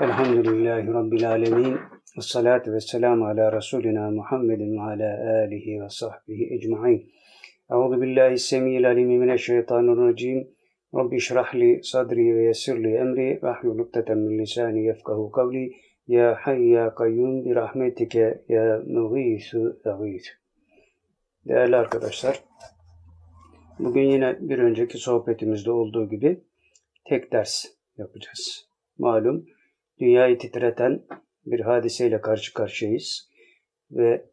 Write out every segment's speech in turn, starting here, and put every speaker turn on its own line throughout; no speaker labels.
Elhamdülillahi Rabbil Alemin. Ve salatu ve selamu ala Resulina Muhammedin ve ala alihi ve sahbihi ecma'in. Euzu billahi semiyil alimi mineşşeytanirracim. Rabbi şrah li sadri ve yessir li emri ve ahlul ukdeten min lisani yefkahu kavli. Ya hayy ya kayyum bi rahmetike ya mugîsu egîs. Değerli arkadaşlar, bugün yine bir önceki sohbetimizde olduğu gibi tek ders yapacağız. Malum dünyayı titreten bir hadiseyle karşı karşıyayız ve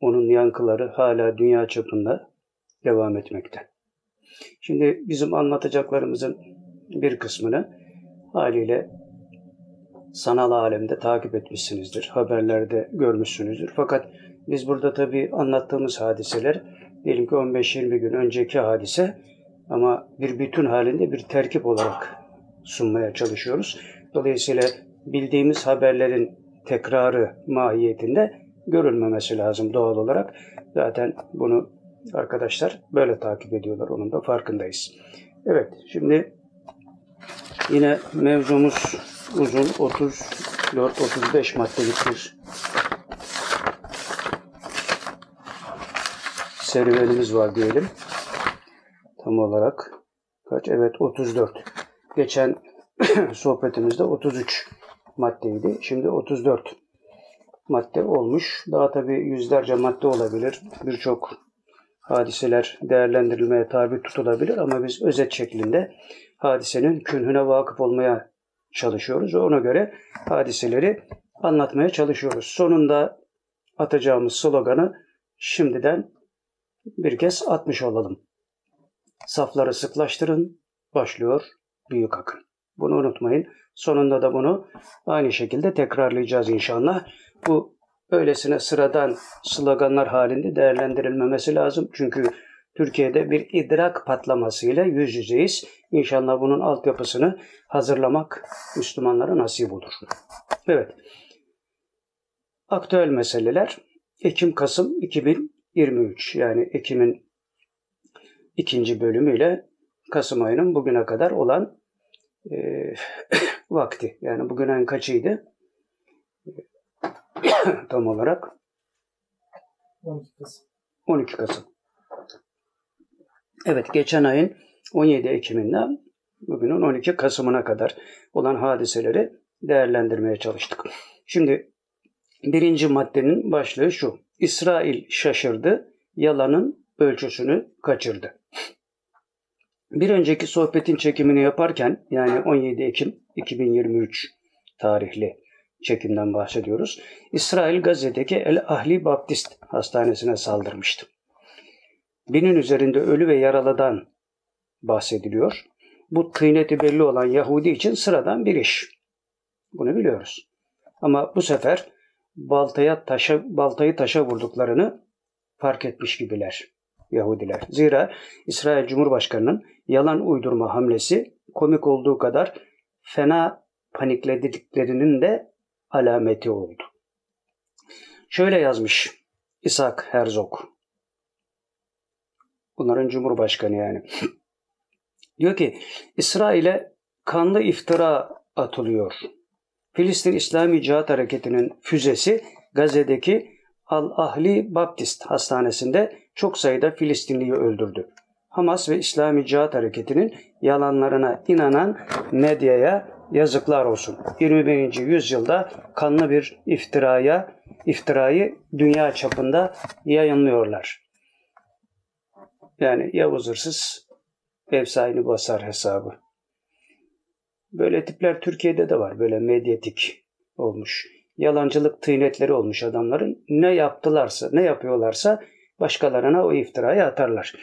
onun yankıları hala dünya çapında devam etmekte. Şimdi bizim anlatacaklarımızın bir kısmını haliyle sanal alemde takip etmişsinizdir, haberlerde görmüşsünüzdür. Fakat biz burada tabii anlattığımız hadiseler diyelim ki 15-20 gün önceki hadise ama bir bütün halinde bir terkip olarak sunmaya çalışıyoruz. Dolayısıyla bildiğimiz haberlerin tekrarı mahiyetinde görülmemesi lazım doğal olarak. Zaten bunu arkadaşlar böyle takip ediyorlar. Onun da farkındayız. Evet şimdi yine mevzumuz uzun 34-35 maddelik bir serüvenimiz var diyelim. Tam olarak kaç? Evet 34. Geçen sohbetimizde 33 maddeydi. Şimdi 34 madde olmuş. Daha tabii yüzlerce madde olabilir. Birçok hadiseler değerlendirilmeye tabi tutulabilir ama biz özet şeklinde hadisenin künhüne vakıf olmaya çalışıyoruz ona göre hadiseleri anlatmaya çalışıyoruz. Sonunda atacağımız sloganı şimdiden bir kez atmış olalım. Safları sıklaştırın, başlıyor büyük akın. Bunu unutmayın. Sonunda da bunu aynı şekilde tekrarlayacağız inşallah. Bu öylesine sıradan sloganlar halinde değerlendirilmemesi lazım. Çünkü Türkiye'de bir idrak patlamasıyla yüz yüzeyiz. İnşallah bunun altyapısını hazırlamak Müslümanlara nasip olur. Evet. Aktüel meseleler Ekim-Kasım 2023 yani Ekim'in ikinci bölümüyle Kasım ayının bugüne kadar olan e, vakti. Yani bugün en kaçıydı? Tam olarak
12 Kasım.
12 Kasım. Evet geçen ayın 17 Ekim'inden bugünün 12 Kasım'ına kadar olan hadiseleri değerlendirmeye çalıştık. Şimdi birinci maddenin başlığı şu. İsrail şaşırdı, yalanın ölçüsünü kaçırdı. Bir önceki sohbetin çekimini yaparken yani 17 Ekim 2023 tarihli çekimden bahsediyoruz. İsrail Gazze'deki El Ahli Baptist Hastanesi'ne saldırmıştı. Binin üzerinde ölü ve yaralıdan bahsediliyor. Bu tıyneti belli olan Yahudi için sıradan bir iş. Bunu biliyoruz. Ama bu sefer baltaya taşa, baltayı taşa vurduklarını fark etmiş gibiler Yahudiler. Zira İsrail Cumhurbaşkanı'nın yalan uydurma hamlesi komik olduğu kadar fena paniklediklerinin de alameti oldu. Şöyle yazmış İshak Herzog. Bunların Cumhurbaşkanı yani. Diyor ki İsrail'e kanlı iftira atılıyor. Filistin İslami Cihat Hareketi'nin füzesi Gazze'deki Al-Ahli Baptist Hastanesi'nde çok sayıda Filistinliyi öldürdü. Hamas ve İslami Cihat Hareketi'nin yalanlarına inanan medyaya yazıklar olsun. 21. yüzyılda kanlı bir iftiraya, iftirayı dünya çapında yayınlıyorlar. Yani Yavuz hırsız ev sahibi basar hesabı. Böyle tipler Türkiye'de de var. Böyle medyatik olmuş. Yalancılık tıynetleri olmuş adamların. Ne yaptılarsa, ne yapıyorlarsa başkalarına o iftirayı atarlar.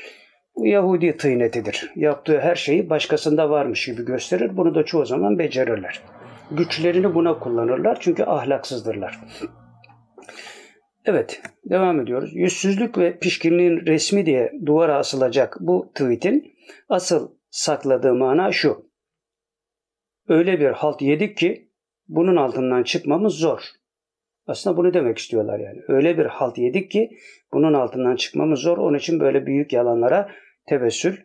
Bu Yahudi tıynetidir. Yaptığı her şeyi başkasında varmış gibi gösterir. Bunu da çoğu zaman becerirler. Güçlerini buna kullanırlar çünkü ahlaksızdırlar. Evet, devam ediyoruz. Yüzsüzlük ve pişkinliğin resmi diye duvara asılacak bu tweetin asıl sakladığı mana şu. Öyle bir halt yedik ki bunun altından çıkmamız zor. Aslında bunu demek istiyorlar yani. Öyle bir halt yedik ki bunun altından çıkmamız zor. Onun için böyle büyük yalanlara tevessül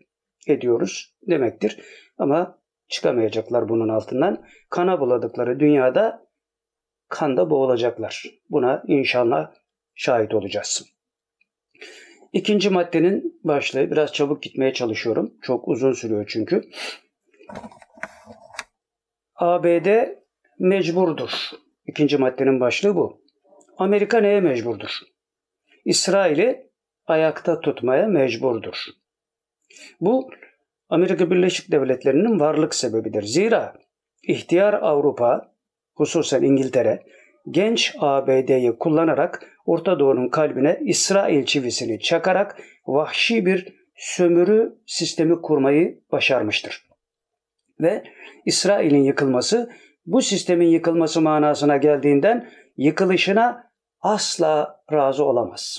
ediyoruz demektir. Ama çıkamayacaklar bunun altından. Kana buladıkları dünyada kanda boğulacaklar. Buna inşallah şahit olacağız. İkinci maddenin başlığı biraz çabuk gitmeye çalışıyorum. Çok uzun sürüyor çünkü. ABD mecburdur. İkinci maddenin başlığı bu. Amerika neye mecburdur? İsrail'i ayakta tutmaya mecburdur. Bu Amerika Birleşik Devletleri'nin varlık sebebidir. Zira ihtiyar Avrupa, hususen İngiltere, genç ABD'yi kullanarak Orta Doğu'nun kalbine İsrail çivisini çakarak vahşi bir sömürü sistemi kurmayı başarmıştır. Ve İsrail'in yıkılması bu sistemin yıkılması manasına geldiğinden yıkılışına asla razı olamaz.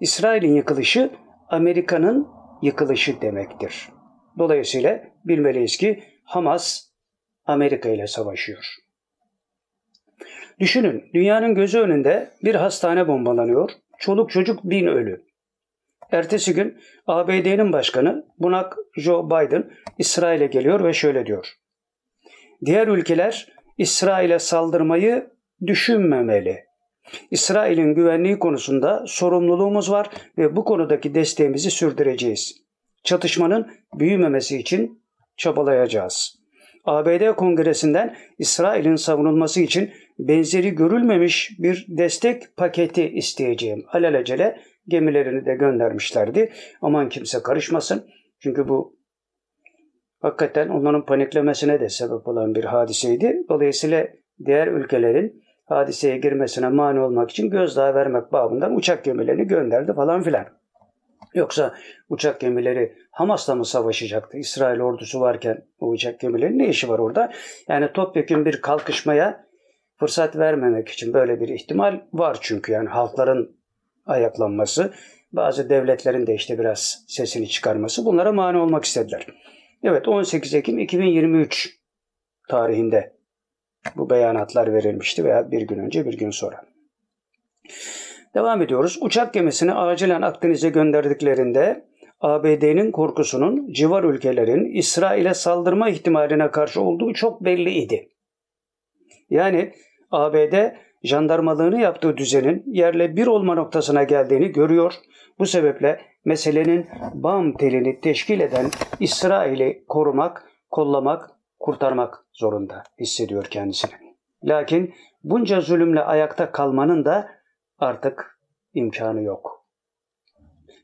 İsrail'in yıkılışı Amerika'nın yıkılışı demektir. Dolayısıyla bilmeliyiz ki Hamas Amerika ile savaşıyor. Düşünün dünyanın gözü önünde bir hastane bombalanıyor. Çoluk çocuk bin ölü. Ertesi gün ABD'nin başkanı Bunak Joe Biden İsrail'e geliyor ve şöyle diyor. Diğer ülkeler İsrail'e saldırmayı düşünmemeli. İsrail'in güvenliği konusunda sorumluluğumuz var ve bu konudaki desteğimizi sürdüreceğiz. Çatışmanın büyümemesi için çabalayacağız. ABD Kongresi'nden İsrail'in savunulması için benzeri görülmemiş bir destek paketi isteyeceğim. Alelacele gemilerini de göndermişlerdi. Aman kimse karışmasın. Çünkü bu hakikaten onların paniklemesine de sebep olan bir hadiseydi. Dolayısıyla diğer ülkelerin hadiseye girmesine mani olmak için gözdağı vermek babından uçak gemilerini gönderdi falan filan. Yoksa uçak gemileri Hamas'la mı savaşacaktı? İsrail ordusu varken o uçak gemilerinin ne işi var orada? Yani topyekun bir kalkışmaya fırsat vermemek için böyle bir ihtimal var çünkü yani halkların ayaklanması, bazı devletlerin de işte biraz sesini çıkarması bunlara mani olmak istediler. Evet 18 Ekim 2023 tarihinde bu beyanatlar verilmişti veya bir gün önce bir gün sonra. Devam ediyoruz. Uçak gemisini acilen Akdeniz'e gönderdiklerinde ABD'nin korkusunun civar ülkelerin İsrail'e saldırma ihtimaline karşı olduğu çok belliydi. Yani ABD jandarmalığını yaptığı düzenin yerle bir olma noktasına geldiğini görüyor. Bu sebeple meselenin bam telini teşkil eden İsrail'i korumak, kollamak, kurtarmak zorunda hissediyor kendisini. Lakin bunca zulümle ayakta kalmanın da artık imkanı yok.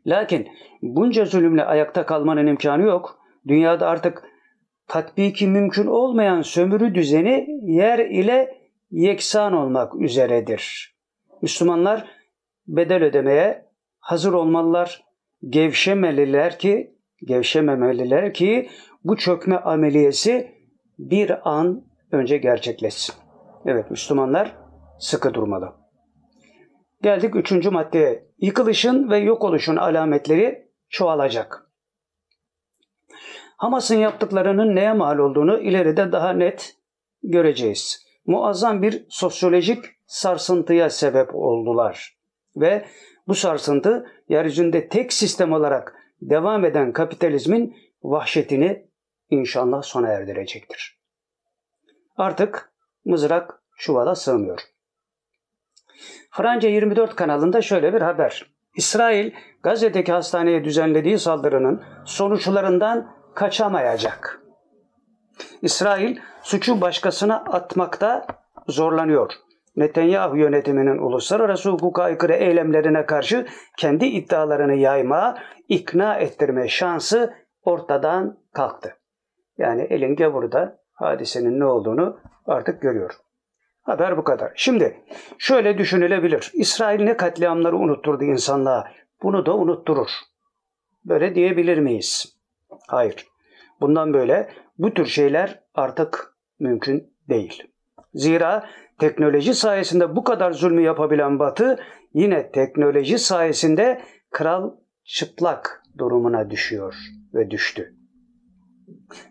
Lakin bunca zulümle ayakta kalmanın imkanı yok. Dünyada artık tatbiki mümkün olmayan sömürü düzeni yer ile yeksan olmak üzeredir. Müslümanlar bedel ödemeye hazır olmalılar, gevşemeliler ki gevşememeliler ki bu çökme ameliyesi bir an önce gerçekleşsin. Evet Müslümanlar sıkı durmalı. Geldik üçüncü maddeye. Yıkılışın ve yok oluşun alametleri çoğalacak. Hamas'ın yaptıklarının neye mal olduğunu ileride daha net göreceğiz. Muazzam bir sosyolojik sarsıntıya sebep oldular. Ve bu sarsıntı yeryüzünde tek sistem olarak devam eden kapitalizmin vahşetini inşallah sona erdirecektir. Artık mızrak çuvala sığmıyor. Franca 24 kanalında şöyle bir haber. İsrail Gazze'deki hastaneye düzenlediği saldırının sonuçlarından kaçamayacak. İsrail suçu başkasına atmakta zorlanıyor. Netanyahu yönetiminin uluslararası hukuka aykırı eylemlerine karşı kendi iddialarını yayma, ikna ettirme şansı ortadan kalktı. Yani elin gavurda hadisenin ne olduğunu artık görüyor. Haber bu kadar. Şimdi şöyle düşünülebilir. İsrail ne katliamları unutturdu insanlığa. Bunu da unutturur. Böyle diyebilir miyiz? Hayır. Bundan böyle bu tür şeyler artık mümkün değil. Zira teknoloji sayesinde bu kadar zulmü yapabilen Batı yine teknoloji sayesinde kral çıplak durumuna düşüyor ve düştü.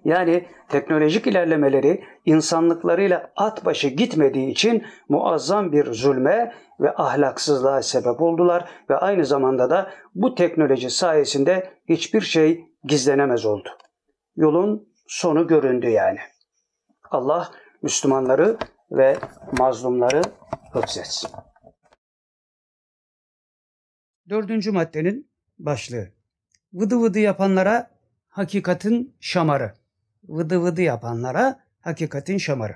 Yani teknolojik ilerlemeleri insanlıklarıyla at başı gitmediği için muazzam bir zulme ve ahlaksızlığa sebep oldular ve aynı zamanda da bu teknoloji sayesinde hiçbir şey gizlenemez oldu. Yolun sonu göründü yani. Allah Müslümanları ve mazlumları hıfzetsin. Dördüncü maddenin başlığı. Vıdı vıdı yapanlara hakikatin şamarı. Vıdı vıdı yapanlara hakikatin şamarı.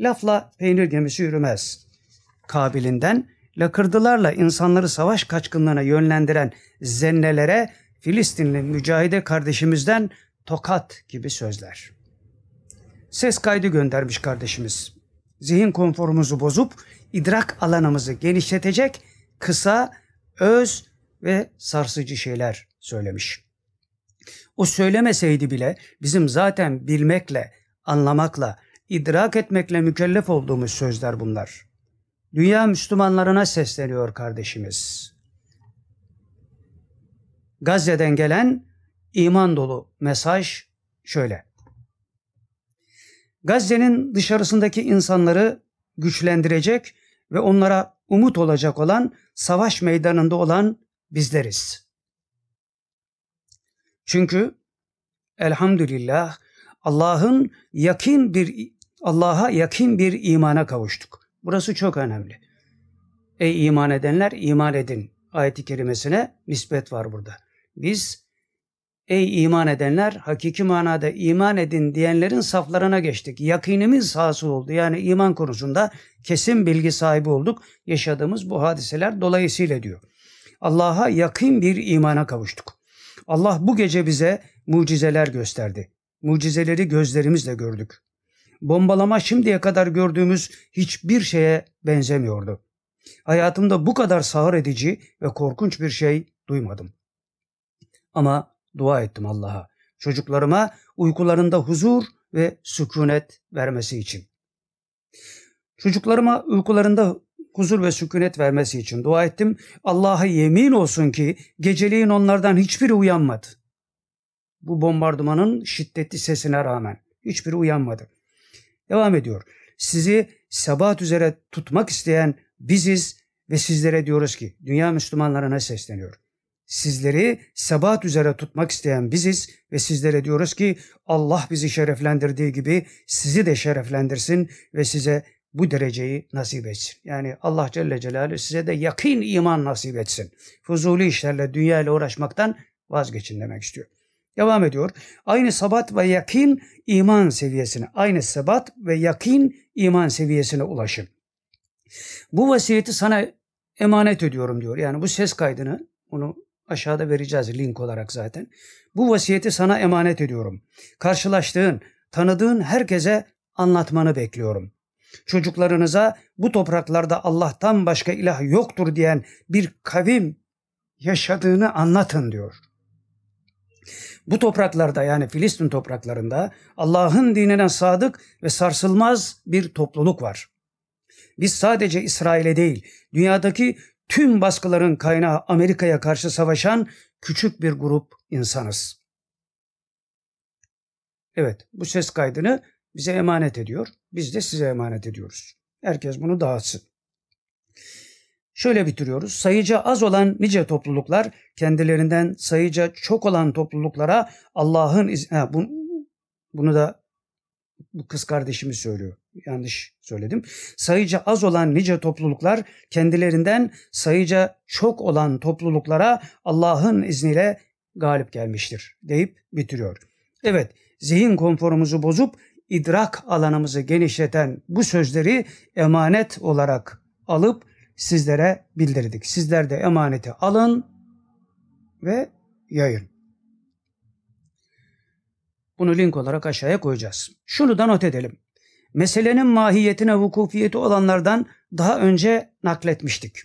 Lafla peynir gemisi yürümez. Kabilinden lakırdılarla insanları savaş kaçkınlığına yönlendiren zennelere Filistinli mücahide kardeşimizden tokat gibi sözler. Ses kaydı göndermiş kardeşimiz. Zihin konforumuzu bozup idrak alanımızı genişletecek kısa, öz ve sarsıcı şeyler söylemiş. O söylemeseydi bile bizim zaten bilmekle, anlamakla, idrak etmekle mükellef olduğumuz sözler bunlar. Dünya Müslümanlarına sesleniyor kardeşimiz. Gazze'den gelen iman dolu mesaj şöyle. Gazze'nin dışarısındaki insanları güçlendirecek ve onlara umut olacak olan savaş meydanında olan bizleriz. Çünkü elhamdülillah Allah'ın yakin bir Allah'a yakin bir imana kavuştuk. Burası çok önemli. Ey iman edenler iman edin ayeti kerimesine nispet var burada. Biz ey iman edenler hakiki manada iman edin diyenlerin saflarına geçtik. Yakinimiz hasıl oldu. Yani iman konusunda kesin bilgi sahibi olduk. Yaşadığımız bu hadiseler dolayısıyla diyor. Allah'a yakın bir imana kavuştuk. Allah bu gece bize mucizeler gösterdi. Mucizeleri gözlerimizle gördük. Bombalama şimdiye kadar gördüğümüz hiçbir şeye benzemiyordu. Hayatımda bu kadar sağır edici ve korkunç bir şey duymadım. Ama dua ettim Allah'a. Çocuklarıma uykularında huzur ve sükunet vermesi için. Çocuklarıma uykularında huzur ve sükunet vermesi için dua ettim. Allah'a yemin olsun ki geceliğin onlardan hiçbiri uyanmadı. Bu bombardımanın şiddetli sesine rağmen hiçbiri uyanmadı. Devam ediyor. Sizi sebat üzere tutmak isteyen biziz ve sizlere diyoruz ki dünya Müslümanlarına sesleniyor. Sizleri sebat üzere tutmak isteyen biziz ve sizlere diyoruz ki Allah bizi şereflendirdiği gibi sizi de şereflendirsin ve size bu dereceyi nasip etsin. Yani Allah Celle Celaluhu size de yakın iman nasip etsin. Fuzuli işlerle, dünya ile uğraşmaktan vazgeçin demek istiyor. Devam ediyor. Aynı sabat ve yakin iman seviyesine, aynı sabat ve yakin iman seviyesine ulaşın. Bu vasiyeti sana emanet ediyorum diyor. Yani bu ses kaydını, onu aşağıda vereceğiz link olarak zaten. Bu vasiyeti sana emanet ediyorum. Karşılaştığın, tanıdığın herkese anlatmanı bekliyorum. Çocuklarınıza bu topraklarda Allah'tan başka ilah yoktur diyen bir kavim yaşadığını anlatın diyor. Bu topraklarda yani Filistin topraklarında Allah'ın dinine sadık ve sarsılmaz bir topluluk var. Biz sadece İsrail'e değil, dünyadaki tüm baskıların kaynağı Amerika'ya karşı savaşan küçük bir grup insanız. Evet, bu ses kaydını bize emanet ediyor. Biz de size emanet ediyoruz. Herkes bunu dağıtsın. Şöyle bitiriyoruz. Sayıca az olan nice topluluklar kendilerinden sayıca çok olan topluluklara Allah'ın iz... ha, bu, bunu da bu kız kardeşimiz söylüyor. Yanlış söyledim. Sayıca az olan nice topluluklar kendilerinden sayıca çok olan topluluklara Allah'ın izniyle galip gelmiştir deyip bitiriyor. Evet, zihin konforumuzu bozup idrak alanımızı genişleten bu sözleri emanet olarak alıp sizlere bildirdik. Sizler de emaneti alın ve yayın. Bunu link olarak aşağıya koyacağız. Şunu da not edelim. Meselenin mahiyetine vukufiyeti olanlardan daha önce nakletmiştik.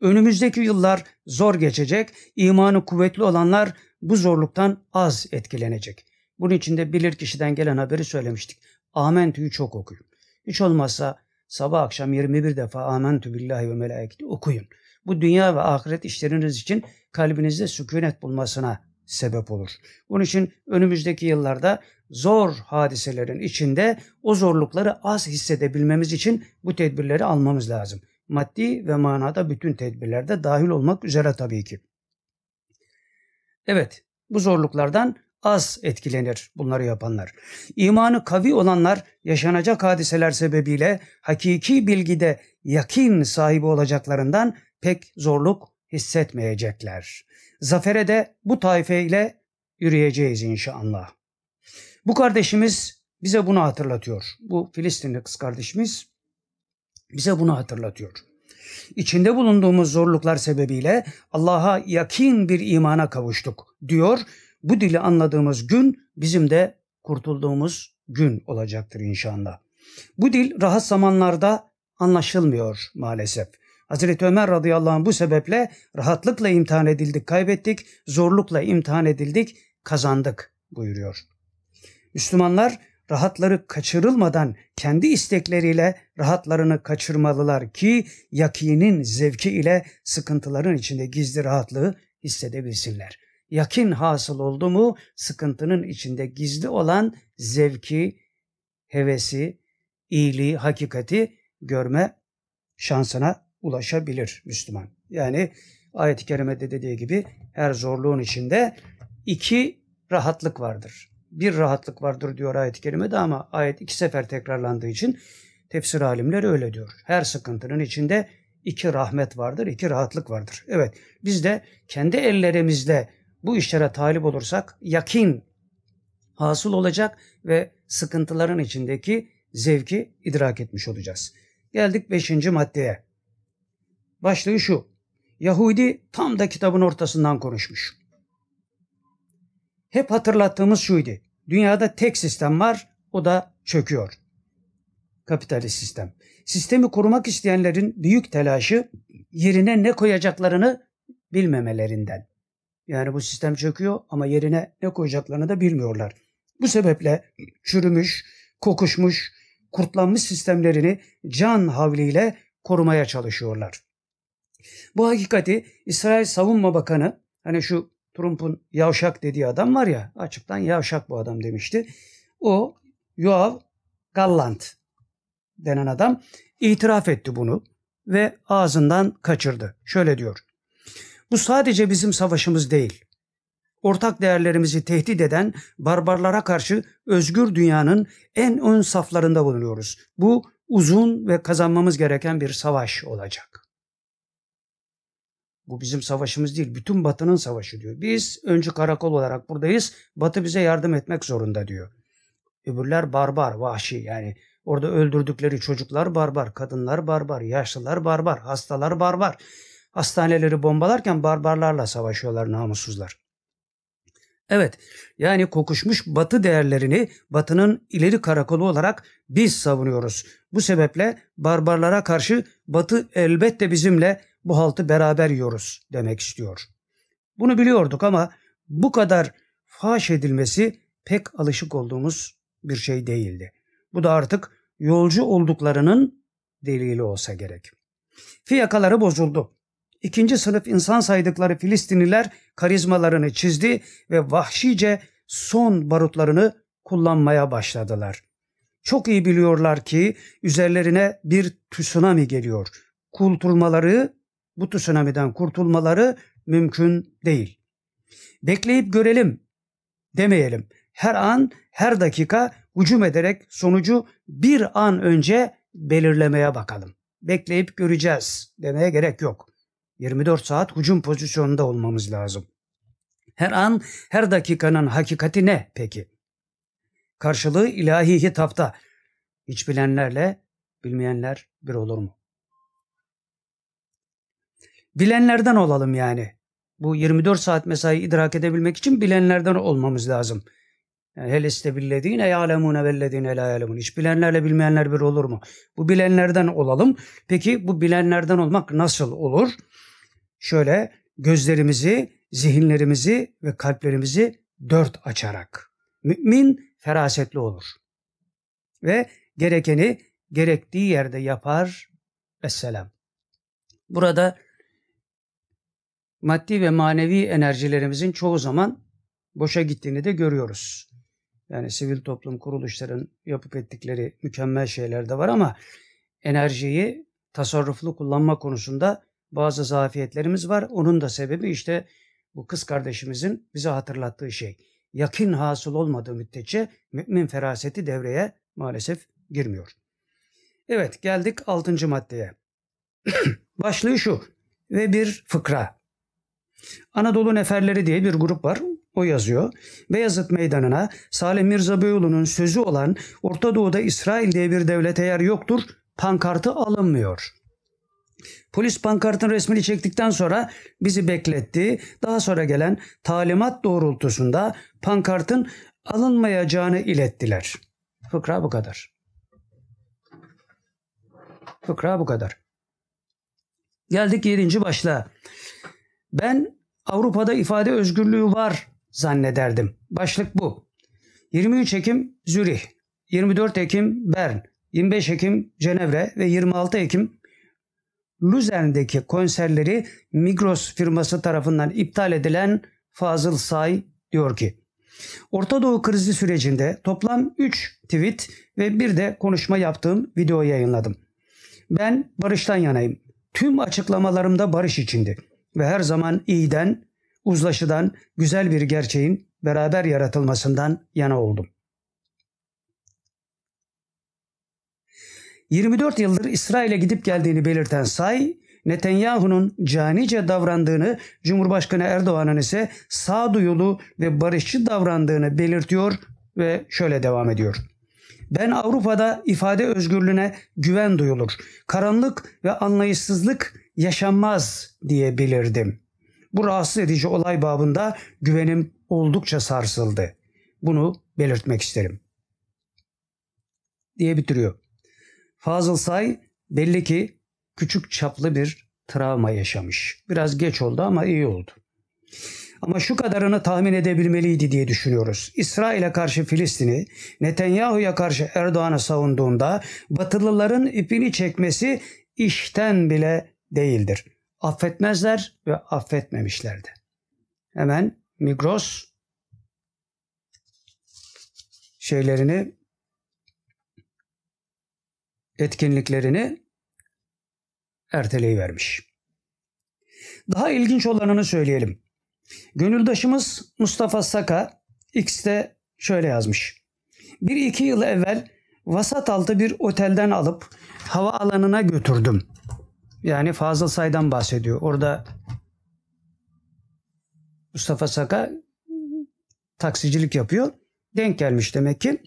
Önümüzdeki yıllar zor geçecek, imanı kuvvetli olanlar bu zorluktan az etkilenecek. Bunun için de bilir kişiden gelen haberi söylemiştik. Amentü'yü çok okuyun. Hiç olmazsa sabah akşam 21 defa amentü billahi ve melaiketi okuyun. Bu dünya ve ahiret işleriniz için kalbinizde sükunet bulmasına sebep olur. Bunun için önümüzdeki yıllarda zor hadiselerin içinde o zorlukları az hissedebilmemiz için bu tedbirleri almamız lazım. Maddi ve manada bütün tedbirlerde dahil olmak üzere tabii ki. Evet, bu zorluklardan az etkilenir bunları yapanlar. İmanı kavi olanlar yaşanacak hadiseler sebebiyle hakiki bilgide yakin sahibi olacaklarından pek zorluk hissetmeyecekler. Zafere de bu taife ile yürüyeceğiz inşallah. Bu kardeşimiz bize bunu hatırlatıyor. Bu Filistinli kız kardeşimiz bize bunu hatırlatıyor. İçinde bulunduğumuz zorluklar sebebiyle Allah'a yakin bir imana kavuştuk diyor. Bu dili anladığımız gün bizim de kurtulduğumuz gün olacaktır inşallah. Bu dil rahat zamanlarda anlaşılmıyor maalesef. Hazreti Ömer radıyallahu anh bu sebeple rahatlıkla imtihan edildik, kaybettik, zorlukla imtihan edildik, kazandık buyuruyor. Müslümanlar rahatları kaçırılmadan kendi istekleriyle rahatlarını kaçırmalılar ki yakinin zevki ile sıkıntıların içinde gizli rahatlığı hissedebilsinler. Yakin hasıl oldu mu sıkıntının içinde gizli olan zevki, hevesi, iyiliği, hakikati görme şansına ulaşabilir Müslüman. Yani ayet-i kerimede dediği gibi her zorluğun içinde iki rahatlık vardır. Bir rahatlık vardır diyor ayet-i kerimede ama ayet iki sefer tekrarlandığı için tefsir alimleri öyle diyor. Her sıkıntının içinde iki rahmet vardır, iki rahatlık vardır. Evet biz de kendi ellerimizle bu işlere talip olursak yakin hasıl olacak ve sıkıntıların içindeki zevki idrak etmiş olacağız. Geldik beşinci maddeye. Başlığı şu. Yahudi tam da kitabın ortasından konuşmuş. Hep hatırlattığımız şuydu. Dünyada tek sistem var, o da çöküyor. Kapitalist sistem. Sistemi korumak isteyenlerin büyük telaşı yerine ne koyacaklarını bilmemelerinden. Yani bu sistem çöküyor ama yerine ne koyacaklarını da bilmiyorlar. Bu sebeple çürümüş, kokuşmuş, kurtlanmış sistemlerini can havliyle korumaya çalışıyorlar. Bu hakikati İsrail Savunma Bakanı hani şu Trump'un yavşak dediği adam var ya açıktan yavşak bu adam demişti. O Yoav Gallant denen adam itiraf etti bunu ve ağzından kaçırdı. Şöyle diyor. Bu sadece bizim savaşımız değil. Ortak değerlerimizi tehdit eden barbarlara karşı özgür dünyanın en ön saflarında bulunuyoruz. Bu uzun ve kazanmamız gereken bir savaş olacak. Bu bizim savaşımız değil, bütün Batı'nın savaşı diyor. Biz öncü karakol olarak buradayız, Batı bize yardım etmek zorunda diyor. Öbürler barbar, vahşi yani orada öldürdükleri çocuklar barbar, kadınlar barbar, yaşlılar barbar, hastalar barbar. Hastaneleri bombalarken barbarlarla savaşıyorlar namussuzlar. Evet, yani kokuşmuş batı değerlerini batının ileri karakolu olarak biz savunuyoruz. Bu sebeple barbarlara karşı batı elbette bizimle bu haltı beraber yiyoruz demek istiyor. Bunu biliyorduk ama bu kadar faş edilmesi pek alışık olduğumuz bir şey değildi. Bu da artık yolcu olduklarının delili olsa gerek. Fiyakaları bozuldu. İkinci sınıf insan saydıkları Filistinliler karizmalarını çizdi ve vahşice son barutlarını kullanmaya başladılar. Çok iyi biliyorlar ki üzerlerine bir tsunami geliyor. Kurtulmaları, bu tsunami'den kurtulmaları mümkün değil. Bekleyip görelim demeyelim. Her an, her dakika hücum ederek sonucu bir an önce belirlemeye bakalım. Bekleyip göreceğiz demeye gerek yok. 24 saat hücum pozisyonunda olmamız lazım. Her an, her dakikanın hakikati ne peki? Karşılığı ilahi hitapta. Hiç bilenlerle bilmeyenler bir olur mu? Bilenlerden olalım yani. Bu 24 saat mesai idrak edebilmek için bilenlerden olmamız lazım. Yani hel istebillezine ya'lemune vellezine la ya'lemun. Hiç bilenlerle bilmeyenler bir olur mu? Bu bilenlerden olalım. Peki bu bilenlerden olmak nasıl olur? Şöyle gözlerimizi, zihinlerimizi ve kalplerimizi dört açarak. Mümin ferasetli olur. Ve gerekeni gerektiği yerde yapar. Esselam. Burada maddi ve manevi enerjilerimizin çoğu zaman boşa gittiğini de görüyoruz. Yani sivil toplum kuruluşların yapıp ettikleri mükemmel şeyler de var ama enerjiyi tasarruflu kullanma konusunda bazı zafiyetlerimiz var. Onun da sebebi işte bu kız kardeşimizin bize hatırlattığı şey. yakin hasıl olmadığı müddetçe mümin feraseti devreye maalesef girmiyor. Evet geldik 6. maddeye. Başlığı şu ve bir fıkra. Anadolu Neferleri diye bir grup var. O yazıyor. Beyazıt Meydanı'na Salim Mirza Beyoğlu'nun sözü olan Orta Doğu'da İsrail diye bir devlet eğer yoktur pankartı alınmıyor. Polis pankartın resmini çektikten sonra bizi bekletti. Daha sonra gelen talimat doğrultusunda pankartın alınmayacağını ilettiler. Fıkra bu kadar. Fıkra bu kadar. Geldik yedinci başlığa. Ben Avrupa'da ifade özgürlüğü var zannederdim. Başlık bu. 23 Ekim Zürih, 24 Ekim Bern, 25 Ekim Cenevre ve 26 Ekim Luzern'deki konserleri Migros firması tarafından iptal edilen Fazıl Say diyor ki Orta Doğu krizi sürecinde toplam 3 tweet ve bir de konuşma yaptığım video yayınladım. Ben barıştan yanayım. Tüm açıklamalarımda barış içindi ve her zaman iyiden, uzlaşıdan, güzel bir gerçeğin beraber yaratılmasından yana oldum. 24 yıldır İsrail'e gidip geldiğini belirten Say, Netanyahu'nun canice davrandığını, Cumhurbaşkanı Erdoğan'ın ise sağduyulu ve barışçı davrandığını belirtiyor ve şöyle devam ediyor. Ben Avrupa'da ifade özgürlüğüne güven duyulur. Karanlık ve anlayışsızlık yaşanmaz diye belirdim. Bu rahatsız edici olay babında güvenim oldukça sarsıldı. Bunu belirtmek isterim. Diye bitiriyor. Fazıl Say belli ki küçük çaplı bir travma yaşamış. Biraz geç oldu ama iyi oldu. Ama şu kadarını tahmin edebilmeliydi diye düşünüyoruz. İsrail'e karşı Filistin'i, Netanyahu'ya karşı Erdoğan'ı savunduğunda Batılıların ipini çekmesi işten bile değildir. Affetmezler ve affetmemişlerdi. Hemen Migros şeylerini etkinliklerini erteleyivermiş. Daha ilginç olanını söyleyelim. Gönüldaşımız Mustafa Saka X'te şöyle yazmış. Bir iki yıl evvel vasat altı bir otelden alıp hava alanına götürdüm. Yani Fazıl Say'dan bahsediyor. Orada Mustafa Saka taksicilik yapıyor. Denk gelmiş demek ki.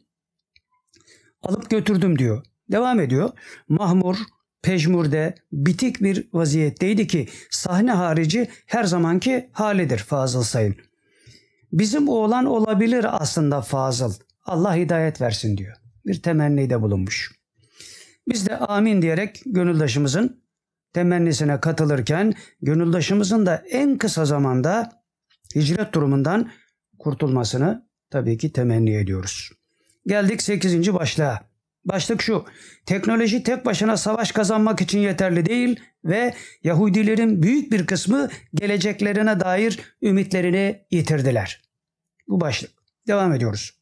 Alıp götürdüm diyor. Devam ediyor. Mahmur, pejmurde, bitik bir vaziyetteydi ki sahne harici her zamanki halidir Fazıl Sayın. Bizim oğlan olabilir aslında Fazıl. Allah hidayet versin diyor. Bir temennide bulunmuş. Biz de amin diyerek gönüldaşımızın temennisine katılırken gönüldaşımızın da en kısa zamanda hicret durumundan kurtulmasını tabii ki temenni ediyoruz. Geldik 8. başlığa. Başlık şu. Teknoloji tek başına savaş kazanmak için yeterli değil ve Yahudilerin büyük bir kısmı geleceklerine dair ümitlerini yitirdiler. Bu başlık. Devam ediyoruz.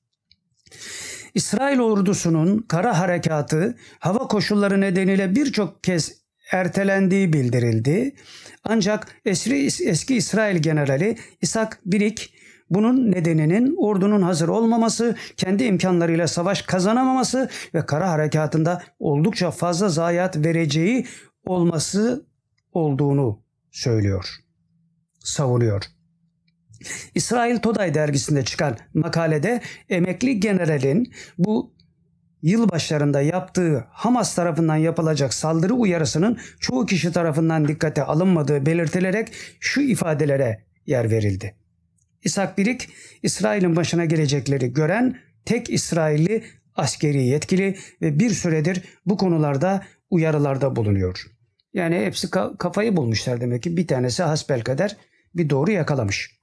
İsrail ordusunun kara harekatı hava koşulları nedeniyle birçok kez ertelendiği bildirildi. Ancak eski, eski İsrail generali İshak Birik bunun nedeninin ordunun hazır olmaması, kendi imkanlarıyla savaş kazanamaması ve kara harekatında oldukça fazla zayiat vereceği olması olduğunu söylüyor, savunuyor. İsrail Today dergisinde çıkan makalede emekli generalin bu yıl başlarında yaptığı Hamas tarafından yapılacak saldırı uyarısının çoğu kişi tarafından dikkate alınmadığı belirtilerek şu ifadelere yer verildi. İshak Birik, İsrail'in başına gelecekleri gören tek İsrailli askeri yetkili ve bir süredir bu konularda uyarılarda bulunuyor. Yani hepsi kafayı bulmuşlar demek ki bir tanesi hasbelkader bir doğru yakalamış.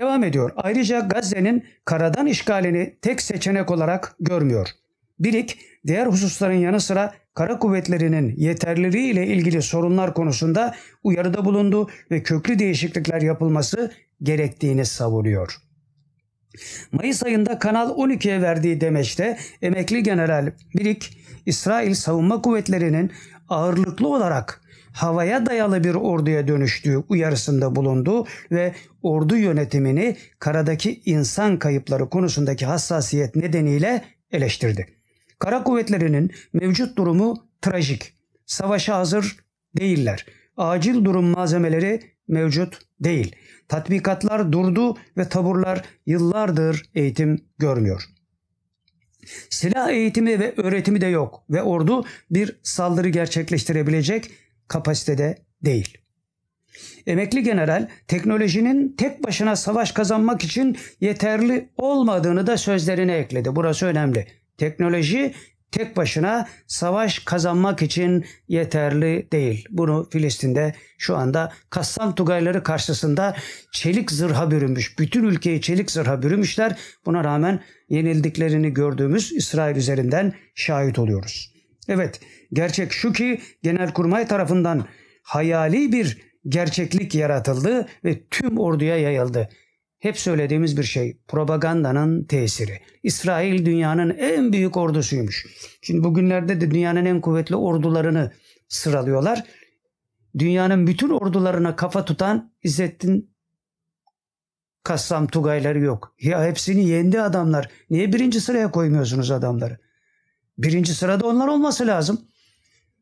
Devam ediyor. Ayrıca Gazze'nin karadan işgalini tek seçenek olarak görmüyor. Birik diğer hususların yanı sıra kara kuvvetlerinin yeterliliği ile ilgili sorunlar konusunda uyarıda bulundu ve köklü değişiklikler yapılması gerektiğini savunuyor. Mayıs ayında Kanal 12'ye verdiği demeçte emekli general Birik, İsrail savunma kuvvetlerinin ağırlıklı olarak havaya dayalı bir orduya dönüştüğü uyarısında bulundu ve ordu yönetimini karadaki insan kayıpları konusundaki hassasiyet nedeniyle eleştirdi. Kara kuvvetlerinin mevcut durumu trajik. Savaşa hazır değiller. Acil durum malzemeleri mevcut değil. Tatbikatlar durdu ve taburlar yıllardır eğitim görmüyor. Silah eğitimi ve öğretimi de yok ve ordu bir saldırı gerçekleştirebilecek kapasitede değil. Emekli general teknolojinin tek başına savaş kazanmak için yeterli olmadığını da sözlerine ekledi. Burası önemli. Teknoloji tek başına savaş kazanmak için yeterli değil. Bunu Filistin'de şu anda Kassam Tugayları karşısında çelik zırha bürünmüş. Bütün ülkeyi çelik zırha bürümüşler. Buna rağmen yenildiklerini gördüğümüz İsrail üzerinden şahit oluyoruz. Evet, gerçek şu ki Genelkurmay tarafından hayali bir gerçeklik yaratıldı ve tüm orduya yayıldı. Hep söylediğimiz bir şey propagandanın tesiri. İsrail dünyanın en büyük ordusuymuş. Şimdi bugünlerde de dünyanın en kuvvetli ordularını sıralıyorlar. Dünyanın bütün ordularına kafa tutan İzzettin Kassam Tugayları yok. Ya hepsini yendi adamlar. Niye birinci sıraya koymuyorsunuz adamları? Birinci sırada onlar olması lazım.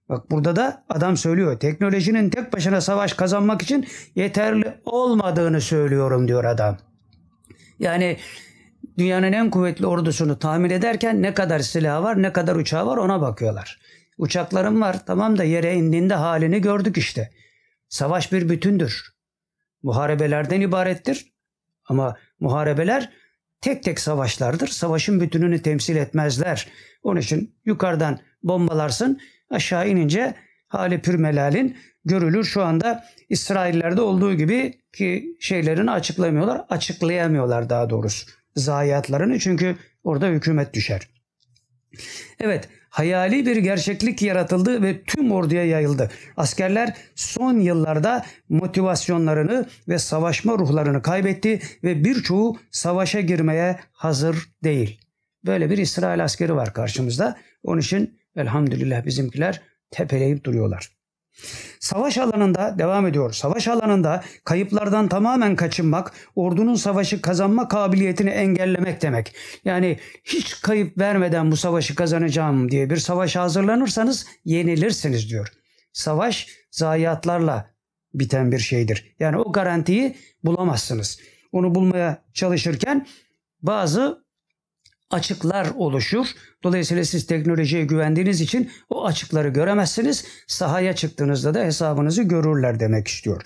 Bak burada da adam söylüyor. Teknolojinin tek başına savaş kazanmak için yeterli olmadığını söylüyorum diyor adam. Yani dünyanın en kuvvetli ordusunu tahmin ederken ne kadar silah var, ne kadar uçağı var ona bakıyorlar. Uçaklarım var tamam da yere indiğinde halini gördük işte. Savaş bir bütündür. Muharebelerden ibarettir. Ama muharebeler tek tek savaşlardır. Savaşın bütününü temsil etmezler. Onun için yukarıdan bombalarsın aşağı inince hali pürmelalin görülür. Şu anda İsraillerde olduğu gibi ki şeylerini açıklamıyorlar. Açıklayamıyorlar daha doğrusu zayiatlarını çünkü orada hükümet düşer. Evet hayali bir gerçeklik yaratıldı ve tüm orduya yayıldı. Askerler son yıllarda motivasyonlarını ve savaşma ruhlarını kaybetti ve birçoğu savaşa girmeye hazır değil. Böyle bir İsrail askeri var karşımızda. Onun için elhamdülillah bizimkiler tepeleyip duruyorlar. Savaş alanında devam ediyor. Savaş alanında kayıplardan tamamen kaçınmak, ordunun savaşı kazanma kabiliyetini engellemek demek. Yani hiç kayıp vermeden bu savaşı kazanacağım diye bir savaşa hazırlanırsanız yenilirsiniz diyor. Savaş zayiatlarla biten bir şeydir. Yani o garantiyi bulamazsınız. Onu bulmaya çalışırken bazı açıklar oluşur. Dolayısıyla siz teknolojiye güvendiğiniz için o açıkları göremezsiniz. Sahaya çıktığınızda da hesabınızı görürler demek istiyor.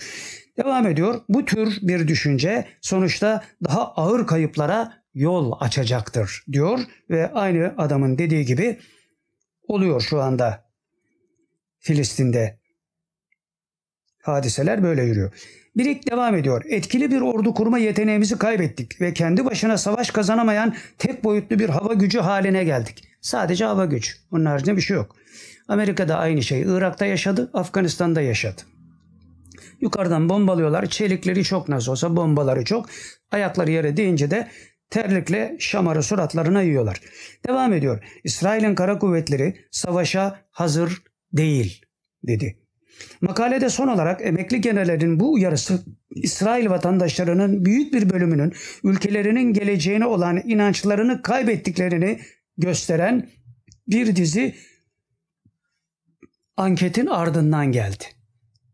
Devam ediyor. Bu tür bir düşünce sonuçta daha ağır kayıplara yol açacaktır diyor ve aynı adamın dediği gibi oluyor şu anda Filistin'de. Hadiseler böyle yürüyor. Birik devam ediyor. Etkili bir ordu kurma yeteneğimizi kaybettik ve kendi başına savaş kazanamayan tek boyutlu bir hava gücü haline geldik. Sadece hava güç. Onun haricinde bir şey yok. Amerika'da aynı şey. Irak'ta yaşadı, Afganistan'da yaşadı. Yukarıdan bombalıyorlar. Çelikleri çok nasıl olsa bombaları çok. Ayakları yere değince de terlikle şamarı suratlarına yiyorlar. Devam ediyor. İsrail'in kara kuvvetleri savaşa hazır değil dedi. Makalede son olarak emekli generallerin bu uyarısı İsrail vatandaşlarının büyük bir bölümünün ülkelerinin geleceğine olan inançlarını kaybettiklerini gösteren bir dizi anketin ardından geldi.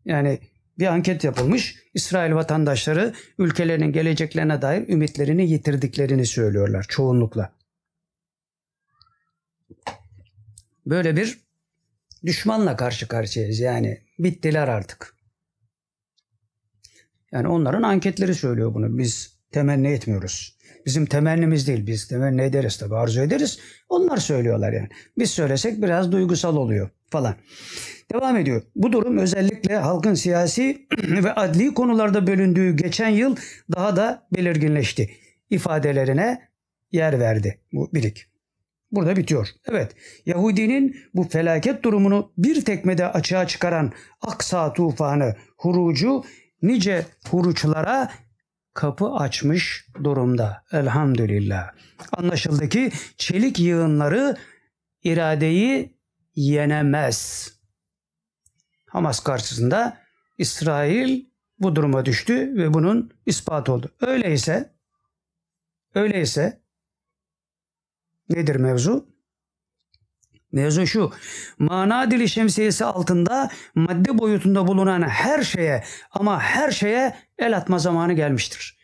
Yani bir anket yapılmış. İsrail vatandaşları ülkelerinin geleceklerine dair ümitlerini yitirdiklerini söylüyorlar çoğunlukla. Böyle bir düşmanla karşı karşıyayız yani. Bittiler artık. Yani onların anketleri söylüyor bunu. Biz temenni etmiyoruz. Bizim temennimiz değil. Biz temenni ederiz tabii arzu ederiz. Onlar söylüyorlar yani. Biz söylesek biraz duygusal oluyor falan. Devam ediyor. Bu durum özellikle halkın siyasi ve adli konularda bölündüğü geçen yıl daha da belirginleşti. İfadelerine yer verdi bu birik. Burada bitiyor. Evet, Yahudinin bu felaket durumunu bir tekmede açığa çıkaran Aksa tufanı hurucu nice huruçlara kapı açmış durumda. Elhamdülillah. Anlaşıldı ki çelik yığınları iradeyi yenemez. Hamas karşısında İsrail bu duruma düştü ve bunun ispatı oldu. Öyleyse öyleyse nedir mevzu? Mevzu şu. Mana dili şemsiyesi altında madde boyutunda bulunan her şeye ama her şeye el atma zamanı gelmiştir.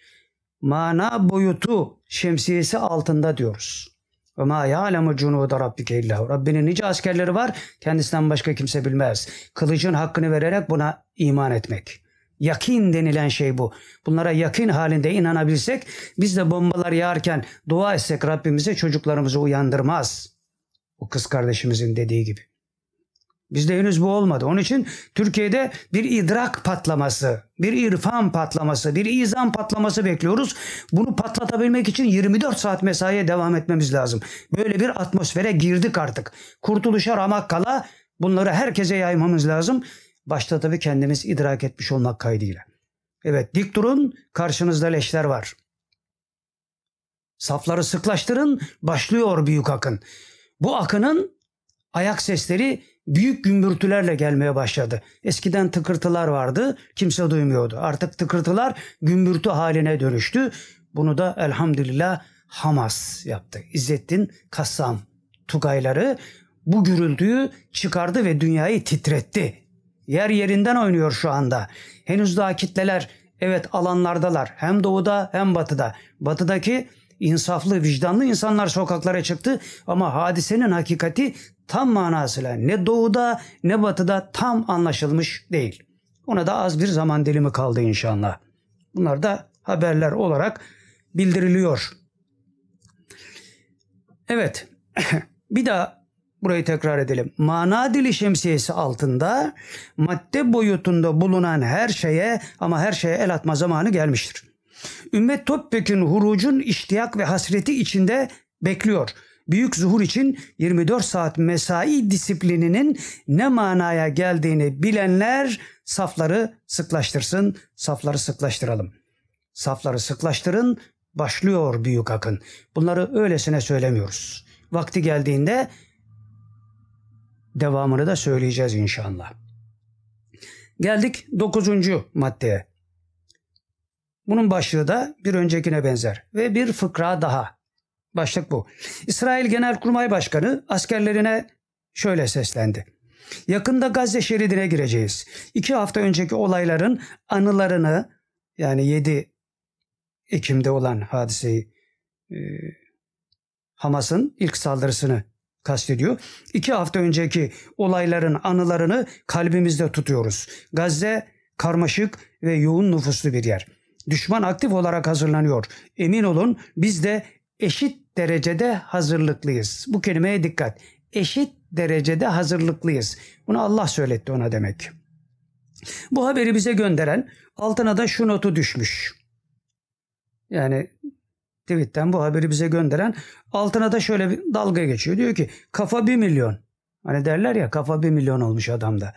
Mana boyutu şemsiyesi altında diyoruz. Ve ma ya'lemu cunuda rabbike illahu. Rabbinin nice askerleri var kendisinden başka kimse bilmez. Kılıcın hakkını vererek buna iman etmek. Yakin denilen şey bu. Bunlara yakin halinde inanabilsek biz de bombalar yağarken dua etsek Rabbimize çocuklarımızı uyandırmaz. O kız kardeşimizin dediği gibi. Bizde henüz bu olmadı. Onun için Türkiye'de bir idrak patlaması, bir irfan patlaması, bir izan patlaması bekliyoruz. Bunu patlatabilmek için 24 saat mesaiye devam etmemiz lazım. Böyle bir atmosfere girdik artık. Kurtuluşa ramak kala bunları herkese yaymamız lazım. Başta tabii kendimiz idrak etmiş olmak kaydıyla. Evet dik durun karşınızda leşler var. Safları sıklaştırın başlıyor büyük akın. Bu akının ayak sesleri büyük gümbürtülerle gelmeye başladı. Eskiden tıkırtılar vardı, kimse duymuyordu. Artık tıkırtılar gümbürtü haline dönüştü. Bunu da elhamdülillah Hamas yaptı. İzzettin Kassam Tugayları bu gürültüyü çıkardı ve dünyayı titretti. Yer yerinden oynuyor şu anda. Henüz daha kitleler evet alanlardalar. Hem doğuda hem batıda. Batıdaki insaflı, vicdanlı insanlar sokaklara çıktı ama hadisenin hakikati tam manasıyla ne doğuda ne batıda tam anlaşılmış değil. Ona da az bir zaman dilimi kaldı inşallah. Bunlar da haberler olarak bildiriliyor. Evet. bir daha burayı tekrar edelim. Mana dili şemsiyesi altında madde boyutunda bulunan her şeye ama her şeye el atma zamanı gelmiştir. Ümmet topyekun hurucun iştiyak ve hasreti içinde bekliyor. Büyük zuhur için 24 saat mesai disiplininin ne manaya geldiğini bilenler safları sıklaştırsın, safları sıklaştıralım. Safları sıklaştırın, başlıyor büyük akın. Bunları öylesine söylemiyoruz. Vakti geldiğinde devamını da söyleyeceğiz inşallah. Geldik dokuzuncu maddeye. Bunun başlığı da bir öncekine benzer ve bir fıkra daha. Başlık bu. İsrail Genelkurmay Başkanı askerlerine şöyle seslendi. Yakında Gazze şeridine gireceğiz. İki hafta önceki olayların anılarını yani 7 Ekim'de olan hadiseyi e, Hamas'ın ilk saldırısını kastediyor. İki hafta önceki olayların anılarını kalbimizde tutuyoruz. Gazze karmaşık ve yoğun nüfuslu bir yer. Düşman aktif olarak hazırlanıyor. Emin olun biz de eşit derecede hazırlıklıyız. Bu kelimeye dikkat. Eşit derecede hazırlıklıyız. Bunu Allah söyletti ona demek. Bu haberi bize gönderen altına da şu notu düşmüş. Yani tweetten bu haberi bize gönderen altına da şöyle bir dalga geçiyor. Diyor ki kafa bir milyon. Hani derler ya kafa bir milyon olmuş adamda.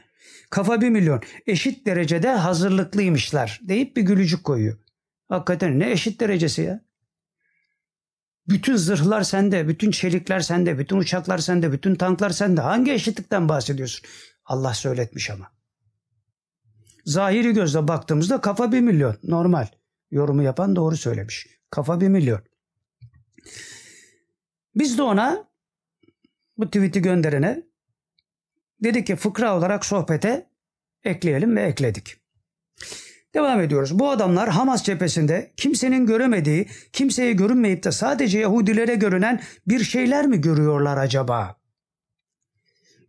Kafa bir milyon. Eşit derecede hazırlıklıymışlar deyip bir gülücük koyuyor. Hakikaten ne eşit derecesi ya? Bütün zırhlar sende, bütün çelikler sende, bütün uçaklar sende, bütün tanklar sende. Hangi eşitlikten bahsediyorsun? Allah söyletmiş ama. Zahiri gözle baktığımızda kafa bir milyon. Normal. Yorumu yapan doğru söylemiş. Kafa bir milyon. Biz de ona bu tweet'i gönderene dedik ki fıkra olarak sohbete ekleyelim ve ekledik. Devam ediyoruz. Bu adamlar Hamas cephesinde kimsenin göremediği, kimseye görünmeyip de sadece Yahudilere görünen bir şeyler mi görüyorlar acaba?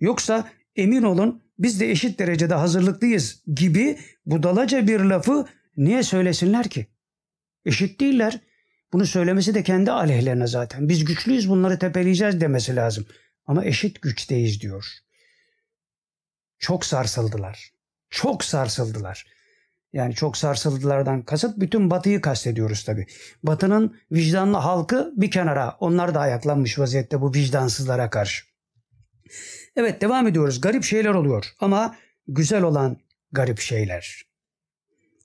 Yoksa emin olun biz de eşit derecede hazırlıklıyız gibi budalaca bir lafı niye söylesinler ki? Eşit değiller. Bunu söylemesi de kendi aleyhlerine zaten. Biz güçlüyüz bunları tepeleyeceğiz demesi lazım. Ama eşit güçteyiz diyor. Çok sarsıldılar. Çok sarsıldılar. Yani çok sarsıldılardan kasıt bütün batıyı kastediyoruz tabi. Batının vicdanlı halkı bir kenara. Onlar da ayaklanmış vaziyette bu vicdansızlara karşı. Evet devam ediyoruz. Garip şeyler oluyor ama güzel olan garip şeyler.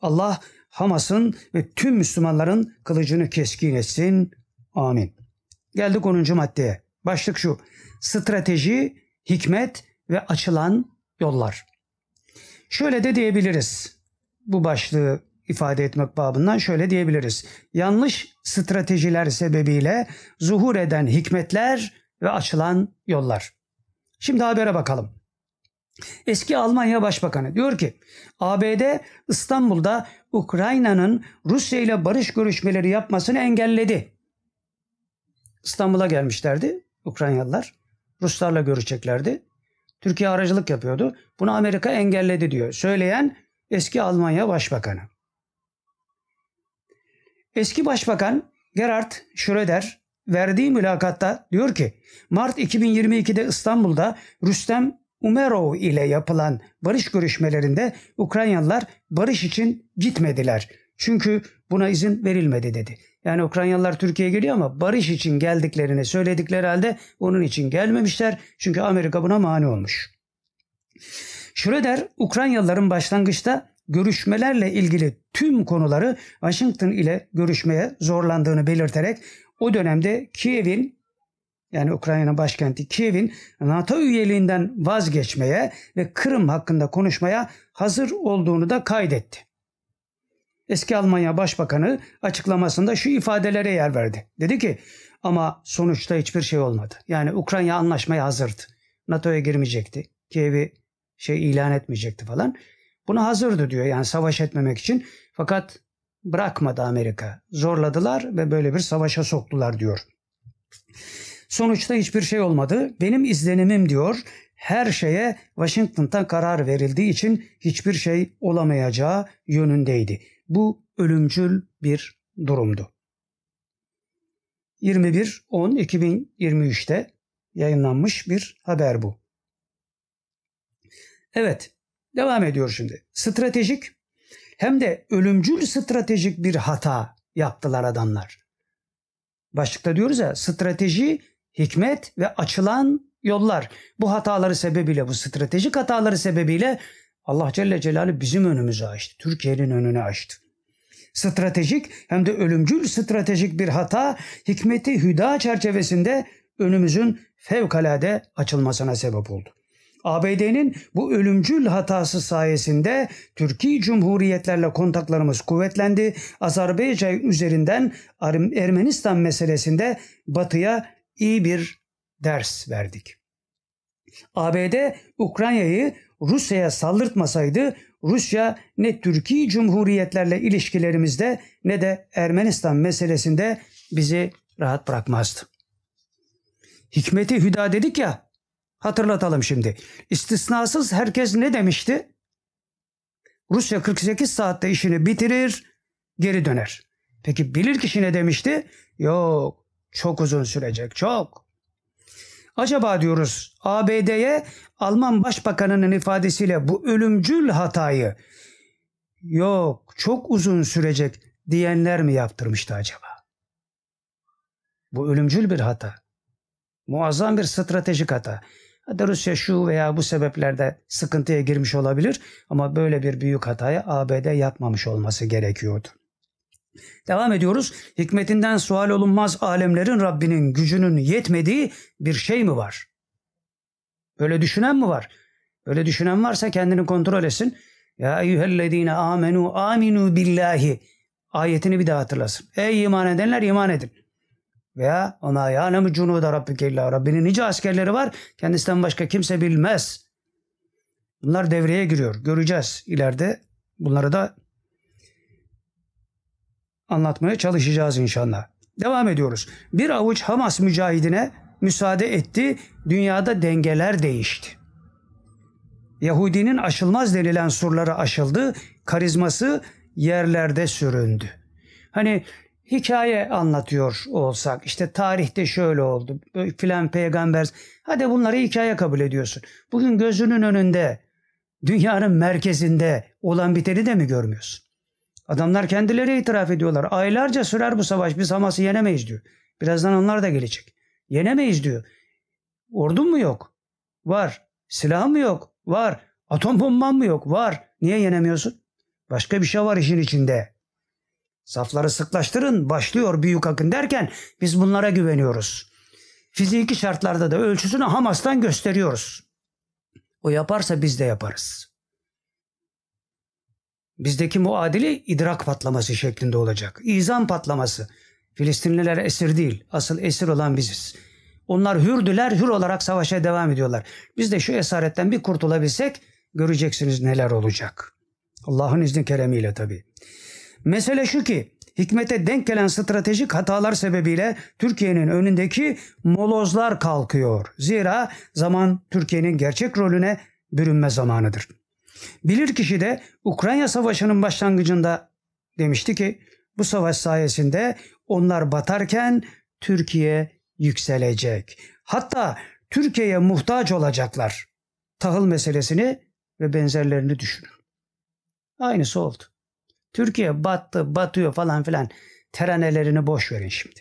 Allah Hamas'ın ve tüm Müslümanların kılıcını keskin etsin. Amin. Geldik 10. maddeye. Başlık şu. Strateji, hikmet ve açılan yollar. Şöyle de diyebiliriz. Bu başlığı ifade etmek babından şöyle diyebiliriz. Yanlış stratejiler sebebiyle zuhur eden hikmetler ve açılan yollar. Şimdi habere bakalım. Eski Almanya Başbakanı diyor ki ABD İstanbul'da Ukrayna'nın Rusya ile barış görüşmeleri yapmasını engelledi. İstanbul'a gelmişlerdi Ukraynalılar. Ruslarla görüşeceklerdi. Türkiye aracılık yapıyordu. Bunu Amerika engelledi diyor. Söyleyen eski Almanya Başbakanı. Eski Başbakan Gerhard Schröder verdiği mülakatta diyor ki Mart 2022'de İstanbul'da Rüstem Umerov ile yapılan barış görüşmelerinde Ukraynalılar barış için gitmediler. Çünkü buna izin verilmedi dedi. Yani Ukraynalılar Türkiye'ye geliyor ama barış için geldiklerini söyledikleri halde onun için gelmemişler. Çünkü Amerika buna mani olmuş. Schröder Ukraynalıların başlangıçta görüşmelerle ilgili tüm konuları Washington ile görüşmeye zorlandığını belirterek o dönemde Kiev'in yani Ukrayna başkenti Kiev'in NATO üyeliğinden vazgeçmeye ve Kırım hakkında konuşmaya hazır olduğunu da kaydetti. Eski Almanya Başbakanı açıklamasında şu ifadelere yer verdi. Dedi ki ama sonuçta hiçbir şey olmadı. Yani Ukrayna anlaşmaya hazırdı. NATO'ya girmeyecekti. Kiev'i şey ilan etmeyecekti falan. Buna hazırdı diyor yani savaş etmemek için. Fakat bırakmadı Amerika. Zorladılar ve böyle bir savaşa soktular diyor. Sonuçta hiçbir şey olmadı. Benim izlenimim diyor her şeye Washington'dan karar verildiği için hiçbir şey olamayacağı yönündeydi. Bu ölümcül bir durumdu. 21.10.2023'te yayınlanmış bir haber bu. Evet, devam ediyor şimdi. Stratejik hem de ölümcül stratejik bir hata yaptılar adamlar. Başlıkta diyoruz ya strateji, hikmet ve açılan yollar. Bu hataları sebebiyle, bu stratejik hataları sebebiyle Allah Celle Celaluhu bizim önümüzü açtı. Türkiye'nin önünü açtı. Stratejik hem de ölümcül stratejik bir hata hikmeti hüda çerçevesinde önümüzün fevkalade açılmasına sebep oldu. ABD'nin bu ölümcül hatası sayesinde Türkiye Cumhuriyetlerle kontaklarımız kuvvetlendi. Azerbaycan üzerinden Ermenistan meselesinde Batı'ya iyi bir ders verdik. ABD Ukrayna'yı Rusya'ya saldırtmasaydı Rusya ne Türkiye Cumhuriyetlerle ilişkilerimizde ne de Ermenistan meselesinde bizi rahat bırakmazdı. Hikmeti hüda dedik ya hatırlatalım şimdi. İstisnasız herkes ne demişti? Rusya 48 saatte işini bitirir, geri döner. Peki bilir kişi ne demişti? Yok, çok uzun sürecek, çok. Acaba diyoruz ABD'ye Alman Başbakanı'nın ifadesiyle bu ölümcül hatayı yok çok uzun sürecek diyenler mi yaptırmıştı acaba? Bu ölümcül bir hata. Muazzam bir stratejik hata. Hadi Rusya şu veya bu sebeplerde sıkıntıya girmiş olabilir ama böyle bir büyük hatayı ABD yapmamış olması gerekiyordu. Devam ediyoruz. Hikmetinden sual olunmaz alemlerin Rabbinin gücünün yetmediği bir şey mi var? Böyle düşünen mi var? Böyle düşünen varsa kendini kontrol etsin. Ya eyyühellezine amenu aminu billahi ayetini bir daha hatırlasın. Ey iman edenler iman edin. Veya ona ya'lemu cunuda rabbike illa Rabbinin nice askerleri var. Kendisinden başka kimse bilmez. Bunlar devreye giriyor. Göreceğiz ileride. Bunları da anlatmaya çalışacağız inşallah. Devam ediyoruz. Bir avuç Hamas mücahidine müsaade etti. Dünyada dengeler değişti. Yahudinin aşılmaz denilen surları aşıldı. Karizması yerlerde süründü. Hani hikaye anlatıyor olsak işte tarihte şöyle oldu filan peygamber hadi bunları hikaye kabul ediyorsun. Bugün gözünün önünde dünyanın merkezinde olan biteni de mi görmüyorsun? Adamlar kendileri itiraf ediyorlar. Aylarca sürer bu savaş. Biz Hamas'ı yenemeyiz diyor. Birazdan onlar da gelecek. Yenemeyiz diyor. Ordun mu yok? Var. Silah mı yok? Var. Atom bomban mı yok? Var. Niye yenemiyorsun? Başka bir şey var işin içinde. Safları sıklaştırın, başlıyor büyük akın derken biz bunlara güveniyoruz. Fiziki şartlarda da ölçüsünü Hamas'tan gösteriyoruz. O yaparsa biz de yaparız. Bizdeki muadili idrak patlaması şeklinde olacak. İzan patlaması. Filistinliler esir değil. Asıl esir olan biziz. Onlar hürdüler, hür olarak savaşa devam ediyorlar. Biz de şu esaretten bir kurtulabilsek göreceksiniz neler olacak. Allah'ın izni keremiyle tabii. Mesele şu ki hikmete denk gelen stratejik hatalar sebebiyle Türkiye'nin önündeki molozlar kalkıyor. Zira zaman Türkiye'nin gerçek rolüne bürünme zamanıdır. Bilir kişi de Ukrayna Savaşı'nın başlangıcında demişti ki bu savaş sayesinde onlar batarken Türkiye yükselecek. Hatta Türkiye'ye muhtaç olacaklar. Tahıl meselesini ve benzerlerini düşünün. Aynısı oldu. Türkiye battı, batıyor falan filan. Teranelerini boş verin şimdi.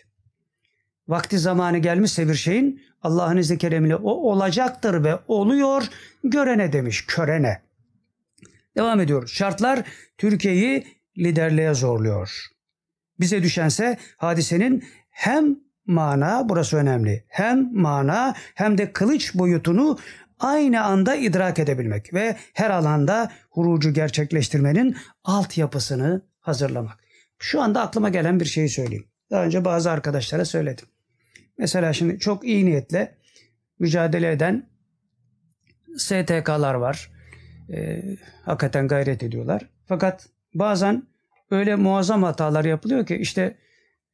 Vakti zamanı gelmişse bir şeyin Allah'ın izni keremiyle o olacaktır ve oluyor görene demiş körene. Devam ediyoruz. Şartlar Türkiye'yi liderliğe zorluyor. Bize düşense hadisenin hem mana burası önemli. Hem mana hem de kılıç boyutunu aynı anda idrak edebilmek ve her alanda hurucu gerçekleştirmenin altyapısını hazırlamak. Şu anda aklıma gelen bir şeyi söyleyeyim. Daha önce bazı arkadaşlara söyledim. Mesela şimdi çok iyi niyetle mücadele eden STK'lar var. Ee, hakikaten gayret ediyorlar. Fakat bazen öyle muazzam hatalar yapılıyor ki işte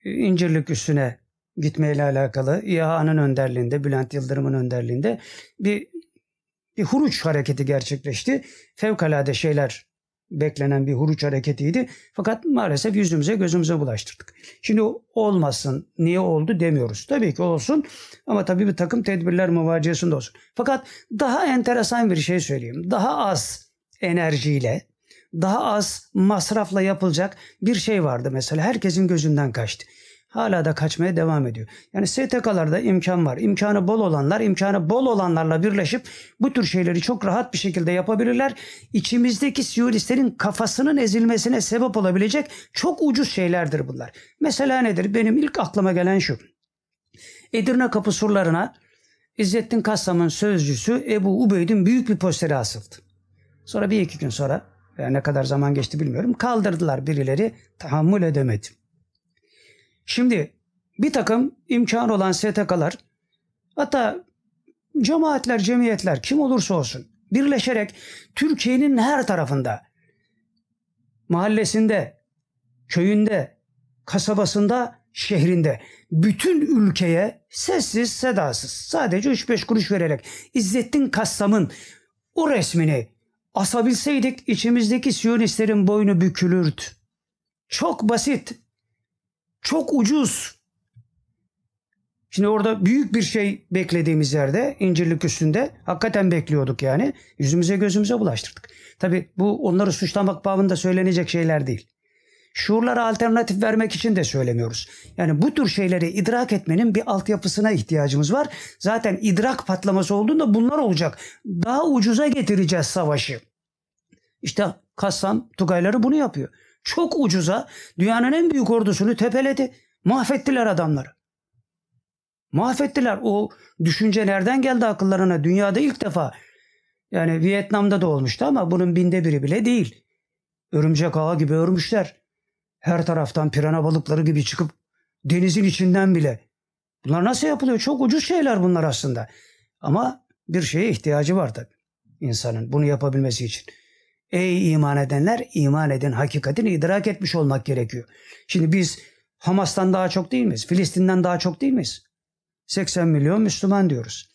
e, incirlik üstüne gitmeyle alakalı İHA'nın önderliğinde, Bülent Yıldırım'ın önderliğinde bir bir huruç hareketi gerçekleşti. Fevkalade şeyler beklenen bir huruç hareketiydi. Fakat maalesef yüzümüze gözümüze bulaştırdık. Şimdi olmasın, niye oldu demiyoruz. Tabii ki olsun ama tabii bir takım tedbirler muvaciyesinde olsun. Fakat daha enteresan bir şey söyleyeyim. Daha az enerjiyle, daha az masrafla yapılacak bir şey vardı mesela. Herkesin gözünden kaçtı hala da kaçmaya devam ediyor. Yani STK'larda imkan var. İmkanı bol olanlar, imkanı bol olanlarla birleşip bu tür şeyleri çok rahat bir şekilde yapabilirler. İçimizdeki Siyonistlerin kafasının ezilmesine sebep olabilecek çok ucuz şeylerdir bunlar. Mesela nedir? Benim ilk aklıma gelen şu. Edirne kapı surlarına İzzettin Kassam'ın sözcüsü Ebu Ubeyd'in büyük bir posteri asıldı. Sonra bir iki gün sonra yani ne kadar zaman geçti bilmiyorum kaldırdılar birileri tahammül edemedi. Şimdi bir takım imkan olan STK'lar hatta cemaatler, cemiyetler kim olursa olsun birleşerek Türkiye'nin her tarafında mahallesinde, köyünde, kasabasında, şehrinde bütün ülkeye sessiz sedasız sadece 3-5 kuruş vererek İzzettin Kassam'ın o resmini asabilseydik içimizdeki Siyonistlerin boynu bükülürdü. Çok basit çok ucuz. Şimdi orada büyük bir şey beklediğimiz yerde incirlik üstünde hakikaten bekliyorduk yani. Yüzümüze gözümüze bulaştırdık. Tabi bu onları suçlamak babında söylenecek şeyler değil. Şuurlara alternatif vermek için de söylemiyoruz. Yani bu tür şeyleri idrak etmenin bir altyapısına ihtiyacımız var. Zaten idrak patlaması olduğunda bunlar olacak. Daha ucuza getireceğiz savaşı. İşte Kassam Tugayları bunu yapıyor çok ucuza dünyanın en büyük ordusunu tepeledi. Mahvettiler adamları. Mahvettiler. O düşünce nereden geldi akıllarına? Dünyada ilk defa yani Vietnam'da da olmuştu ama bunun binde biri bile değil. Örümcek ağı gibi örmüşler. Her taraftan pirana balıkları gibi çıkıp denizin içinden bile. Bunlar nasıl yapılıyor? Çok ucuz şeyler bunlar aslında. Ama bir şeye ihtiyacı var tabii insanın bunu yapabilmesi için. Ey iman edenler iman edin hakikatini idrak etmiş olmak gerekiyor. Şimdi biz Hamas'tan daha çok değil miyiz? Filistin'den daha çok değil miyiz? 80 milyon Müslüman diyoruz.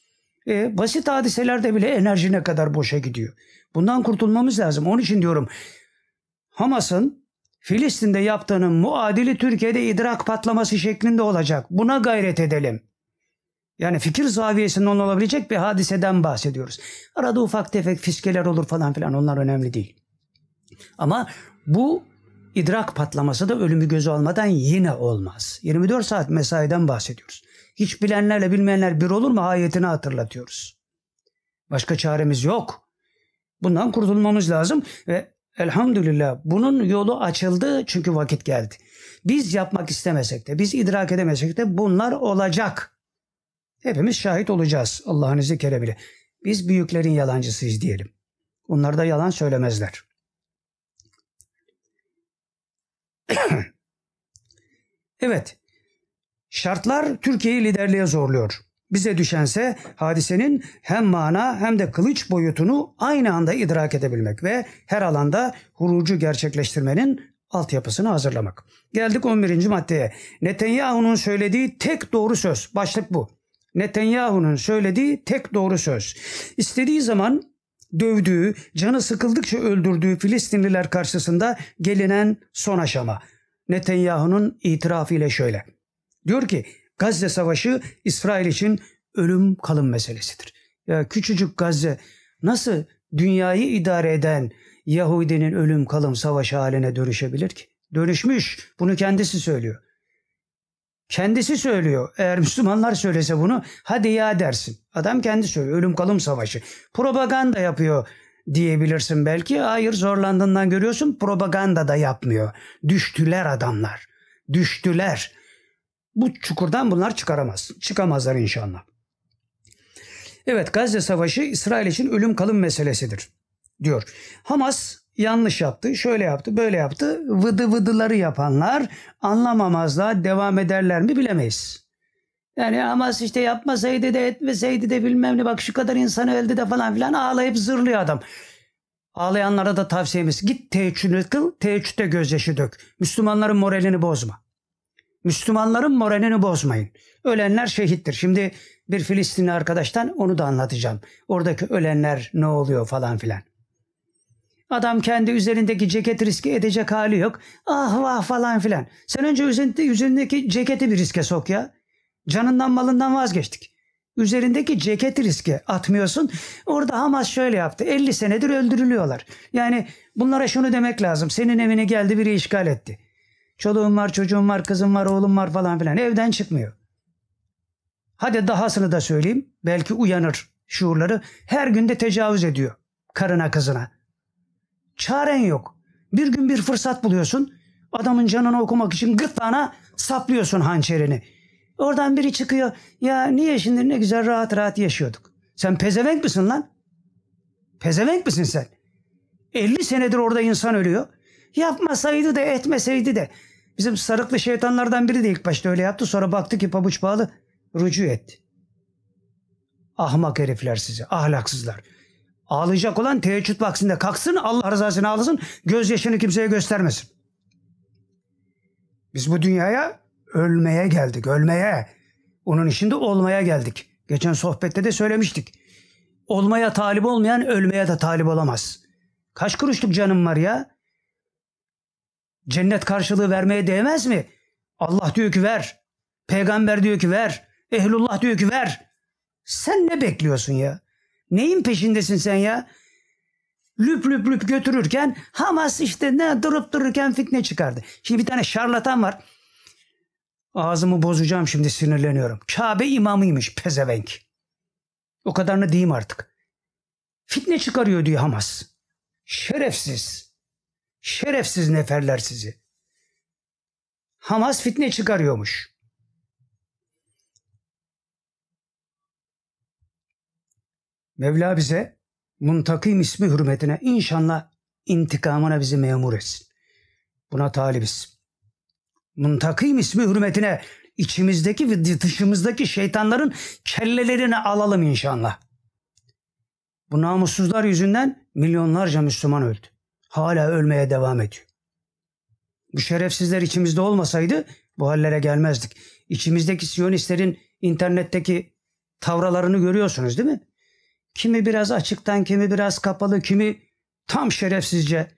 E, basit hadiselerde bile enerji ne kadar boşa gidiyor. Bundan kurtulmamız lazım. Onun için diyorum Hamas'ın Filistin'de yaptığının muadili Türkiye'de idrak patlaması şeklinde olacak. Buna gayret edelim. Yani fikir zaviyesinden olabilecek bir hadiseden bahsediyoruz. Arada ufak tefek fiskeler olur falan filan onlar önemli değil. Ama bu idrak patlaması da ölümü gözü almadan yine olmaz. 24 saat mesaiden bahsediyoruz. Hiç bilenlerle bilmeyenler bir olur mu ayetini hatırlatıyoruz. Başka çaremiz yok. Bundan kurtulmamız lazım ve elhamdülillah bunun yolu açıldı çünkü vakit geldi. Biz yapmak istemesek de, biz idrak edemesek de bunlar olacak. Hepimiz şahit olacağız Allah'ın izni keremiyle. Biz büyüklerin yalancısıyız diyelim. Onlar da yalan söylemezler. evet, şartlar Türkiye'yi liderliğe zorluyor. Bize düşense hadisenin hem mana hem de kılıç boyutunu aynı anda idrak edebilmek ve her alanda hurucu gerçekleştirmenin altyapısını hazırlamak. Geldik 11. maddeye. Netanyahu'nun söylediği tek doğru söz. Başlık bu. Netanyahu'nun söylediği tek doğru söz. İstediği zaman dövdüğü, canı sıkıldıkça öldürdüğü Filistinliler karşısında gelinen son aşama. Netanyahu'nun itirafı ile şöyle. Diyor ki Gazze Savaşı İsrail için ölüm kalım meselesidir. Ya küçücük Gazze nasıl dünyayı idare eden Yahudinin ölüm kalım savaşı haline dönüşebilir ki? Dönüşmüş. Bunu kendisi söylüyor. Kendisi söylüyor. Eğer Müslümanlar söylese bunu hadi ya dersin. Adam kendi söylüyor. Ölüm kalım savaşı. Propaganda yapıyor diyebilirsin belki. Hayır zorlandığından görüyorsun. Propaganda da yapmıyor. Düştüler adamlar. Düştüler. Bu çukurdan bunlar çıkaramaz. Çıkamazlar inşallah. Evet Gazze Savaşı İsrail için ölüm kalım meselesidir diyor. Hamas yanlış yaptı, şöyle yaptı, böyle yaptı. Vıdı vıdıları yapanlar anlamamazlığa devam ederler mi bilemeyiz. Yani Hamas işte yapmasaydı da etmeseydi de bilmem ne bak şu kadar insan öldü de falan filan ağlayıp zırlıyor adam. Ağlayanlara da tavsiyemiz git teheccüd kıl, teheccüde gözyaşı dök. Müslümanların moralini bozma. Müslümanların moralini bozmayın. Ölenler şehittir. Şimdi bir Filistinli arkadaştan onu da anlatacağım. Oradaki ölenler ne oluyor falan filan. Adam kendi üzerindeki ceket riske edecek hali yok. Ah vah falan filan. Sen önce üzerinde, üzerindeki ceketi bir riske sok ya. Canından malından vazgeçtik. Üzerindeki ceketi riske atmıyorsun. Orada Hamas şöyle yaptı. 50 senedir öldürülüyorlar. Yani bunlara şunu demek lazım. Senin evine geldi biri işgal etti. Çoluğum var, çocuğum var, kızım var, oğlum var falan filan. Evden çıkmıyor. Hadi dahasını da söyleyeyim. Belki uyanır şuurları. Her günde tecavüz ediyor karına kızına. Çaren yok. Bir gün bir fırsat buluyorsun. Adamın canını okumak için gırtlağına saplıyorsun hançerini. Oradan biri çıkıyor. Ya niye şimdi ne güzel rahat rahat yaşıyorduk. Sen pezevenk misin lan? Pezevenk misin sen? 50 senedir orada insan ölüyor. Yapmasaydı da etmeseydi de. Bizim sarıklı şeytanlardan biri de ilk başta öyle yaptı. Sonra baktı ki pabuç bağlı. Rücu etti. Ahmak herifler size. Ahlaksızlar. Ağlayacak olan teheccüd vaktinde kalksın Allah rızasını ağlasın gözyaşını kimseye göstermesin. Biz bu dünyaya ölmeye geldik ölmeye. Onun içinde olmaya geldik. Geçen sohbette de söylemiştik. Olmaya talip olmayan ölmeye de talip olamaz. Kaç kuruşluk canım var ya? Cennet karşılığı vermeye değmez mi? Allah diyor ki ver. Peygamber diyor ki ver. Ehlullah diyor ki ver. Sen ne bekliyorsun ya? Neyin peşindesin sen ya? Lüp lüp lüp götürürken Hamas işte ne durup dururken fitne çıkardı. Şimdi bir tane şarlatan var. Ağzımı bozacağım şimdi sinirleniyorum. Kabe imamıymış pezevenk. O kadarını diyeyim artık. Fitne çıkarıyor diyor Hamas. Şerefsiz. Şerefsiz neferler sizi. Hamas fitne çıkarıyormuş. Mevla bize muntakim ismi hürmetine inşallah intikamına bizi memur etsin. Buna talibiz. Muntakim ismi hürmetine içimizdeki ve dışımızdaki şeytanların kellelerini alalım inşallah. Bu namussuzlar yüzünden milyonlarca Müslüman öldü. Hala ölmeye devam ediyor. Bu şerefsizler içimizde olmasaydı bu hallere gelmezdik. İçimizdeki Siyonistlerin internetteki tavralarını görüyorsunuz değil mi? Kimi biraz açıktan, kimi biraz kapalı, kimi tam şerefsizce.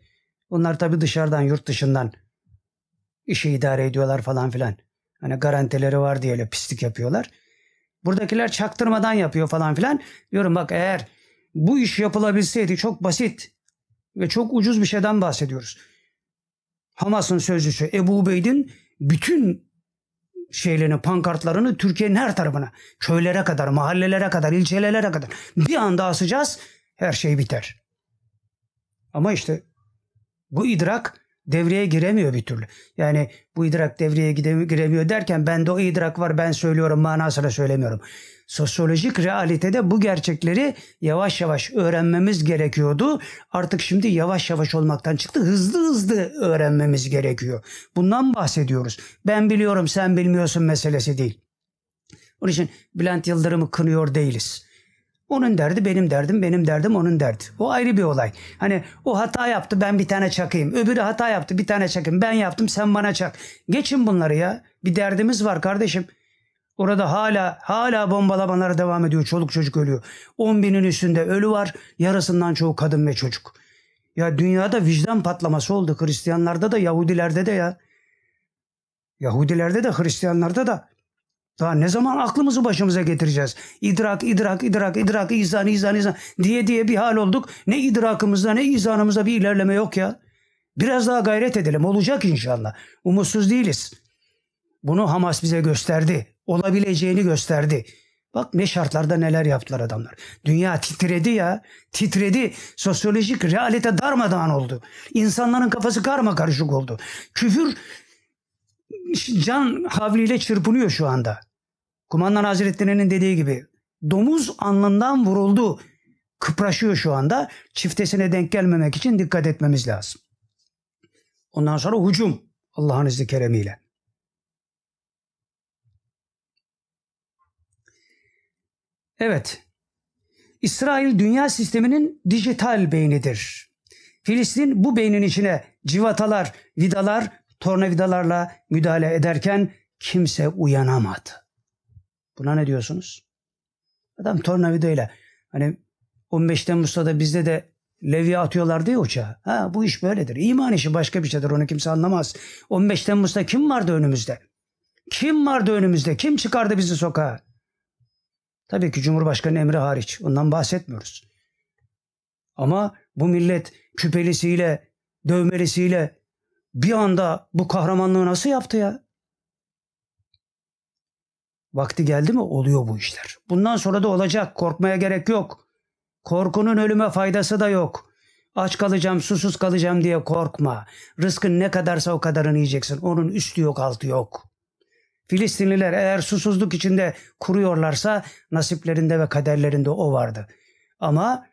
Bunlar tabii dışarıdan, yurt dışından işi idare ediyorlar falan filan. Hani garantileri var diye öyle pislik yapıyorlar. Buradakiler çaktırmadan yapıyor falan filan. Diyorum bak eğer bu iş yapılabilseydi çok basit ve çok ucuz bir şeyden bahsediyoruz. Hamas'ın sözcüsü Ebu Ubeyd'in bütün şeylerini, pankartlarını Türkiye'nin her tarafına, köylere kadar, mahallelere kadar, ilçelere kadar bir anda asacağız, her şey biter. Ama işte bu idrak devreye giremiyor bir türlü. Yani bu idrak devreye giremiyor derken bende o idrak var ben söylüyorum manasına söylemiyorum. Sosyolojik realitede bu gerçekleri yavaş yavaş öğrenmemiz gerekiyordu. Artık şimdi yavaş yavaş olmaktan çıktı. Hızlı hızlı öğrenmemiz gerekiyor. Bundan bahsediyoruz. Ben biliyorum sen bilmiyorsun meselesi değil. Onun için Bülent Yıldırım'ı kınıyor değiliz. Onun derdi benim derdim, benim derdim onun derdi. O ayrı bir olay. Hani o hata yaptı ben bir tane çakayım. Öbürü hata yaptı bir tane çakayım. Ben yaptım sen bana çak. Geçin bunları ya. Bir derdimiz var kardeşim. Orada hala hala bombalamalar devam ediyor. Çoluk çocuk ölüyor. 10 binin üstünde ölü var. Yarısından çoğu kadın ve çocuk. Ya dünyada vicdan patlaması oldu. Hristiyanlarda da Yahudilerde de ya. Yahudilerde de Hristiyanlarda da. Daha ne zaman aklımızı başımıza getireceğiz? İdrak, idrak, idrak, idrak, izan, izan, izan diye diye bir hal olduk. Ne idrakımızda ne izanımızda bir ilerleme yok ya. Biraz daha gayret edelim. Olacak inşallah. Umutsuz değiliz. Bunu Hamas bize gösterdi. Olabileceğini gösterdi. Bak ne şartlarda neler yaptılar adamlar. Dünya titredi ya. Titredi. Sosyolojik realite darmadağın oldu. İnsanların kafası karma karışık oldu. Küfür can havliyle çırpınıyor şu anda. Kumandan Hazretleri'nin dediği gibi domuz alnından vuruldu. Kıpraşıyor şu anda. Çiftesine denk gelmemek için dikkat etmemiz lazım. Ondan sonra hücum Allah'ın izni keremiyle. Evet. İsrail dünya sisteminin dijital beynidir. Filistin bu beynin içine civatalar, vidalar, tornavidalarla müdahale ederken kimse uyanamadı. Buna ne diyorsunuz? Adam tornavidayla hani 15 Temmuz'da da bizde de levye atıyorlardı ya uçağa. Ha bu iş böyledir. İman işi başka bir şeydir onu kimse anlamaz. 15 Temmuz'da kim vardı önümüzde? Kim vardı önümüzde? Kim çıkardı bizi sokağa? Tabii ki Cumhurbaşkanı emri hariç. Ondan bahsetmiyoruz. Ama bu millet küpelisiyle, dövmelisiyle bir anda bu kahramanlığı nasıl yaptı ya? Vakti geldi mi oluyor bu işler. Bundan sonra da olacak. Korkmaya gerek yok. Korkunun ölüme faydası da yok. Aç kalacağım, susuz kalacağım diye korkma. Rızkın ne kadarsa o kadarını yiyeceksin. Onun üstü yok, altı yok. Filistinliler eğer susuzluk içinde kuruyorlarsa nasiplerinde ve kaderlerinde o vardı. Ama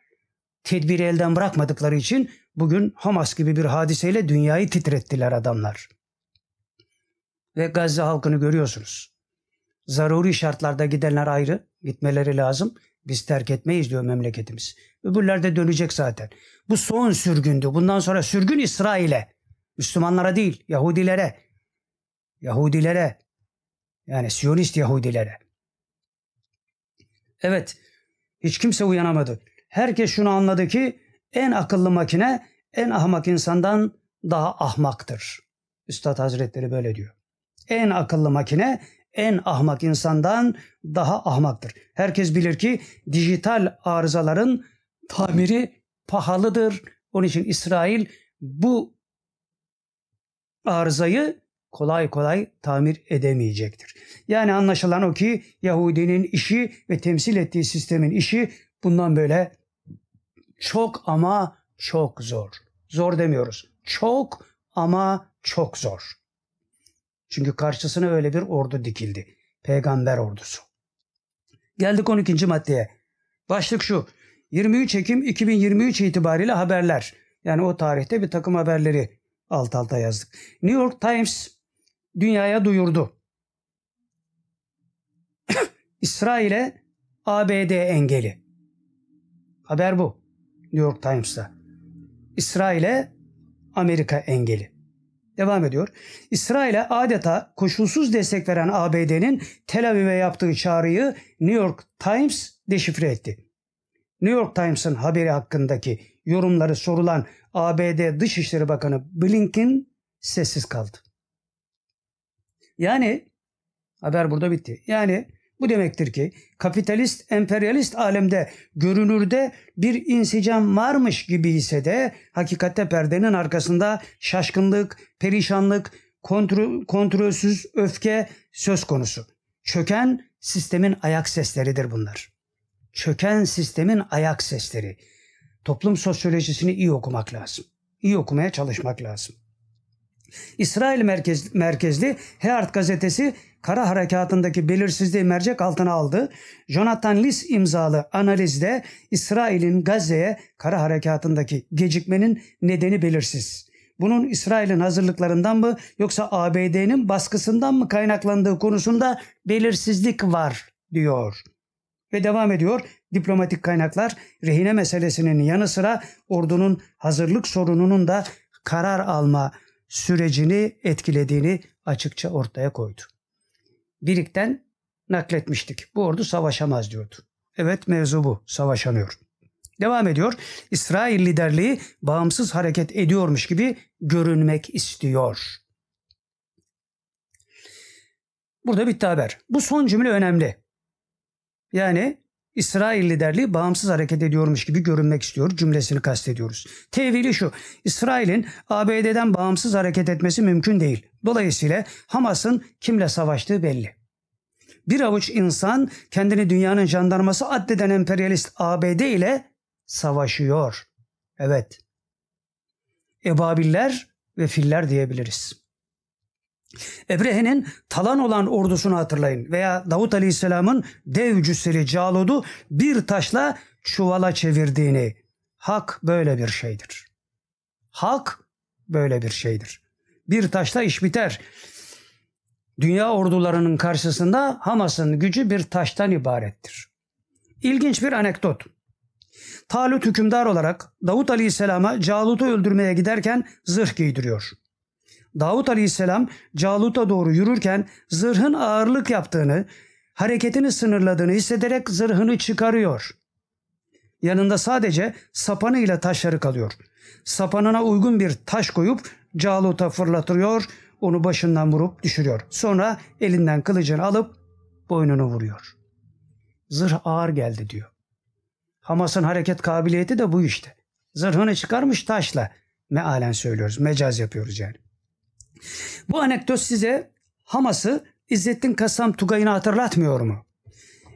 tedbiri elden bırakmadıkları için bugün Hamas gibi bir hadiseyle dünyayı titrettiler adamlar. Ve Gazze halkını görüyorsunuz. Zaruri şartlarda gidenler ayrı, gitmeleri lazım. Biz terk etmeyiz diyor memleketimiz. Öbürler de dönecek zaten. Bu son sürgündü. Bundan sonra sürgün İsrail'e. Müslümanlara değil, Yahudilere. Yahudilere. Yani Siyonist Yahudilere. Evet, hiç kimse uyanamadı. Herkes şunu anladı ki en akıllı makine en ahmak insandan daha ahmaktır. Üstad Hazretleri böyle diyor. En akıllı makine en ahmak insandan daha ahmaktır. Herkes bilir ki dijital arızaların tamiri pahalıdır. Onun için İsrail bu arızayı kolay kolay tamir edemeyecektir. Yani anlaşılan o ki Yahudinin işi ve temsil ettiği sistemin işi bundan böyle çok ama çok zor. Zor demiyoruz. Çok ama çok zor. Çünkü karşısına öyle bir ordu dikildi. Peygamber ordusu. Geldik 12. maddeye. Başlık şu. 23 Ekim 2023 itibariyle haberler. Yani o tarihte bir takım haberleri alt alta yazdık. New York Times dünyaya duyurdu. İsrail'e ABD engeli. Haber bu. New York Times'ta. İsrail'e Amerika engeli. Devam ediyor. İsrail'e adeta koşulsuz destek veren ABD'nin Tel Aviv'e yaptığı çağrıyı New York Times deşifre etti. New York Times'ın haberi hakkındaki yorumları sorulan ABD Dışişleri Bakanı Blinken sessiz kaldı. Yani haber burada bitti. Yani bu demektir ki kapitalist, emperyalist alemde görünürde bir insicam varmış gibi ise de hakikatte perdenin arkasında şaşkınlık, perişanlık, kontrol, kontrolsüz öfke söz konusu. Çöken sistemin ayak sesleridir bunlar. Çöken sistemin ayak sesleri. Toplum sosyolojisini iyi okumak lazım. İyi okumaya çalışmak lazım. İsrail merkez, merkezli Heart gazetesi kara harekatındaki belirsizliği mercek altına aldı. Jonathan Liss imzalı analizde İsrail'in Gazze'ye kara harekatındaki gecikmenin nedeni belirsiz. Bunun İsrail'in hazırlıklarından mı yoksa ABD'nin baskısından mı kaynaklandığı konusunda belirsizlik var diyor. Ve devam ediyor. Diplomatik kaynaklar rehine meselesinin yanı sıra ordunun hazırlık sorununun da karar alma sürecini etkilediğini açıkça ortaya koydu. Birikten nakletmiştik. Bu ordu savaşamaz diyordu. Evet mevzu bu. Savaşamıyor. Devam ediyor. İsrail liderliği bağımsız hareket ediyormuş gibi görünmek istiyor. Burada bitti haber. Bu son cümle önemli. Yani İsrail liderliği bağımsız hareket ediyormuş gibi görünmek istiyor cümlesini kastediyoruz. Tevili şu, İsrail'in ABD'den bağımsız hareket etmesi mümkün değil. Dolayısıyla Hamas'ın kimle savaştığı belli. Bir avuç insan kendini dünyanın jandarması addeden emperyalist ABD ile savaşıyor. Evet. Ebabiller ve filler diyebiliriz. Ebrehe'nin talan olan ordusunu hatırlayın veya Davut Aleyhisselam'ın dev cüsseli Calud'u bir taşla çuvala çevirdiğini. Hak böyle bir şeydir. Hak böyle bir şeydir. Bir taşla iş biter. Dünya ordularının karşısında Hamas'ın gücü bir taştan ibarettir. İlginç bir anekdot. Talut hükümdar olarak Davut Aleyhisselam'a Calut'u öldürmeye giderken zırh giydiriyor. Davut Aleyhisselam Calut'a doğru yürürken zırhın ağırlık yaptığını, hareketini sınırladığını hissederek zırhını çıkarıyor. Yanında sadece sapanıyla taşları kalıyor. Sapanına uygun bir taş koyup Calut'a fırlatıyor, onu başından vurup düşürüyor. Sonra elinden kılıcını alıp boynunu vuruyor. Zırh ağır geldi diyor. Hamas'ın hareket kabiliyeti de bu işte. Zırhını çıkarmış taşla. Mealen söylüyoruz. Mecaz yapıyoruz yani. Bu anekdot size Hamas'ı İzzettin Kasam Tugay'ını hatırlatmıyor mu?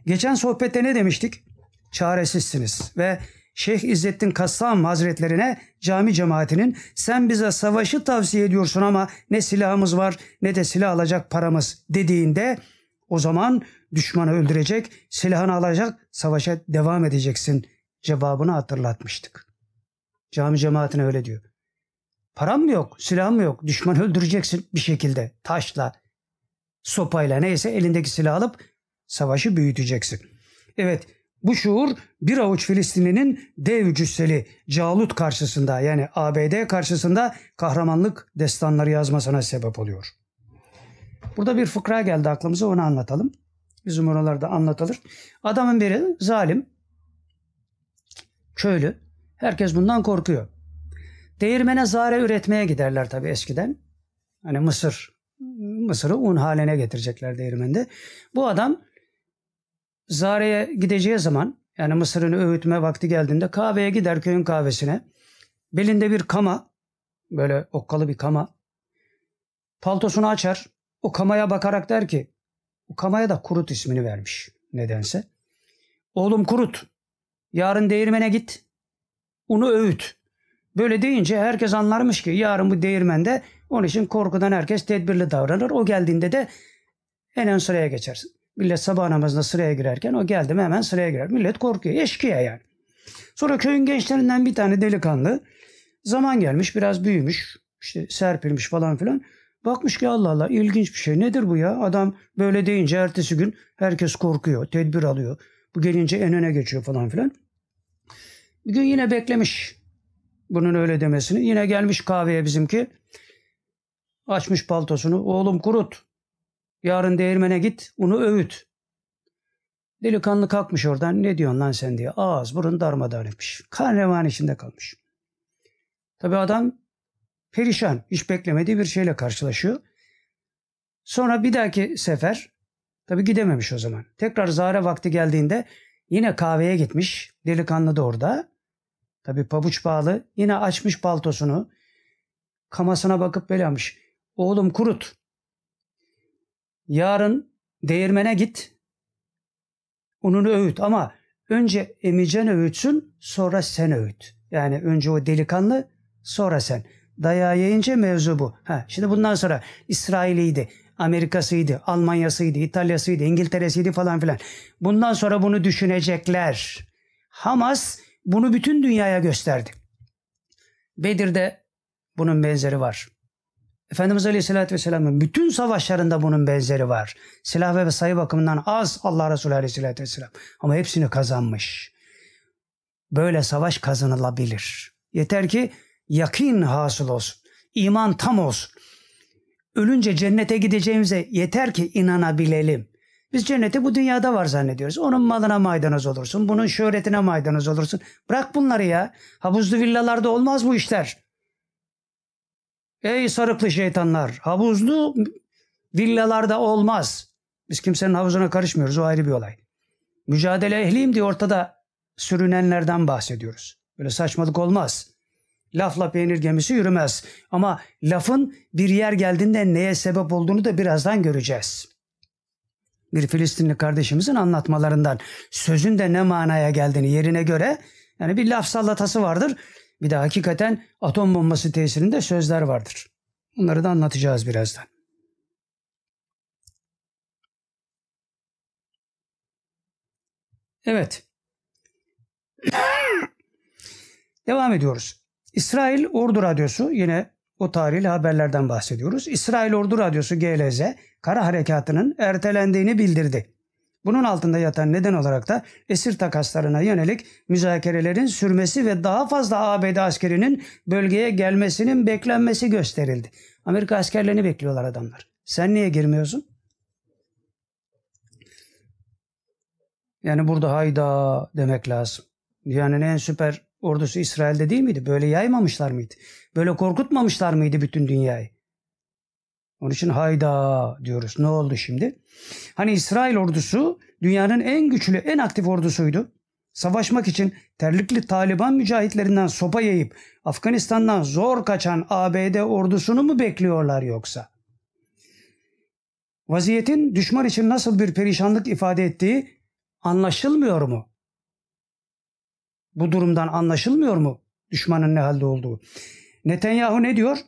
Geçen sohbette ne demiştik? Çaresizsiniz ve Şeyh İzzettin Kassam Hazretlerine cami cemaatinin sen bize savaşı tavsiye ediyorsun ama ne silahımız var ne de silah alacak paramız dediğinde o zaman düşmanı öldürecek, silahını alacak, savaşa devam edeceksin cevabını hatırlatmıştık. Cami cemaatine öyle diyor. Param mı yok, silahım mı yok, düşmanı öldüreceksin bir şekilde, taşla, sopayla neyse elindeki silah alıp savaşı büyüteceksin. Evet bu şuur bir avuç Filistinlinin dev cüsseli Calut karşısında yani ABD karşısında kahramanlık destanları yazmasına sebep oluyor. Burada bir fıkra geldi aklımıza onu anlatalım. Bizim oralarda anlatılır. Adamın biri zalim, köylü. Herkes bundan korkuyor. Değirmene zare üretmeye giderler tabii eskiden. Hani Mısır, Mısır'ı un haline getirecekler değirmende. Bu adam Zare'ye gideceği zaman yani Mısır'ın öğütme vakti geldiğinde kahveye gider köyün kahvesine. Belinde bir kama, böyle okkalı bir kama. Paltosunu açar. O kamaya bakarak der ki, o kamaya da Kurut ismini vermiş nedense. Oğlum Kurut, yarın değirmene git, unu öğüt. Böyle deyince herkes anlarmış ki yarın bu değirmende onun için korkudan herkes tedbirli davranır. O geldiğinde de en ön sıraya geçersin. Millet sabah namazında sıraya girerken o geldi mi hemen sıraya girer. Millet korkuyor. Eşkıya yani. Sonra köyün gençlerinden bir tane delikanlı zaman gelmiş biraz büyümüş işte serpilmiş falan filan. Bakmış ki Allah Allah ilginç bir şey. Nedir bu ya? Adam böyle deyince ertesi gün herkes korkuyor. Tedbir alıyor. Bu gelince en öne geçiyor falan filan. Bir gün yine beklemiş bunun öyle demesini. Yine gelmiş kahveye bizimki. Açmış paltosunu. Oğlum kurut. Yarın değirmene git, unu öğüt. Delikanlı kalkmış oradan. Ne diyorsun lan sen diye. Ağız burun darmadağın etmiş. Kan revan içinde kalmış. Tabi adam perişan. Hiç beklemediği bir şeyle karşılaşıyor. Sonra bir dahaki sefer tabi gidememiş o zaman. Tekrar zare vakti geldiğinde yine kahveye gitmiş. Delikanlı da orada. Tabi pabuç bağlı. Yine açmış paltosunu. Kamasına bakıp böyle yapmış. Oğlum kurut. Yarın değirmene git. Ununu öğüt ama önce emicen öğütsün sonra sen öğüt. Yani önce o delikanlı sonra sen. Dayağı yiyince mevzu bu. Ha, şimdi bundan sonra İsrail'iydi, Amerika'sıydı, Almanya'sıydı, İtalya'sıydı, İngiltere'siydi falan filan. Bundan sonra bunu düşünecekler. Hamas bunu bütün dünyaya gösterdi. Bedir'de bunun benzeri var. Efendimiz Aleyhisselatü Vesselam'ın bütün savaşlarında bunun benzeri var. Silah ve sayı bakımından az Allah Resulü Aleyhisselatü Vesselam. Ama hepsini kazanmış. Böyle savaş kazanılabilir. Yeter ki yakin hasıl olsun. İman tam olsun. Ölünce cennete gideceğimize yeter ki inanabilelim. Biz cenneti bu dünyada var zannediyoruz. Onun malına maydanoz olursun. Bunun şöhretine maydanoz olursun. Bırak bunları ya. Havuzlu villalarda olmaz bu işler. Ey sarıklı şeytanlar. Havuzlu villalarda olmaz. Biz kimsenin havuzuna karışmıyoruz. O ayrı bir olay. Mücadele ehliyim diye ortada sürünenlerden bahsediyoruz. Böyle saçmalık olmaz. Lafla peynir gemisi yürümez. Ama lafın bir yer geldiğinde neye sebep olduğunu da birazdan göreceğiz. Bir Filistinli kardeşimizin anlatmalarından sözün de ne manaya geldiğini yerine göre yani bir laf sallatası vardır. Bir de hakikaten atom bombası tesirinde sözler vardır. Bunları da anlatacağız birazdan. Evet. Devam ediyoruz. İsrail Ordu Radyosu yine o tarihli haberlerden bahsediyoruz. İsrail Ordu Radyosu GLZ kara harekatının ertelendiğini bildirdi. Bunun altında yatan neden olarak da esir takaslarına yönelik müzakerelerin sürmesi ve daha fazla ABD askerinin bölgeye gelmesinin beklenmesi gösterildi. Amerika askerlerini bekliyorlar adamlar. Sen niye girmiyorsun? Yani burada hayda demek lazım. Dünyanın en süper ordusu İsrail'de değil miydi? Böyle yaymamışlar mıydı? Böyle korkutmamışlar mıydı bütün dünyayı? Onun için hayda diyoruz. Ne oldu şimdi? Hani İsrail ordusu dünyanın en güçlü, en aktif ordusuydu. Savaşmak için terlikli Taliban mücahitlerinden sopa yayıp Afganistan'dan zor kaçan ABD ordusunu mu bekliyorlar yoksa? Vaziyetin düşman için nasıl bir perişanlık ifade ettiği anlaşılmıyor mu? Bu durumdan anlaşılmıyor mu düşmanın ne halde olduğu? Netanyahu ne diyor?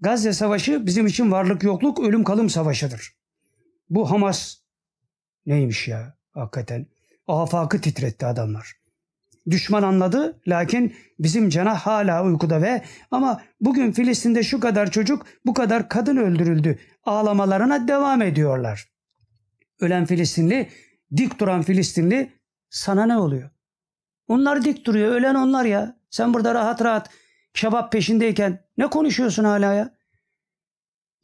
Gazze Savaşı bizim için varlık yokluk ölüm kalım savaşıdır. Bu Hamas neymiş ya hakikaten. Afakı titretti adamlar. Düşman anladı lakin bizim cenah hala uykuda ve ama bugün Filistin'de şu kadar çocuk bu kadar kadın öldürüldü ağlamalarına devam ediyorlar. Ölen Filistinli dik duran Filistinli sana ne oluyor? Onlar dik duruyor ölen onlar ya. Sen burada rahat rahat kebap peşindeyken ne konuşuyorsun hala ya?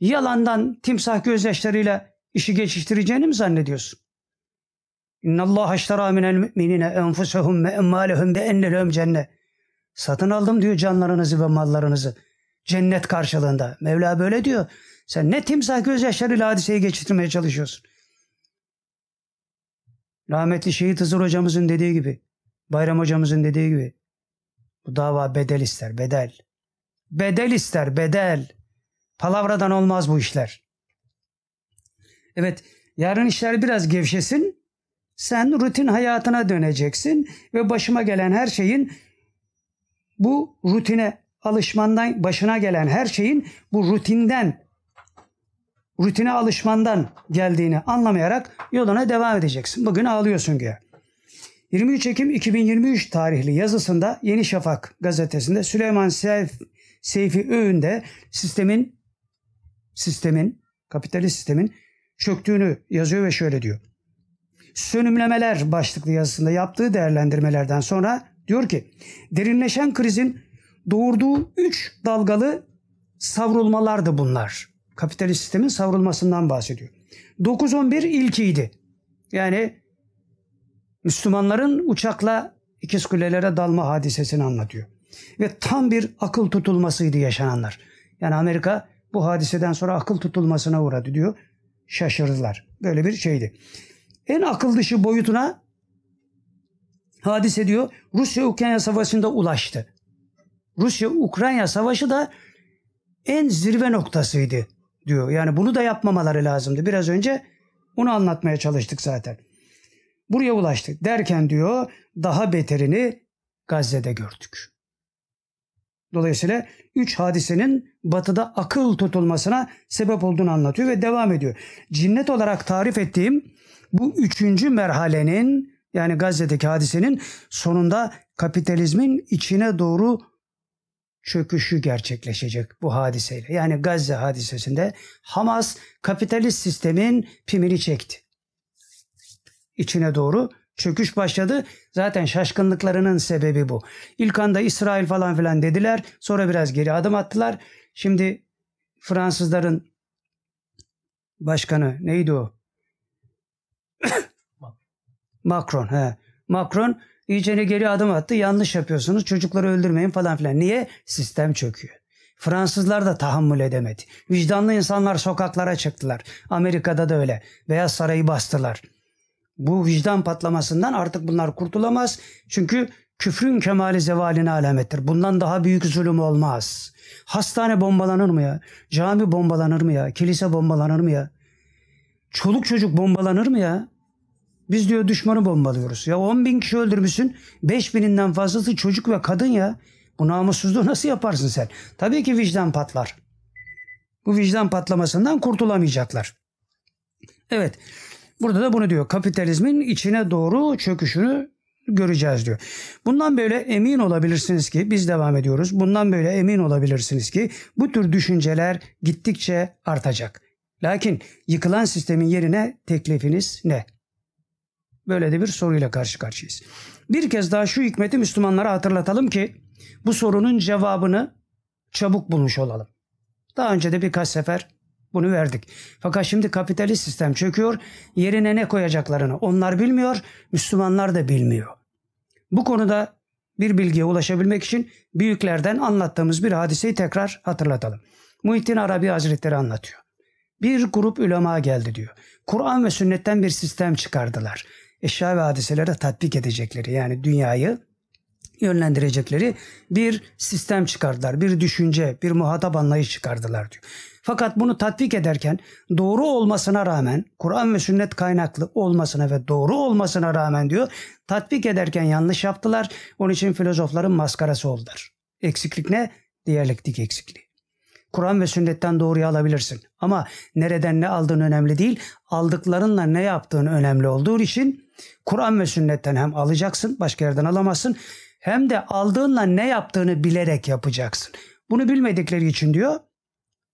Yalandan timsah gözyaşlarıyla işi geçiştireceğini mi zannediyorsun? İnna Allah aştara minel müminine enfusehum ve emmalehum be enne cennet. Satın aldım diyor canlarınızı ve mallarınızı. Cennet karşılığında. Mevla böyle diyor. Sen ne timsah gözyaşlarıyla hadiseyi geçirmeye çalışıyorsun? Rahmetli Şehit Hızır hocamızın dediği gibi, Bayram hocamızın dediği gibi, bu dava bedel ister, bedel. Bedel ister, bedel. Palavradan olmaz bu işler. Evet, yarın işler biraz gevşesin. Sen rutin hayatına döneceksin ve başıma gelen her şeyin bu rutine alışmandan başına gelen her şeyin bu rutinden rutine alışmandan geldiğini anlamayarak yoluna devam edeceksin. Bugün ağlıyorsun ki. 23 Ekim 2023 tarihli yazısında Yeni Şafak gazetesinde Süleyman Seyf, Seyfi Öğün'de sistemin sistemin kapitalist sistemin çöktüğünü yazıyor ve şöyle diyor. Sönümlemeler başlıklı yazısında yaptığı değerlendirmelerden sonra diyor ki derinleşen krizin doğurduğu üç dalgalı savrulmalardı bunlar. Kapitalist sistemin savrulmasından bahsediyor. 9-11 ilkiydi. Yani Müslümanların uçakla ikiz kulelere dalma hadisesini anlatıyor. Ve tam bir akıl tutulmasıydı yaşananlar. Yani Amerika bu hadiseden sonra akıl tutulmasına uğradı diyor. Şaşırdılar. Böyle bir şeydi. En akıl dışı boyutuna hadise diyor Rusya-Ukrayna savaşında ulaştı. Rusya-Ukrayna savaşı da en zirve noktasıydı diyor. Yani bunu da yapmamaları lazımdı. Biraz önce onu anlatmaya çalıştık zaten. Buraya ulaştık derken diyor daha beterini Gazze'de gördük. Dolayısıyla üç hadisenin batıda akıl tutulmasına sebep olduğunu anlatıyor ve devam ediyor. Cinnet olarak tarif ettiğim bu üçüncü merhalenin yani Gazze'deki hadisenin sonunda kapitalizmin içine doğru çöküşü gerçekleşecek bu hadiseyle. Yani Gazze hadisesinde Hamas kapitalist sistemin pimini çekti. İçine doğru çöküş başladı. Zaten şaşkınlıklarının sebebi bu. İlk anda İsrail falan filan dediler. Sonra biraz geri adım attılar. Şimdi Fransızların başkanı neydi o? Macron. He. Macron iyicene geri adım attı. Yanlış yapıyorsunuz. Çocukları öldürmeyin falan filan. Niye? Sistem çöküyor. Fransızlar da tahammül edemedi. Vicdanlı insanlar sokaklara çıktılar. Amerika'da da öyle. Beyaz Sarayı bastılar. Bu vicdan patlamasından artık bunlar kurtulamaz. Çünkü küfrün kemali zevaline alamettir. Bundan daha büyük zulüm olmaz. Hastane bombalanır mı ya? Cami bombalanır mı ya? Kilise bombalanır mı ya? Çoluk çocuk bombalanır mı ya? Biz diyor düşmanı bombalıyoruz. Ya 10 bin kişi öldürmüşsün. 5 bininden fazlası çocuk ve kadın ya. Bu namussuzluğu nasıl yaparsın sen? Tabii ki vicdan patlar. Bu vicdan patlamasından kurtulamayacaklar. Evet. Burada da bunu diyor. Kapitalizmin içine doğru çöküşünü göreceğiz diyor. Bundan böyle emin olabilirsiniz ki biz devam ediyoruz. Bundan böyle emin olabilirsiniz ki bu tür düşünceler gittikçe artacak. Lakin yıkılan sistemin yerine teklifiniz ne? Böyle de bir soruyla karşı karşıyayız. Bir kez daha şu hikmeti Müslümanlara hatırlatalım ki bu sorunun cevabını çabuk bulmuş olalım. Daha önce de birkaç sefer bunu verdik. Fakat şimdi kapitalist sistem çöküyor. Yerine ne koyacaklarını onlar bilmiyor, Müslümanlar da bilmiyor. Bu konuda bir bilgiye ulaşabilmek için büyüklerden anlattığımız bir hadiseyi tekrar hatırlatalım. Muhittin Arabi Hazretleri anlatıyor. Bir grup ulema geldi diyor. Kur'an ve sünnetten bir sistem çıkardılar. Eşya ve hadiselere tatbik edecekleri yani dünyayı yönlendirecekleri bir sistem çıkardılar. Bir düşünce, bir muhatap anlayış çıkardılar diyor. Fakat bunu tatbik ederken doğru olmasına rağmen, Kur'an ve sünnet kaynaklı olmasına ve doğru olmasına rağmen diyor, tatbik ederken yanlış yaptılar. Onun için filozofların maskarası oldular. Eksiklik ne? Diyalektik eksikliği. Kur'an ve sünnetten doğruyu alabilirsin. Ama nereden ne aldığın önemli değil, aldıklarınla ne yaptığın önemli olduğu için Kur'an ve sünnetten hem alacaksın, başka yerden alamazsın, hem de aldığınla ne yaptığını bilerek yapacaksın. Bunu bilmedikleri için diyor,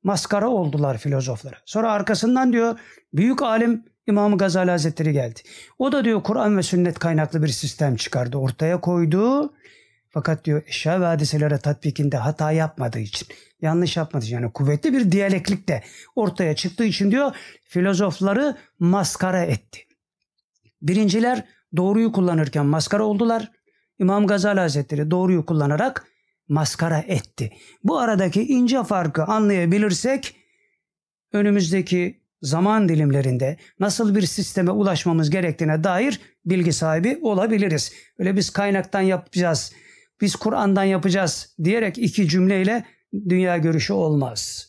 maskara oldular filozoflara. Sonra arkasından diyor, büyük alim İmam Gazali Hazretleri geldi. O da diyor Kur'an ve sünnet kaynaklı bir sistem çıkardı, ortaya koydu. Fakat diyor eşya ve hadiselere tatbikinde hata yapmadığı için, yanlış yapmadığı için yani kuvvetli bir diyaleklik de ortaya çıktığı için diyor filozofları maskara etti. Birinciler doğruyu kullanırken maskara oldular. İmam Gazali Hazretleri doğruyu kullanarak maskara etti. Bu aradaki ince farkı anlayabilirsek önümüzdeki zaman dilimlerinde nasıl bir sisteme ulaşmamız gerektiğine dair bilgi sahibi olabiliriz. Öyle biz kaynaktan yapacağız, biz Kur'an'dan yapacağız diyerek iki cümleyle dünya görüşü olmaz.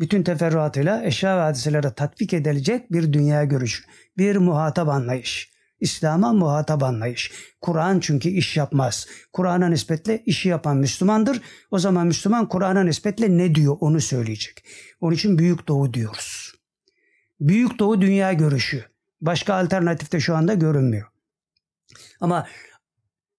Bütün teferruatıyla eşya ve hadiselere tatbik edilecek bir dünya görüşü, bir muhatap anlayış. İslam'a muhatap anlayış. Kur'an çünkü iş yapmaz. Kur'an'a nispetle işi yapan Müslümandır. O zaman Müslüman Kur'an'a nispetle ne diyor onu söyleyecek. Onun için Büyük Doğu diyoruz. Büyük Doğu dünya görüşü. Başka alternatif de şu anda görünmüyor. Ama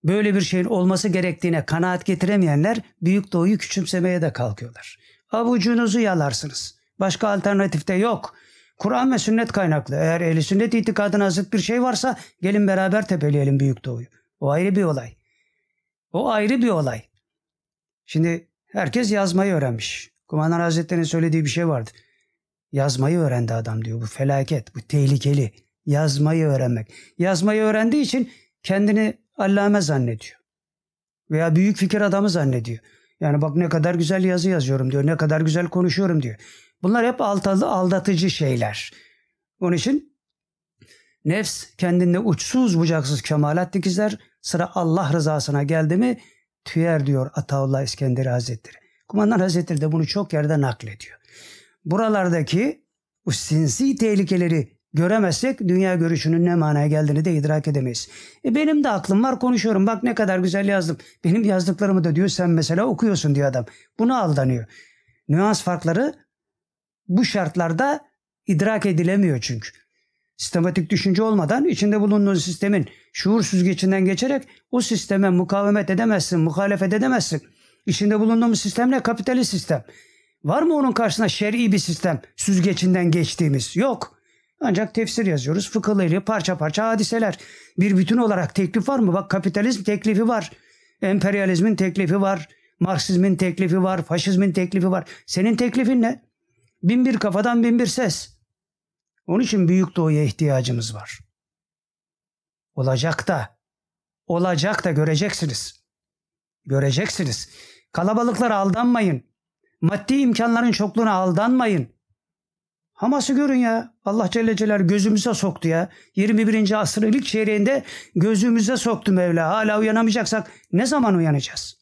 böyle bir şeyin olması gerektiğine kanaat getiremeyenler Büyük Doğu'yu küçümsemeye de kalkıyorlar. Avucunuzu yalarsınız. Başka alternatif de yok. Kur'an ve sünnet kaynaklı. Eğer ehli sünnet itikadına zıt bir şey varsa gelin beraber tepeleyelim Büyük Doğu'yu. O ayrı bir olay. O ayrı bir olay. Şimdi herkes yazmayı öğrenmiş. Kumandan Hazretleri'nin söylediği bir şey vardı. Yazmayı öğrendi adam diyor. Bu felaket, bu tehlikeli. Yazmayı öğrenmek. Yazmayı öğrendiği için kendini allame zannediyor. Veya büyük fikir adamı zannediyor. Yani bak ne kadar güzel yazı yazıyorum diyor. Ne kadar güzel konuşuyorum diyor. Bunlar hep altalı, aldatıcı şeyler. Onun için nefs kendinde uçsuz bucaksız kemalat dikizler. Sıra Allah rızasına geldi mi tüyer diyor Ataullah İskenderi Hazretleri. Kumandan Hazretleri de bunu çok yerde naklediyor. Buralardaki o sinsi tehlikeleri göremezsek dünya görüşünün ne manaya geldiğini de idrak edemeyiz. E benim de aklım var konuşuyorum. Bak ne kadar güzel yazdım. Benim yazdıklarımı da diyor sen mesela okuyorsun diyor adam. Buna aldanıyor. Nüans farkları bu şartlarda idrak edilemiyor çünkü. Sistematik düşünce olmadan içinde bulunduğun sistemin şuur süzgecinden geçerek o sisteme mukavemet edemezsin, muhalefet edemezsin. İçinde bulunduğumuz sistem ne? Kapitalist sistem. Var mı onun karşısında şer'i bir sistem süzgecinden geçtiğimiz? Yok. Ancak tefsir yazıyoruz. Fıkıhları parça parça hadiseler. Bir bütün olarak teklif var mı? Bak kapitalizm teklifi var. Emperyalizmin teklifi var. Marksizmin teklifi var. Faşizmin teklifi var. Senin teklifin ne? Bin bir kafadan bin bir ses. Onun için büyük doğuya ihtiyacımız var. Olacak da. Olacak da göreceksiniz. Göreceksiniz. Kalabalıklara aldanmayın. Maddi imkanların çokluğuna aldanmayın. Hamas'ı görün ya. Allah Celle Celaluhu gözümüze soktu ya. 21. asrın ilk çeyreğinde gözümüze soktu Mevla. Hala uyanamayacaksak ne zaman uyanacağız?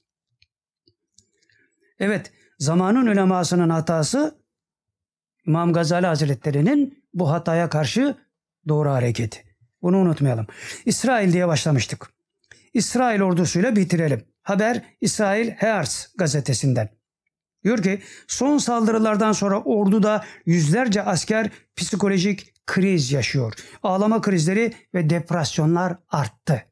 Evet, zamanın ulemasının hatası İmam Gazali Hazretleri'nin bu hataya karşı doğru hareketi. Bunu unutmayalım. İsrail diye başlamıştık. İsrail ordusuyla bitirelim. Haber İsrail Hearts gazetesinden. Diyor ki son saldırılardan sonra orduda yüzlerce asker psikolojik kriz yaşıyor. Ağlama krizleri ve depresyonlar arttı.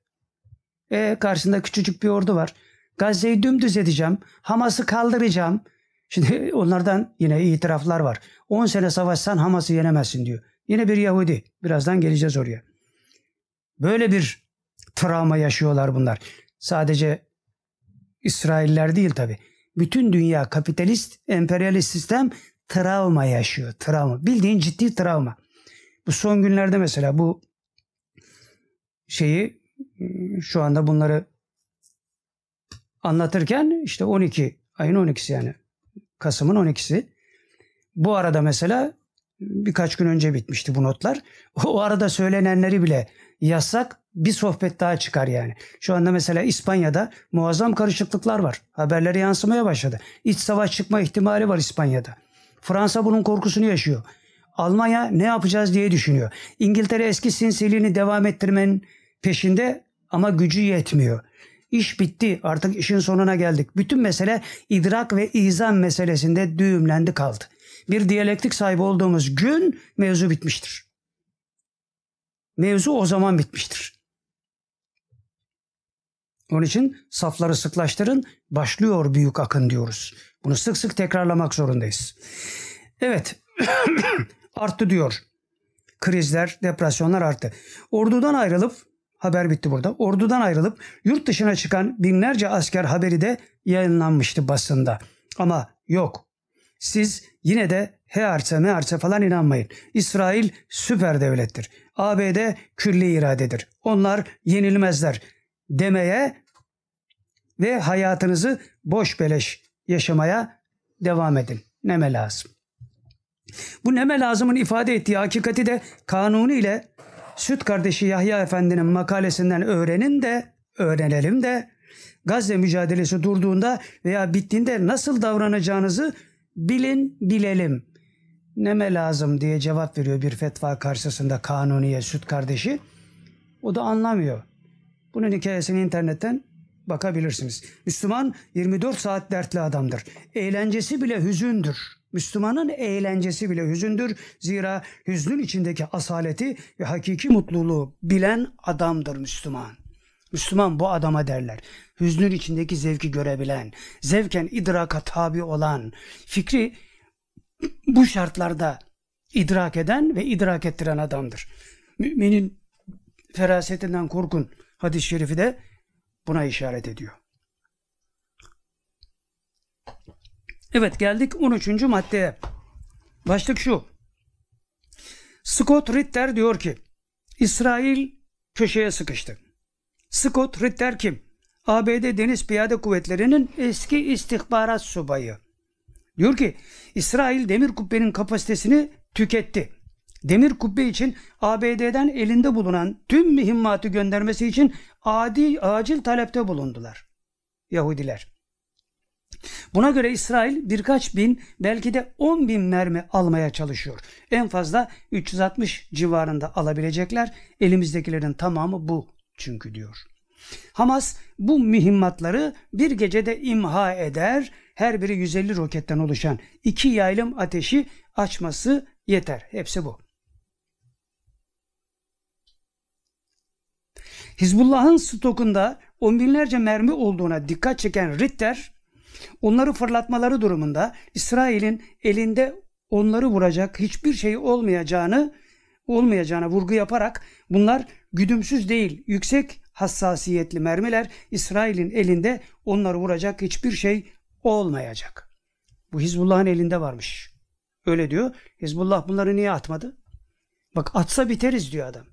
E karşısında küçücük bir ordu var. Gazze'yi dümdüz edeceğim. Hamas'ı kaldıracağım. Şimdi onlardan yine itiraflar var. 10 sene savaşsan Hamas'ı yenemezsin diyor. Yine bir Yahudi. Birazdan geleceğiz oraya. Böyle bir travma yaşıyorlar bunlar. Sadece İsrailler değil tabi. Bütün dünya kapitalist, emperyalist sistem travma yaşıyor. Travma. Bildiğin ciddi travma. Bu son günlerde mesela bu şeyi şu anda bunları anlatırken işte 12 ayın 12'si yani Kasım'ın 12'si. Bu arada mesela birkaç gün önce bitmişti bu notlar. O arada söylenenleri bile yazsak bir sohbet daha çıkar yani. Şu anda mesela İspanya'da muazzam karışıklıklar var. Haberlere yansımaya başladı. İç savaş çıkma ihtimali var İspanya'da. Fransa bunun korkusunu yaşıyor. Almanya ne yapacağız diye düşünüyor. İngiltere eski sinsiliğini devam ettirmenin peşinde ama gücü yetmiyor. İş bitti artık işin sonuna geldik. Bütün mesele idrak ve izan meselesinde düğümlendi kaldı. Bir diyalektik sahibi olduğumuz gün mevzu bitmiştir. Mevzu o zaman bitmiştir. Onun için safları sıklaştırın, başlıyor büyük akın diyoruz. Bunu sık sık tekrarlamak zorundayız. Evet, arttı diyor. Krizler, depresyonlar arttı. Ordudan ayrılıp, haber bitti burada. Ordudan ayrılıp yurt dışına çıkan binlerce asker haberi de yayınlanmıştı basında. Ama yok. Siz yine de Hearts'e mearts'e falan inanmayın. İsrail süper devlettir. ABD külli iradedir. Onlar yenilmezler demeye ve hayatınızı boş beleş yaşamaya devam edin. Neme lazım. Bu neme lazımın ifade ettiği hakikati de kanunu ile süt kardeşi Yahya Efendi'nin makalesinden öğrenin de öğrenelim de Gazze mücadelesi durduğunda veya bittiğinde nasıl davranacağınızı bilin bilelim. Neme lazım diye cevap veriyor bir fetva karşısında kanuniye süt kardeşi. O da anlamıyor. Bunun hikayesini internetten bakabilirsiniz. Müslüman 24 saat dertli adamdır. Eğlencesi bile hüzündür. Müslümanın eğlencesi bile hüzündür. Zira hüznün içindeki asaleti ve hakiki mutluluğu bilen adamdır Müslüman. Müslüman bu adama derler. Hüznün içindeki zevki görebilen, zevken idraka tabi olan, fikri bu şartlarda idrak eden ve idrak ettiren adamdır. Müminin ferasetinden korkun hadis-i şerifi de buna işaret ediyor. Evet geldik 13. maddeye. Başlık şu. Scott Ritter diyor ki İsrail köşeye sıkıştı. Scott Ritter kim? ABD Deniz Piyade Kuvvetleri'nin eski istihbarat subayı. Diyor ki İsrail demir kubbenin kapasitesini tüketti. Demir kubbe için ABD'den elinde bulunan tüm mühimmatı göndermesi için adi acil talepte bulundular. Yahudiler. Buna göre İsrail birkaç bin belki de 10 bin mermi almaya çalışıyor. En fazla 360 civarında alabilecekler. Elimizdekilerin tamamı bu çünkü diyor. Hamas bu mühimmatları bir gecede imha eder. Her biri 150 roketten oluşan iki yaylım ateşi açması yeter. Hepsi bu. Hizbullah'ın stokunda on binlerce mermi olduğuna dikkat çeken Ritter, onları fırlatmaları durumunda İsrail'in elinde onları vuracak hiçbir şey olmayacağını olmayacağına vurgu yaparak bunlar güdümsüz değil, yüksek hassasiyetli mermiler İsrail'in elinde onları vuracak hiçbir şey olmayacak. Bu Hizbullah'ın elinde varmış. Öyle diyor. Hizbullah bunları niye atmadı? Bak atsa biteriz diyor adam.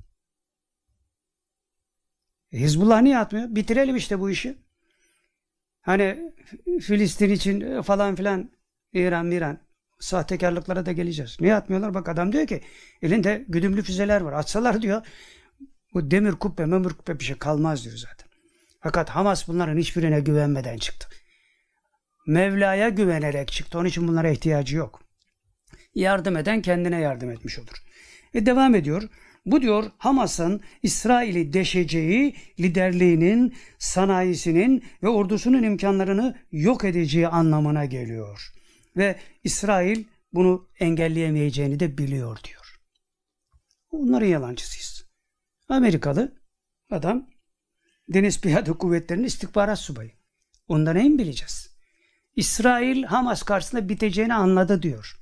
E, Hizbullah niye atmıyor? Bitirelim işte bu işi. Hani Filistin için falan filan İran, İran sahtekarlıklara da geleceğiz. Niye atmıyorlar? Bak adam diyor ki elinde güdümlü füzeler var. Atsalar diyor bu demir kubbe, memur kubbe bir şey kalmaz diyor zaten. Fakat Hamas bunların hiçbirine güvenmeden çıktı. Mevla'ya güvenerek çıktı. Onun için bunlara ihtiyacı yok. Yardım eden kendine yardım etmiş olur. Ve devam ediyor. Bu diyor Hamas'ın İsrail'i deşeceği, liderliğinin, sanayisinin ve ordusunun imkanlarını yok edeceği anlamına geliyor. Ve İsrail bunu engelleyemeyeceğini de biliyor diyor. Onların yalancısıyız. Amerikalı adam Deniz Piyade Kuvvetleri'nin istihbarat subayı. Ondan neyin bileceğiz? İsrail Hamas karşısında biteceğini anladı diyor.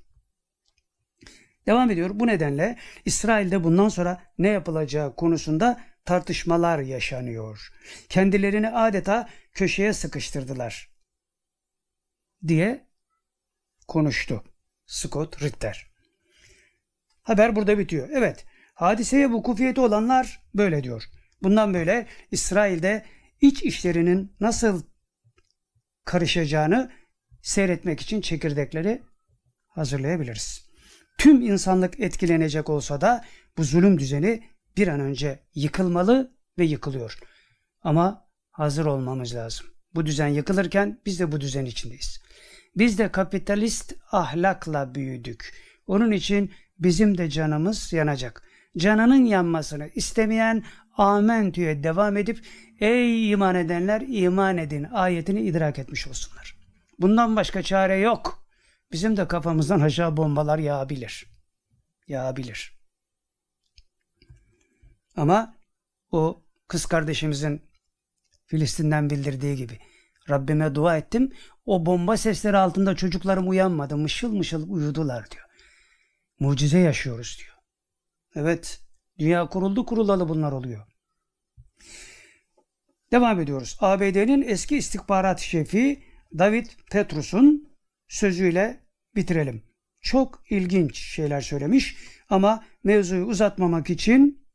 Devam ediyor. Bu nedenle İsrail'de bundan sonra ne yapılacağı konusunda tartışmalar yaşanıyor. Kendilerini adeta köşeye sıkıştırdılar diye konuştu Scott Ritter. Haber burada bitiyor. Evet, hadiseye vukufiyeti olanlar böyle diyor. Bundan böyle İsrail'de iç işlerinin nasıl karışacağını seyretmek için çekirdekleri hazırlayabiliriz. Tüm insanlık etkilenecek olsa da bu zulüm düzeni bir an önce yıkılmalı ve yıkılıyor. Ama hazır olmamız lazım. Bu düzen yıkılırken biz de bu düzen içindeyiz. Biz de kapitalist ahlakla büyüdük. Onun için bizim de canımız yanacak. Canının yanmasını istemeyen amen diye devam edip ey iman edenler iman edin ayetini idrak etmiş olsunlar. Bundan başka çare yok. Bizim de kafamızdan aşağı bombalar yağabilir. Yağabilir. Ama o kız kardeşimizin Filistin'den bildirdiği gibi Rabbime dua ettim. O bomba sesleri altında çocuklarım uyanmadı. Mışıl mışıl uyudular diyor. Mucize yaşıyoruz diyor. Evet. Dünya kuruldu kurulalı bunlar oluyor. Devam ediyoruz. ABD'nin eski istihbarat şefi David Petrus'un sözüyle bitirelim. Çok ilginç şeyler söylemiş ama mevzuyu uzatmamak için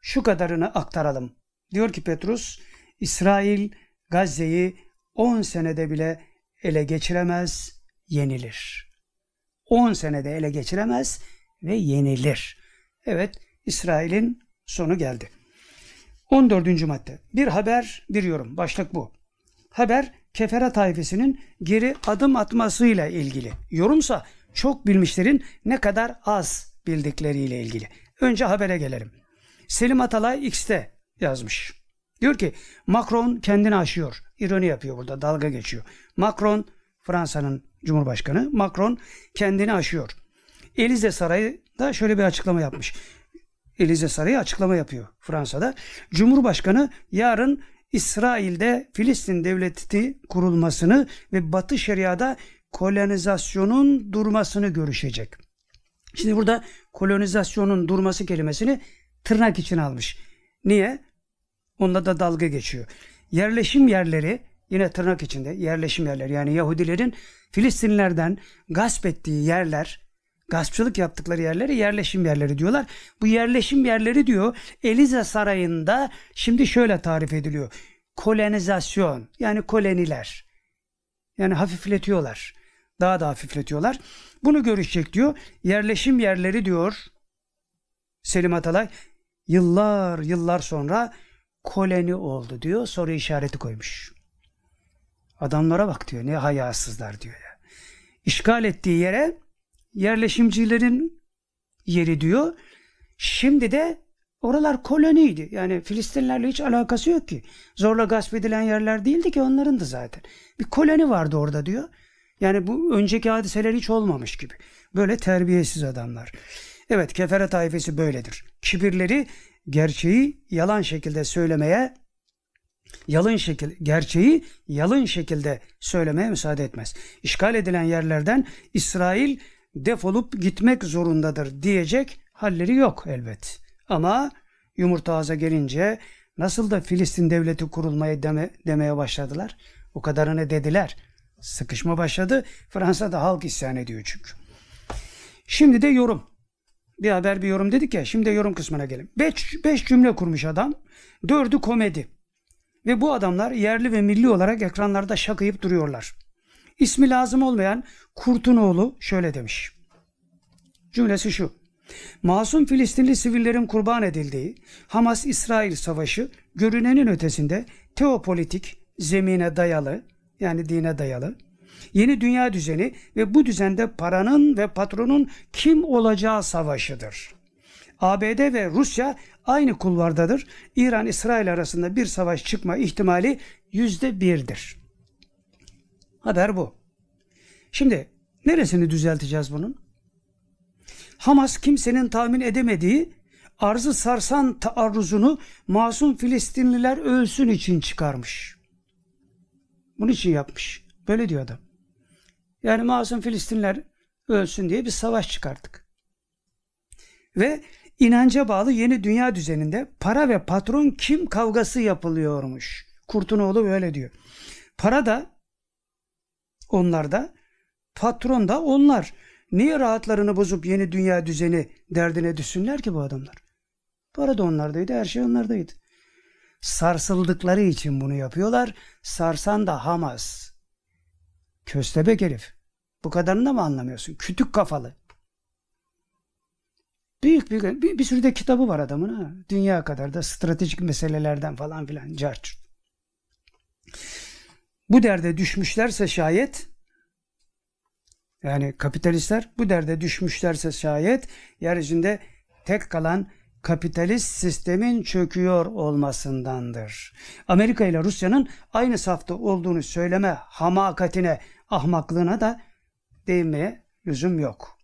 şu kadarını aktaralım. Diyor ki Petrus, İsrail Gazze'yi 10 senede bile ele geçiremez, yenilir. 10 senede ele geçiremez ve yenilir. Evet, İsrail'in sonu geldi. 14. madde. Bir haber, bir yorum. Başlık bu. Haber kefere tayfesinin geri adım atmasıyla ilgili. Yorumsa çok bilmişlerin ne kadar az bildikleriyle ilgili. Önce habere gelelim. Selim Atalay X'te yazmış. Diyor ki Macron kendini aşıyor. İroni yapıyor burada dalga geçiyor. Macron Fransa'nın Cumhurbaşkanı Macron kendini aşıyor. Elize Sarayı da şöyle bir açıklama yapmış. Elize Sarayı açıklama yapıyor Fransa'da. Cumhurbaşkanı yarın İsrail'de Filistin devleti kurulmasını ve Batı Şeria'da kolonizasyonun durmasını görüşecek. Şimdi burada kolonizasyonun durması kelimesini tırnak için almış. Niye? Onunla da dalga geçiyor. Yerleşim yerleri yine tırnak içinde yerleşim yerleri yani Yahudilerin Filistinlerden gasp ettiği yerler gaspçılık yaptıkları yerleri yerleşim yerleri diyorlar. Bu yerleşim yerleri diyor Elize Sarayı'nda şimdi şöyle tarif ediliyor. Kolonizasyon yani koloniler. Yani hafifletiyorlar. Daha da hafifletiyorlar. Bunu görüşecek diyor. Yerleşim yerleri diyor Selim Atalay yıllar yıllar sonra koloni oldu diyor. Soru işareti koymuş. Adamlara bak diyor. Ne hayasızlar diyor ya. İşgal ettiği yere yerleşimcilerin yeri diyor. Şimdi de oralar koloniydi. Yani Filistinlerle hiç alakası yok ki. Zorla gasp edilen yerler değildi ki onların da zaten. Bir koloni vardı orada diyor. Yani bu önceki hadiseler hiç olmamış gibi. Böyle terbiyesiz adamlar. Evet kefere taifesi böyledir. Kibirleri gerçeği yalan şekilde söylemeye yalın şekil gerçeği yalın şekilde söylemeye müsaade etmez. İşgal edilen yerlerden İsrail defolup gitmek zorundadır diyecek halleri yok elbet. Ama yumurta ağza gelince nasıl da Filistin devleti kurulmayı deme, demeye başladılar. O kadarını dediler. Sıkışma başladı. Fransa'da halk isyan ediyor çünkü. Şimdi de yorum. Bir haber bir yorum dedik ya. Şimdi yorum kısmına gelin. Beş, beş cümle kurmuş adam. Dördü komedi. Ve bu adamlar yerli ve milli olarak ekranlarda şakayıp duruyorlar. İsmi lazım olmayan Kurtunoğlu şöyle demiş. Cümlesi şu. Masum Filistinli sivillerin kurban edildiği Hamas-İsrail savaşı görünenin ötesinde teopolitik zemine dayalı yani dine dayalı yeni dünya düzeni ve bu düzende paranın ve patronun kim olacağı savaşıdır. ABD ve Rusya aynı kulvardadır. İran-İsrail arasında bir savaş çıkma ihtimali yüzde birdir. Haber bu. Şimdi neresini düzelteceğiz bunun? Hamas kimsenin tahmin edemediği arzı sarsan taarruzunu masum Filistinliler ölsün için çıkarmış. Bunun için yapmış. Böyle diyor adam. Yani masum Filistinler ölsün diye bir savaş çıkarttık. Ve inanca bağlı yeni dünya düzeninde para ve patron kim kavgası yapılıyormuş. Kurtunoğlu böyle diyor. Para da onlarda, patron da onlar. Niye rahatlarını bozup yeni dünya düzeni derdine düşsünler ki bu adamlar? Para da onlardaydı, her şey onlardaydı. Sarsıldıkları için bunu yapıyorlar. Sarsan da Hamas. Köstebek herif. Bu kadarını da mı anlamıyorsun? Kütük kafalı. Büyük bir, bir, bir sürü de kitabı var adamın ha. Dünya kadar da stratejik meselelerden falan filan. Carç. Bu derde düşmüşlerse şayet yani kapitalistler bu derde düşmüşlerse şayet yeryüzünde tek kalan kapitalist sistemin çöküyor olmasındandır. Amerika ile Rusya'nın aynı safta olduğunu söyleme hamakatine, ahmaklığına da değinmeye lüzum yok.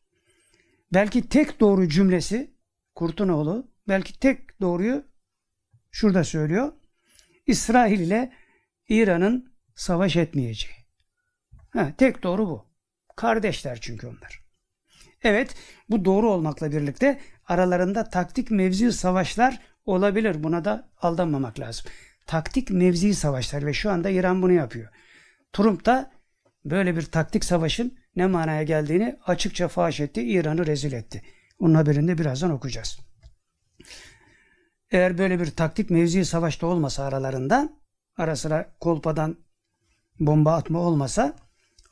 Belki tek doğru cümlesi Kurtunoğlu belki tek doğruyu şurada söylüyor. İsrail ile İran'ın savaş etmeyeceği. Ha, tek doğru bu. Kardeşler çünkü onlar. Evet bu doğru olmakla birlikte aralarında taktik mevzi savaşlar olabilir. Buna da aldanmamak lazım. Taktik mevzi savaşlar ve şu anda İran bunu yapıyor. Trump da böyle bir taktik savaşın ne manaya geldiğini açıkça faş etti. İran'ı rezil etti. Onun haberini birazdan okuyacağız. Eğer böyle bir taktik mevzi savaşta olmasa aralarında ara sıra kolpadan bomba atma olmasa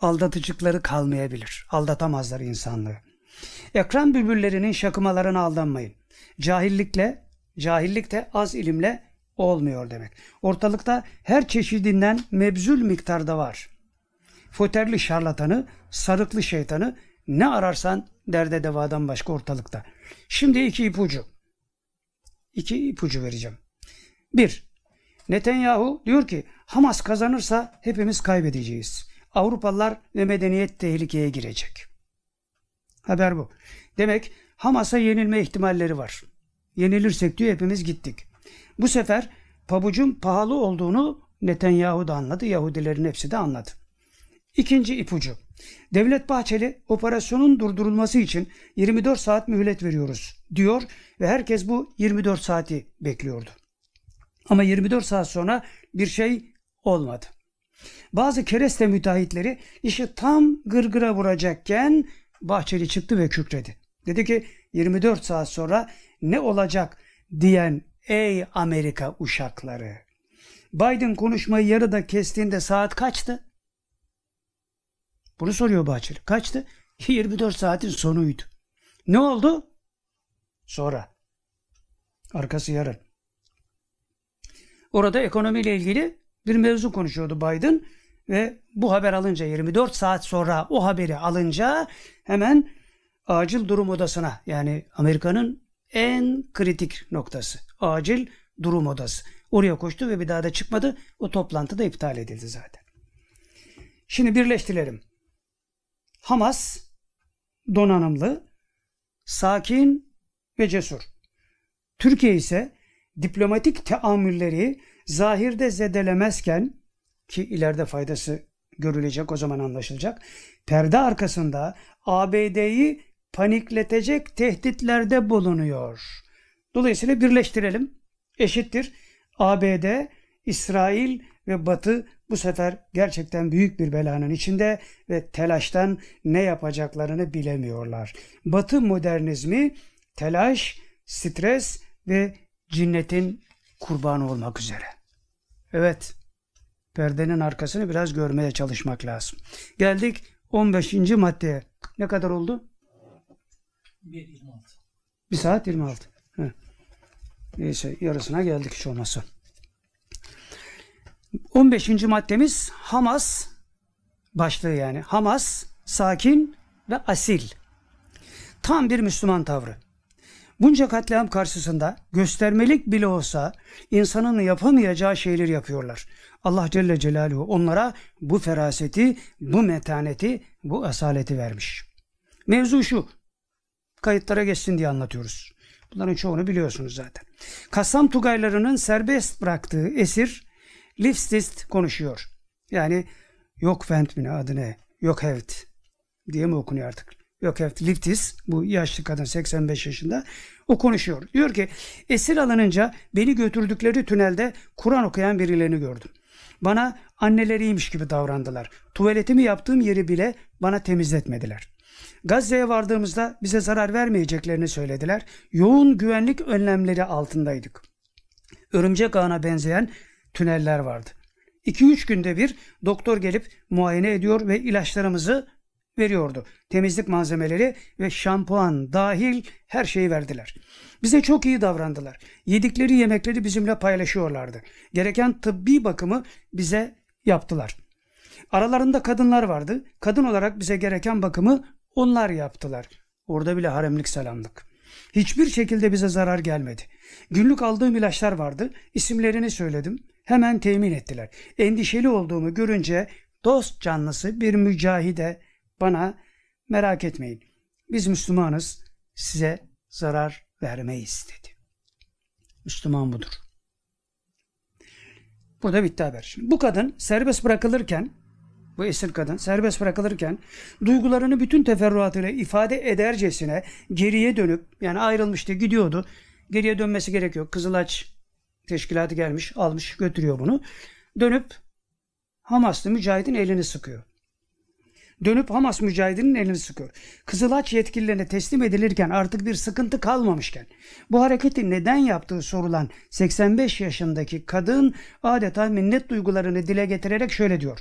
aldatıcıkları kalmayabilir. Aldatamazlar insanlığı. Ekran bülbüllerinin şakımalarına aldanmayın. Cahillikle, cahillik de az ilimle olmuyor demek. Ortalıkta her çeşidinden mebzül miktarda var. Foterli şarlatanı, sarıklı şeytanı ne ararsan derde devadan başka ortalıkta. Şimdi iki ipucu. İki ipucu vereceğim. Bir, Netanyahu diyor ki Hamas kazanırsa hepimiz kaybedeceğiz. Avrupalılar ve medeniyet tehlikeye girecek. Haber bu. Demek Hamas'a yenilme ihtimalleri var. Yenilirsek diyor hepimiz gittik. Bu sefer pabucun pahalı olduğunu Netanyahu da anladı. Yahudilerin hepsi de anladı. İkinci ipucu. Devlet Bahçeli operasyonun durdurulması için 24 saat mühlet veriyoruz diyor ve herkes bu 24 saati bekliyordu. Ama 24 saat sonra bir şey olmadı. Bazı kereste müteahhitleri işi tam gırgıra vuracakken Bahçeli çıktı ve kükredi. Dedi ki 24 saat sonra ne olacak diyen ey Amerika uşakları. Biden konuşmayı yarıda kestiğinde saat kaçtı? Bunu soruyor Bahçeli. Kaçtı? 24 saatin sonuydu. Ne oldu? Sonra. Arkası yarın. Orada ekonomiyle ilgili bir mevzu konuşuyordu Biden Ve bu haber alınca 24 saat sonra o haberi alınca hemen acil durum odasına yani Amerika'nın en kritik noktası acil durum odası. Oraya koştu ve bir daha da çıkmadı. O toplantı da iptal edildi zaten. Şimdi birleştirelim. Hamas donanımlı, sakin ve cesur. Türkiye ise diplomatik teamülleri zahirde zedelemezken ki ileride faydası görülecek o zaman anlaşılacak. Perde arkasında ABD'yi panikletecek tehditlerde bulunuyor. Dolayısıyla birleştirelim. Eşittir. ABD, İsrail ve Batı bu sefer gerçekten büyük bir belanın içinde ve telaştan ne yapacaklarını bilemiyorlar. Batı modernizmi telaş, stres ve cinnetin kurbanı olmak üzere. Evet, perdenin arkasını biraz görmeye çalışmak lazım. Geldik 15. maddeye. Ne kadar oldu?
1.26.
1 saat 26. Heh. Neyse yarısına geldik hiç olmazsa. 15. maddemiz Hamas başlığı yani. Hamas sakin ve asil. Tam bir Müslüman tavrı. Bunca katliam karşısında göstermelik bile olsa insanın yapamayacağı şeyler yapıyorlar. Allah Celle Celaluhu onlara bu feraseti, bu metaneti, bu asaleti vermiş. Mevzu şu. Kayıtlara geçsin diye anlatıyoruz. Bunların çoğunu biliyorsunuz zaten. Kassam Tugaylarının serbest bıraktığı esir Lifstist konuşuyor. Yani yok fent mi adı ne? Yok evet diye mi okunuyor artık? Yok evet Liftis bu yaşlı kadın 85 yaşında o konuşuyor. Diyor ki esir alınınca beni götürdükleri tünelde Kur'an okuyan birilerini gördüm. Bana anneleriymiş gibi davrandılar. Tuvaletimi yaptığım yeri bile bana temizletmediler. Gazze'ye vardığımızda bize zarar vermeyeceklerini söylediler. Yoğun güvenlik önlemleri altındaydık. Örümcek ağına benzeyen tüneller vardı. 2-3 günde bir doktor gelip muayene ediyor ve ilaçlarımızı veriyordu. Temizlik malzemeleri ve şampuan dahil her şeyi verdiler. Bize çok iyi davrandılar. Yedikleri yemekleri bizimle paylaşıyorlardı. Gereken tıbbi bakımı bize yaptılar. Aralarında kadınlar vardı. Kadın olarak bize gereken bakımı onlar yaptılar. Orada bile haremlik selamlık. Hiçbir şekilde bize zarar gelmedi. Günlük aldığım ilaçlar vardı. İsimlerini söyledim. Hemen temin ettiler. Endişeli olduğumu görünce dost canlısı bir mücahide bana merak etmeyin. Biz Müslümanız. Size zarar vermeyiz dedi. Müslüman budur. Burada bitti haber. Şimdi bu kadın serbest bırakılırken bu esir kadın serbest bırakılırken duygularını bütün teferruatıyla ifade edercesine geriye dönüp yani ayrılmıştı gidiyordu. Geriye dönmesi gerekiyor. Kızılaç teşkilatı gelmiş almış götürüyor bunu. Dönüp Hamaslı mücahidin elini sıkıyor. Dönüp Hamas mücahidinin elini sıkıyor. Kızılaç yetkililerine teslim edilirken artık bir sıkıntı kalmamışken bu hareketi neden yaptığı sorulan 85 yaşındaki kadın adeta minnet duygularını dile getirerek şöyle diyor.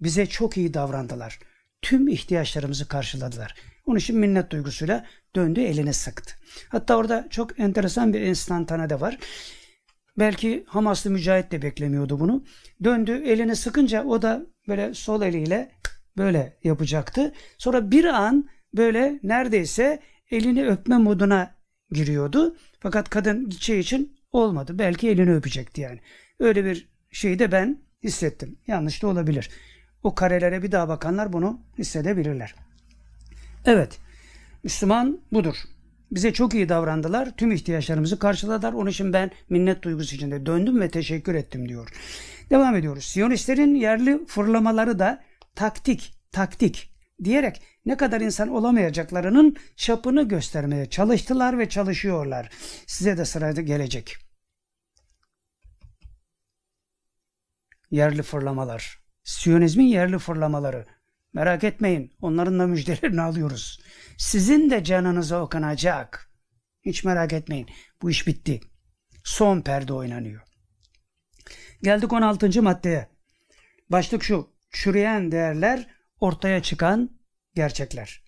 Bize çok iyi davrandılar. Tüm ihtiyaçlarımızı karşıladılar. Onun için minnet duygusuyla döndü elini sıktı. Hatta orada çok enteresan bir enstantane de var. Belki Hamaslı mücahit de beklemiyordu bunu. Döndü elini sıkınca o da böyle sol eliyle böyle yapacaktı. Sonra bir an böyle neredeyse elini öpme moduna giriyordu. Fakat kadın gideceği için olmadı. Belki elini öpecekti yani. Öyle bir şeyi de ben hissettim. Yanlış da olabilir. O karelere bir daha bakanlar bunu hissedebilirler. Evet. Müslüman budur. Bize çok iyi davrandılar. Tüm ihtiyaçlarımızı karşıladılar. Onun için ben minnet duygusu içinde döndüm ve teşekkür ettim diyor. Devam ediyoruz. Siyonistlerin yerli fırlamaları da taktik, taktik diyerek ne kadar insan olamayacaklarının çapını göstermeye çalıştılar ve çalışıyorlar. Size de sırada gelecek. Yerli fırlamalar. Siyonizmin yerli fırlamaları. Merak etmeyin. Onların da müjdelerini alıyoruz. Sizin de canınıza okunacak. Hiç merak etmeyin. Bu iş bitti. Son perde oynanıyor. Geldik 16. maddeye. Başlık şu. Çürüyen değerler ortaya çıkan gerçekler.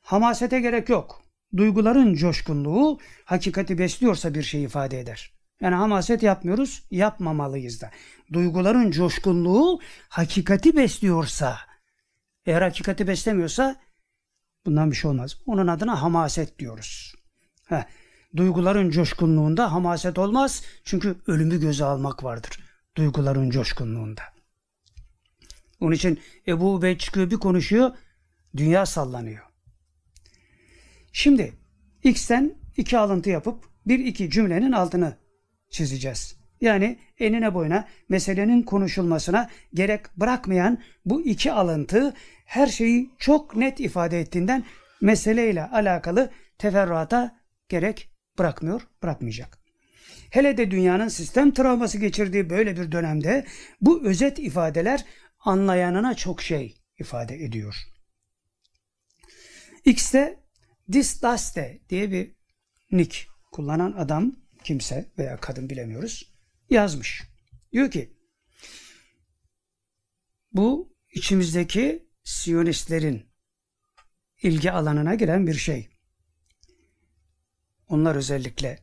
Hamasete gerek yok. Duyguların coşkunluğu hakikati besliyorsa bir şey ifade eder. Yani hamaset yapmıyoruz, yapmamalıyız da. Duyguların coşkunluğu hakikati besliyorsa, eğer hakikati beslemiyorsa bundan bir şey olmaz. Onun adına hamaset diyoruz. Heh. Duyguların coşkunluğunda hamaset olmaz. Çünkü ölümü göze almak vardır. Duyguların coşkunluğunda. Onun için Ebu Ubey çıkıyor bir konuşuyor. Dünya sallanıyor. Şimdi X'ten iki alıntı yapıp bir iki cümlenin altını çizeceğiz. Yani enine boyuna meselenin konuşulmasına gerek bırakmayan bu iki alıntı her şeyi çok net ifade ettiğinden meseleyle alakalı teferruata gerek bırakmıyor, bırakmayacak. Hele de dünyanın sistem travması geçirdiği böyle bir dönemde bu özet ifadeler anlayanına çok şey ifade ediyor. X'te Disdaste diye bir nick kullanan adam, kimse veya kadın bilemiyoruz, yazmış. Diyor ki, bu içimizdeki Siyonistlerin ilgi alanına giren bir şey. Onlar özellikle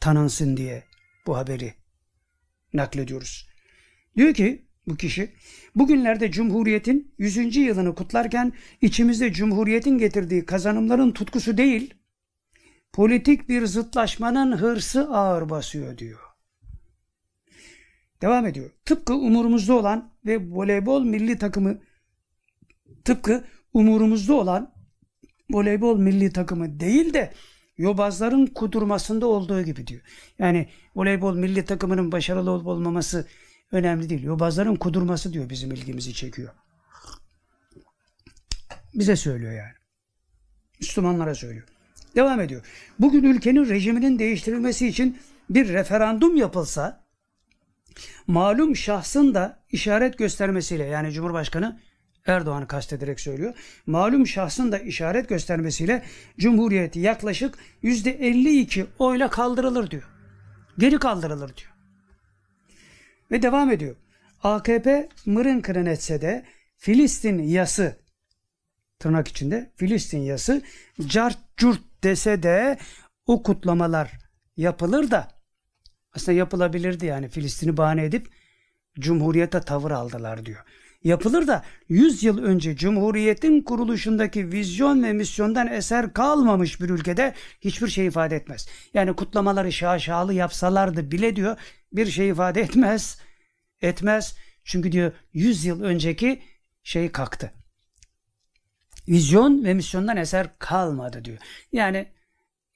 tanınsın diye bu haberi naklediyoruz. Diyor ki bu kişi bugünlerde Cumhuriyet'in 100. yılını kutlarken içimizde Cumhuriyet'in getirdiği kazanımların tutkusu değil, politik bir zıtlaşmanın hırsı ağır basıyor diyor. Devam ediyor. Tıpkı umurumuzda olan ve voleybol milli takımı tıpkı umurumuzda olan voleybol milli takımı değil de yobazların kudurmasında olduğu gibi diyor. Yani voleybol milli takımının başarılı olup olmaması önemli değil. Yobazların kudurması diyor bizim ilgimizi çekiyor. Bize söylüyor yani. Müslümanlara söylüyor. Devam ediyor. Bugün ülkenin rejiminin değiştirilmesi için bir referandum yapılsa malum şahsın da işaret göstermesiyle yani Cumhurbaşkanı Erdoğan'ı kastederek söylüyor. Malum şahsın da işaret göstermesiyle Cumhuriyeti yaklaşık %52 oyla kaldırılır diyor. Geri kaldırılır diyor. Ve devam ediyor. AKP mırın kırın etse de Filistin yası tırnak içinde Filistin yası cart curt dese de o kutlamalar yapılır da aslında yapılabilirdi yani Filistin'i bahane edip Cumhuriyete tavır aldılar diyor. Yapılır da 100 yıl önce Cumhuriyet'in kuruluşundaki vizyon ve misyondan eser kalmamış bir ülkede hiçbir şey ifade etmez. Yani kutlamaları şaşalı yapsalardı bile diyor bir şey ifade etmez. Etmez. Çünkü diyor 100 yıl önceki şey kalktı. Vizyon ve misyondan eser kalmadı diyor. Yani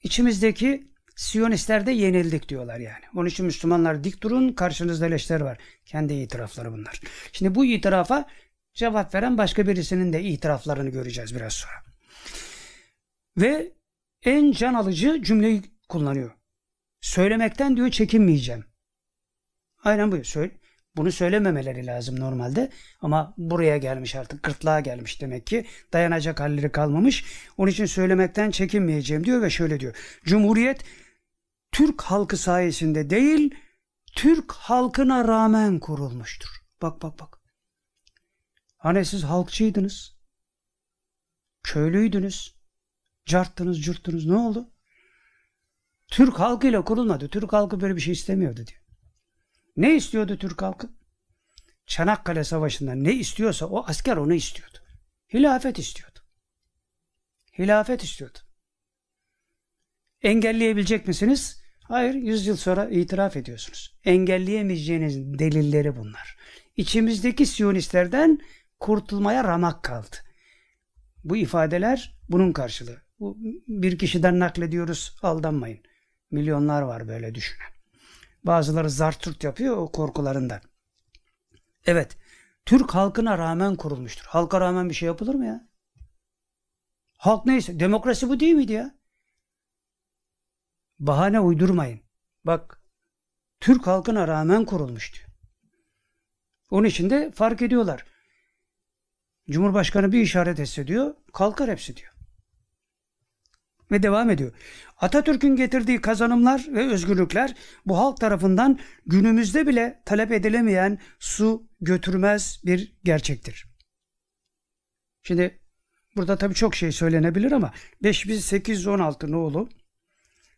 içimizdeki Siyonistler de yenildik diyorlar yani. Onun için Müslümanlar dik durun karşınızda leşler var. Kendi itirafları bunlar. Şimdi bu itirafa cevap veren başka birisinin de itiraflarını göreceğiz biraz sonra. Ve en can alıcı cümleyi kullanıyor. Söylemekten diyor çekinmeyeceğim. Aynen bu. Bunu söylememeleri lazım normalde. Ama buraya gelmiş artık gırtlağa gelmiş demek ki. Dayanacak halleri kalmamış. Onun için söylemekten çekinmeyeceğim diyor ve şöyle diyor. Cumhuriyet Türk halkı sayesinde değil, Türk halkına rağmen kurulmuştur. Bak bak bak. Hani siz halkçıydınız, köylüydünüz, carttınız, cürttünüz ne oldu? Türk halkıyla kurulmadı. Türk halkı böyle bir şey istemiyordu diyor. Ne istiyordu Türk halkı? Çanakkale Savaşı'nda ne istiyorsa o asker onu istiyordu. Hilafet istiyordu. Hilafet istiyordu. Engelleyebilecek misiniz? Hayır, yüz yıl sonra itiraf ediyorsunuz. Engelleyemeyeceğiniz delilleri bunlar. İçimizdeki Siyonistlerden kurtulmaya ramak kaldı. Bu ifadeler bunun karşılığı. Bu bir kişiden naklediyoruz, aldanmayın. Milyonlar var böyle düşünen. Bazıları zartürt yapıyor o korkularından. Evet, Türk halkına rağmen kurulmuştur. Halka rağmen bir şey yapılır mı ya? Halk neyse, demokrasi bu değil miydi ya? Bahane uydurmayın. Bak Türk halkına rağmen kurulmuştu. Onun için de fark ediyorlar. Cumhurbaşkanı bir işaret etse diyor, kalkar hepsi diyor. Ve devam ediyor. Atatürk'ün getirdiği kazanımlar ve özgürlükler bu halk tarafından günümüzde bile talep edilemeyen su götürmez bir gerçektir. Şimdi burada tabii çok şey söylenebilir ama 5816 nolu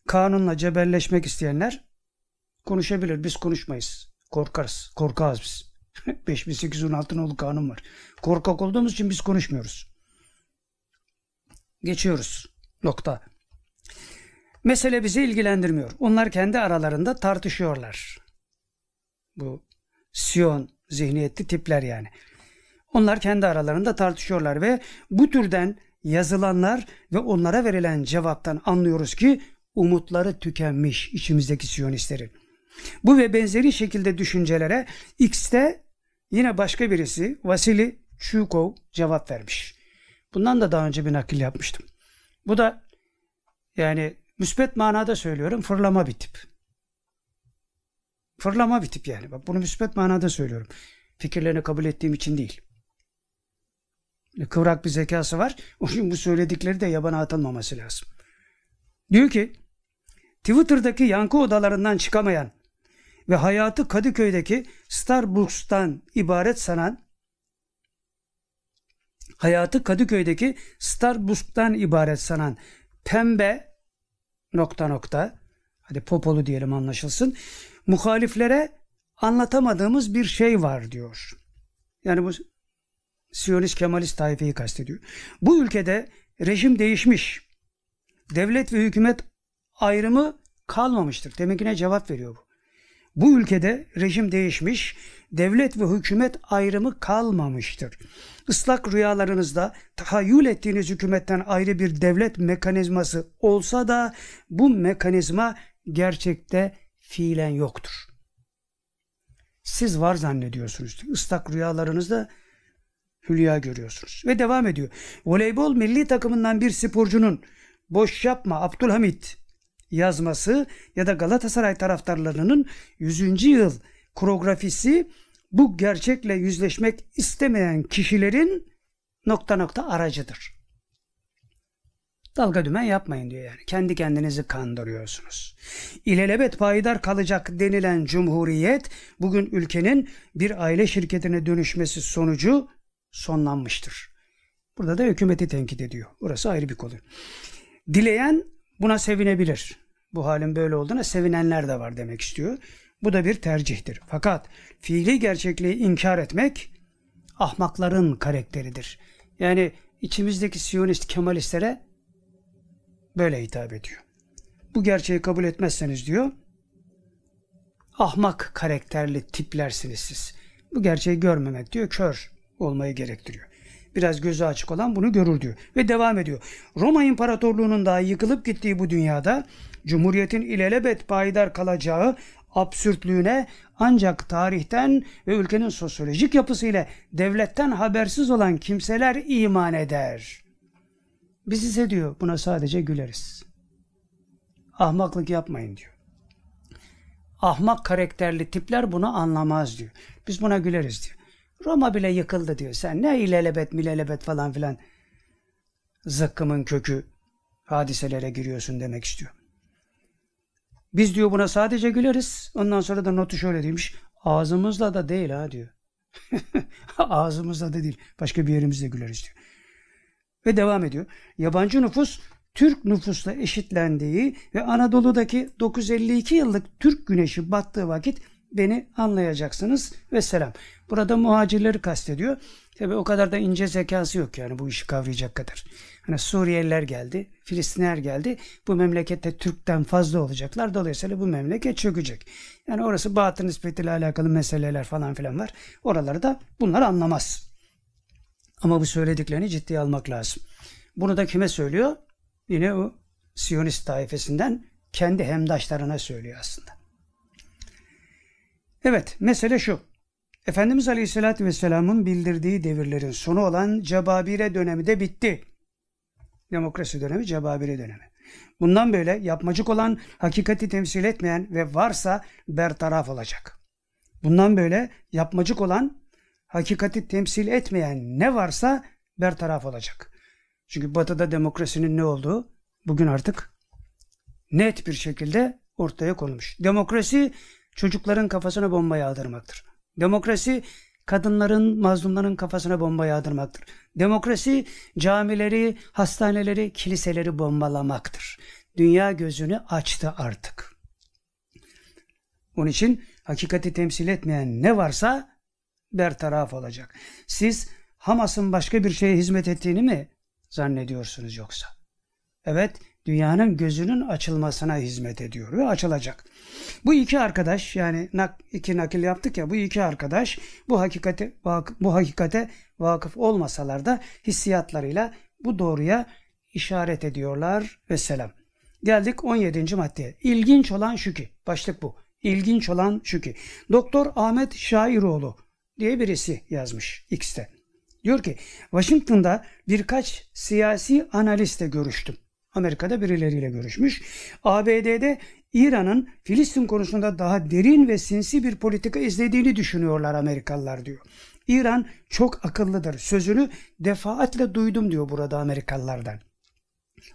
kanunla cebelleşmek isteyenler konuşabilir. Biz konuşmayız. Korkarız. Korkağız biz. 5816 nolu kanun var. Korkak olduğumuz için biz konuşmuyoruz. Geçiyoruz. Nokta. Mesele bizi ilgilendirmiyor. Onlar kendi aralarında tartışıyorlar. Bu Siyon zihniyetli tipler yani. Onlar kendi aralarında tartışıyorlar ve bu türden yazılanlar ve onlara verilen cevaptan anlıyoruz ki umutları tükenmiş içimizdeki Siyonistlerin. Bu ve benzeri şekilde düşüncelere X'te yine başka birisi Vasili Chukov cevap vermiş. Bundan da daha önce bir nakil yapmıştım. Bu da yani müspet manada söylüyorum fırlama bir tip. Fırlama bir tip yani. Bak bunu müspet manada söylüyorum. Fikirlerini kabul ettiğim için değil. Kıvrak bir zekası var. O yüzden bu söyledikleri de yabana atılmaması lazım. Diyor ki Twitter'daki yankı odalarından çıkamayan ve hayatı Kadıköy'deki Starbucks'tan ibaret sanan hayatı Kadıköy'deki Starbucks'tan ibaret sanan pembe nokta nokta hadi popolu diyelim anlaşılsın muhaliflere anlatamadığımız bir şey var diyor. Yani bu Siyonist Kemalist taifeyi kastediyor. Bu ülkede rejim değişmiş. Devlet ve hükümet ayrımı kalmamıştır. Deminkine cevap veriyor bu. Bu ülkede rejim değişmiş, devlet ve hükümet ayrımı kalmamıştır. Islak rüyalarınızda tahayyül ettiğiniz hükümetten ayrı bir devlet mekanizması olsa da bu mekanizma gerçekte fiilen yoktur. Siz var zannediyorsunuz. Islak rüyalarınızda hülya görüyorsunuz. Ve devam ediyor. Voleybol milli takımından bir sporcunun boş yapma Abdülhamit yazması ya da Galatasaray taraftarlarının 100. yıl koreografisi bu gerçekle yüzleşmek istemeyen kişilerin nokta nokta aracıdır. Dalga dümen yapmayın diyor yani. Kendi kendinizi kandırıyorsunuz. İlelebet payidar kalacak denilen cumhuriyet bugün ülkenin bir aile şirketine dönüşmesi sonucu sonlanmıştır. Burada da hükümeti tenkit ediyor. Burası ayrı bir konu. Dileyen buna sevinebilir. Bu halin böyle olduğuna sevinenler de var demek istiyor. Bu da bir tercihtir. Fakat fiili gerçekliği inkar etmek ahmakların karakteridir. Yani içimizdeki Siyonist Kemalistlere böyle hitap ediyor. Bu gerçeği kabul etmezseniz diyor, ahmak karakterli tiplersiniz siz. Bu gerçeği görmemek diyor, kör olmayı gerektiriyor. Biraz gözü açık olan bunu görür diyor. Ve devam ediyor. Roma İmparatorluğu'nun daha yıkılıp gittiği bu dünyada Cumhuriyet'in ilelebet payidar kalacağı absürtlüğüne ancak tarihten ve ülkenin sosyolojik yapısıyla devletten habersiz olan kimseler iman eder. Biz ise diyor buna sadece güleriz. Ahmaklık yapmayın diyor. Ahmak karakterli tipler bunu anlamaz diyor. Biz buna güleriz diyor. Roma bile yıkıldı diyor. Sen ne ilelebet milelebet falan filan zıkkımın kökü hadiselere giriyorsun demek istiyor. Biz diyor buna sadece güleriz. Ondan sonra da notu şöyle demiş. Ağzımızla da değil ha diyor. Ağzımızla da değil. Başka bir yerimizde güleriz diyor. Ve devam ediyor. Yabancı nüfus Türk nüfusla eşitlendiği ve Anadolu'daki 952 yıllık Türk güneşi battığı vakit beni anlayacaksınız ve selam. Burada muhacirleri kastediyor. Tabi o kadar da ince zekası yok yani bu işi kavrayacak kadar. Hani Suriyeliler geldi, Filistinler geldi. Bu memlekette Türk'ten fazla olacaklar. Dolayısıyla bu memleket çökecek. Yani orası batı nispetiyle alakalı meseleler falan filan var. Oraları da bunlar anlamaz. Ama bu söylediklerini ciddiye almak lazım. Bunu da kime söylüyor? Yine o Siyonist taifesinden kendi hemdaşlarına söylüyor aslında. Evet, mesele şu. Efendimiz Aleyhisselatü Vesselam'ın bildirdiği devirlerin sonu olan Cebabire dönemi de bitti. Demokrasi dönemi Cebabire dönemi. Bundan böyle yapmacık olan, hakikati temsil etmeyen ve varsa bertaraf olacak. Bundan böyle yapmacık olan, hakikati temsil etmeyen ne varsa bertaraf olacak. Çünkü batıda demokrasinin ne olduğu bugün artık net bir şekilde ortaya konulmuş. Demokrasi çocukların kafasına bomba yağdırmaktır. Demokrasi kadınların, mazlumların kafasına bomba yağdırmaktır. Demokrasi camileri, hastaneleri, kiliseleri bombalamaktır. Dünya gözünü açtı artık. Onun için hakikati temsil etmeyen ne varsa bertaraf olacak. Siz Hamas'ın başka bir şeye hizmet ettiğini mi zannediyorsunuz yoksa? Evet, dünyanın gözünün açılmasına hizmet ediyor ve açılacak. Bu iki arkadaş yani nak, iki nakil yaptık ya bu iki arkadaş bu hakikate bu hakikate vakıf olmasalar da hissiyatlarıyla bu doğruya işaret ediyorlar ve selam. Geldik 17. maddeye. İlginç olan şu ki, başlık bu. İlginç olan şu ki, Doktor Ahmet Şairoğlu diye birisi yazmış X'te. Diyor ki, Washington'da birkaç siyasi analistle görüştüm. Amerika'da birileriyle görüşmüş. ABD'de İran'ın Filistin konusunda daha derin ve sinsi bir politika izlediğini düşünüyorlar Amerikalılar diyor. İran çok akıllıdır. Sözünü defaatle duydum diyor burada Amerikalılardan.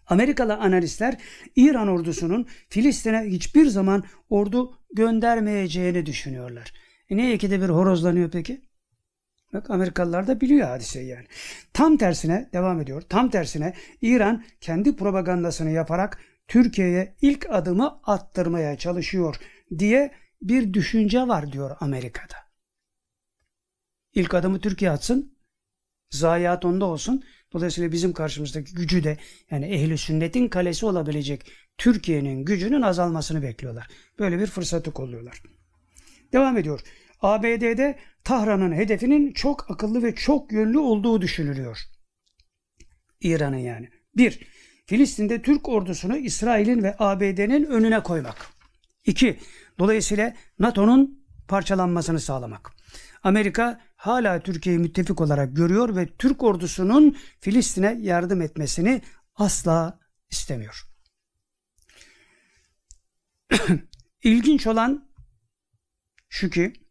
Amerikalı analistler İran ordusunun Filistin'e hiçbir zaman ordu göndermeyeceğini düşünüyorlar. E niye ikide bir horozlanıyor peki? Amerikalılar da biliyor hadiseyi yani. Tam tersine devam ediyor. Tam tersine İran kendi propagandasını yaparak Türkiye'ye ilk adımı attırmaya çalışıyor diye bir düşünce var diyor Amerika'da. İlk adımı Türkiye atsın, zayiat onda olsun. Dolayısıyla bizim karşımızdaki gücü de yani ehli sünnetin kalesi olabilecek Türkiye'nin gücünün azalmasını bekliyorlar. Böyle bir fırsatı kolluyorlar. Devam ediyor. ABD'de Tahran'ın hedefinin çok akıllı ve çok yönlü olduğu düşünülüyor. İran'ın yani. 1. Filistin'de Türk ordusunu İsrail'in ve ABD'nin önüne koymak. 2. Dolayısıyla NATO'nun parçalanmasını sağlamak. Amerika hala Türkiye'yi müttefik olarak görüyor ve Türk ordusunun Filistin'e yardım etmesini asla istemiyor. İlginç olan şu ki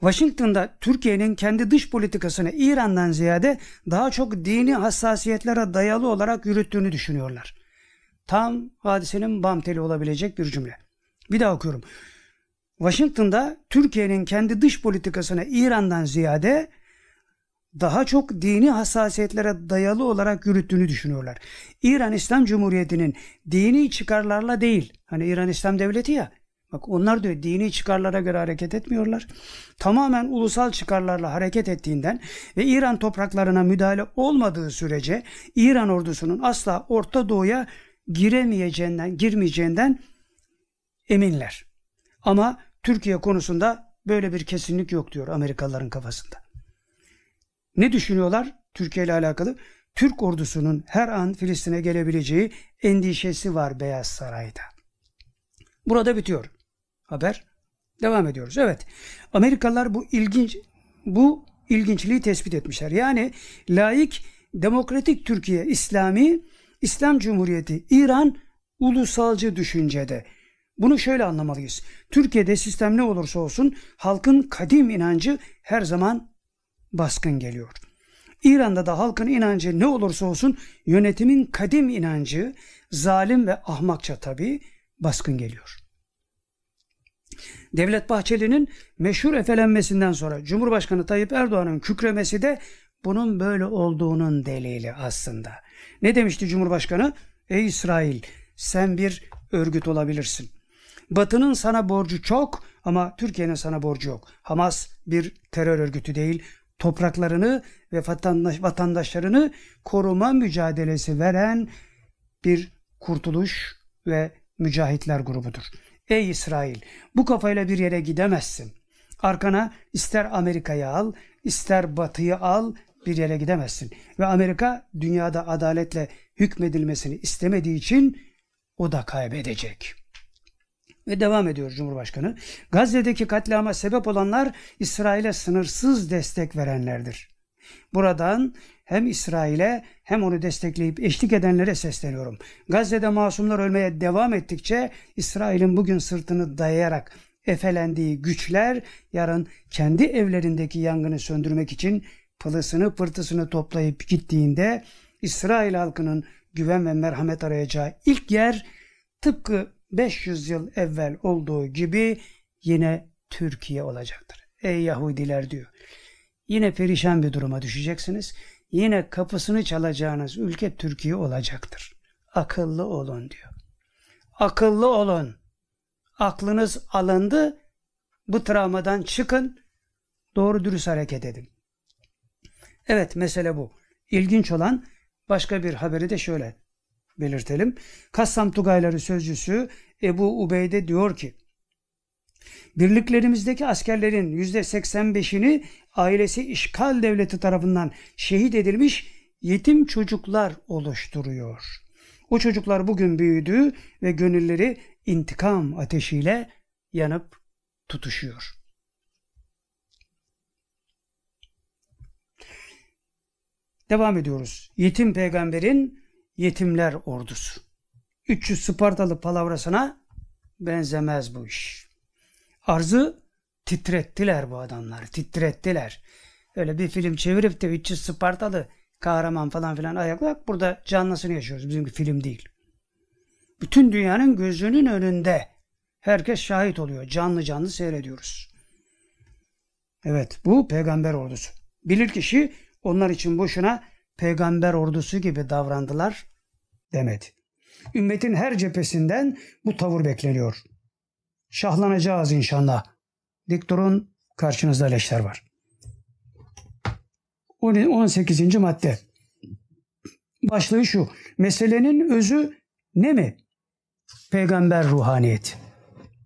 Washington'da Türkiye'nin kendi dış politikasını İran'dan ziyade daha çok dini hassasiyetlere dayalı olarak yürüttüğünü düşünüyorlar. Tam hadisenin bam teli olabilecek bir cümle. Bir daha okuyorum. Washington'da Türkiye'nin kendi dış politikasını İran'dan ziyade daha çok dini hassasiyetlere dayalı olarak yürüttüğünü düşünüyorlar. İran İslam Cumhuriyeti'nin dini çıkarlarla değil, hani İran İslam Devleti ya, bak onlar diyor dini çıkarlara göre hareket etmiyorlar. Tamamen ulusal çıkarlarla hareket ettiğinden ve İran topraklarına müdahale olmadığı sürece İran ordusunun asla Orta Doğu'ya giremeyeceğinden, girmeyeceğinden eminler. Ama Türkiye konusunda böyle bir kesinlik yok diyor Amerikalıların kafasında. Ne düşünüyorlar Türkiye ile alakalı? Türk ordusunun her an Filistin'e gelebileceği endişesi var Beyaz Saray'da. Burada bitiyor haber. Devam ediyoruz. Evet. Amerikalılar bu ilginç bu ilginçliği tespit etmişler. Yani laik demokratik Türkiye İslami İslam Cumhuriyeti İran ulusalcı düşüncede. Bunu şöyle anlamalıyız. Türkiye'de sistem ne olursa olsun halkın kadim inancı her zaman baskın geliyor. İran'da da halkın inancı ne olursa olsun yönetimin kadim inancı zalim ve ahmakça tabii baskın geliyor. Devlet Bahçeli'nin meşhur efelenmesinden sonra Cumhurbaşkanı Tayyip Erdoğan'ın kükremesi de bunun böyle olduğunun delili aslında. Ne demişti Cumhurbaşkanı? Ey İsrail sen bir örgüt olabilirsin. Batı'nın sana borcu çok ama Türkiye'nin sana borcu yok. Hamas bir terör örgütü değil, topraklarını ve vatandaşlarını koruma mücadelesi veren bir kurtuluş ve mücahitler grubudur. Ey İsrail bu kafayla bir yere gidemezsin. Arkana ister Amerika'yı al, ister Batı'yı al, bir yere gidemezsin. Ve Amerika dünyada adaletle hükmedilmesini istemediği için o da kaybedecek. Ve devam ediyor Cumhurbaşkanı. Gazze'deki katliama sebep olanlar İsrail'e sınırsız destek verenlerdir. Buradan hem İsrail'e hem onu destekleyip eşlik edenlere sesleniyorum. Gazze'de masumlar ölmeye devam ettikçe İsrail'in bugün sırtını dayayarak efelendiği güçler yarın kendi evlerindeki yangını söndürmek için pılısını pırtısını toplayıp gittiğinde İsrail halkının güven ve merhamet arayacağı ilk yer tıpkı 500 yıl evvel olduğu gibi yine Türkiye olacaktır. Ey Yahudiler diyor. Yine perişan bir duruma düşeceksiniz. Yine kapısını çalacağınız ülke Türkiye olacaktır. Akıllı olun diyor. Akıllı olun. Aklınız alındı. Bu travmadan çıkın. Doğru dürüst hareket edin. Evet mesele bu. İlginç olan başka bir haberi de şöyle belirtelim. Kassam Tugayları sözcüsü Ebu Ubeyde diyor ki Birliklerimizdeki askerlerin %85'ini ailesi işgal devleti tarafından şehit edilmiş yetim çocuklar oluşturuyor. O çocuklar bugün büyüdü ve gönülleri intikam ateşiyle yanıp tutuşuyor. Devam ediyoruz. Yetim peygamberin yetimler ordusu. 300 Spartalı palavrasına benzemez bu iş. Arzı titrettiler bu adamlar. Titrettiler. Öyle bir film çevirip de 300 Spartalı kahraman falan filan ayaklar. Burada canlısını yaşıyoruz. Bizim bir film değil. Bütün dünyanın gözünün önünde herkes şahit oluyor. Canlı canlı seyrediyoruz. Evet bu peygamber ordusu. Bilir kişi onlar için boşuna peygamber ordusu gibi davrandılar demedi. Ümmetin her cephesinden bu tavır bekleniyor. Şahlanacağız inşallah. Dik durun karşınızda leşler var. 18. madde. Başlığı şu. Meselenin özü ne mi? Peygamber ruhaniyeti.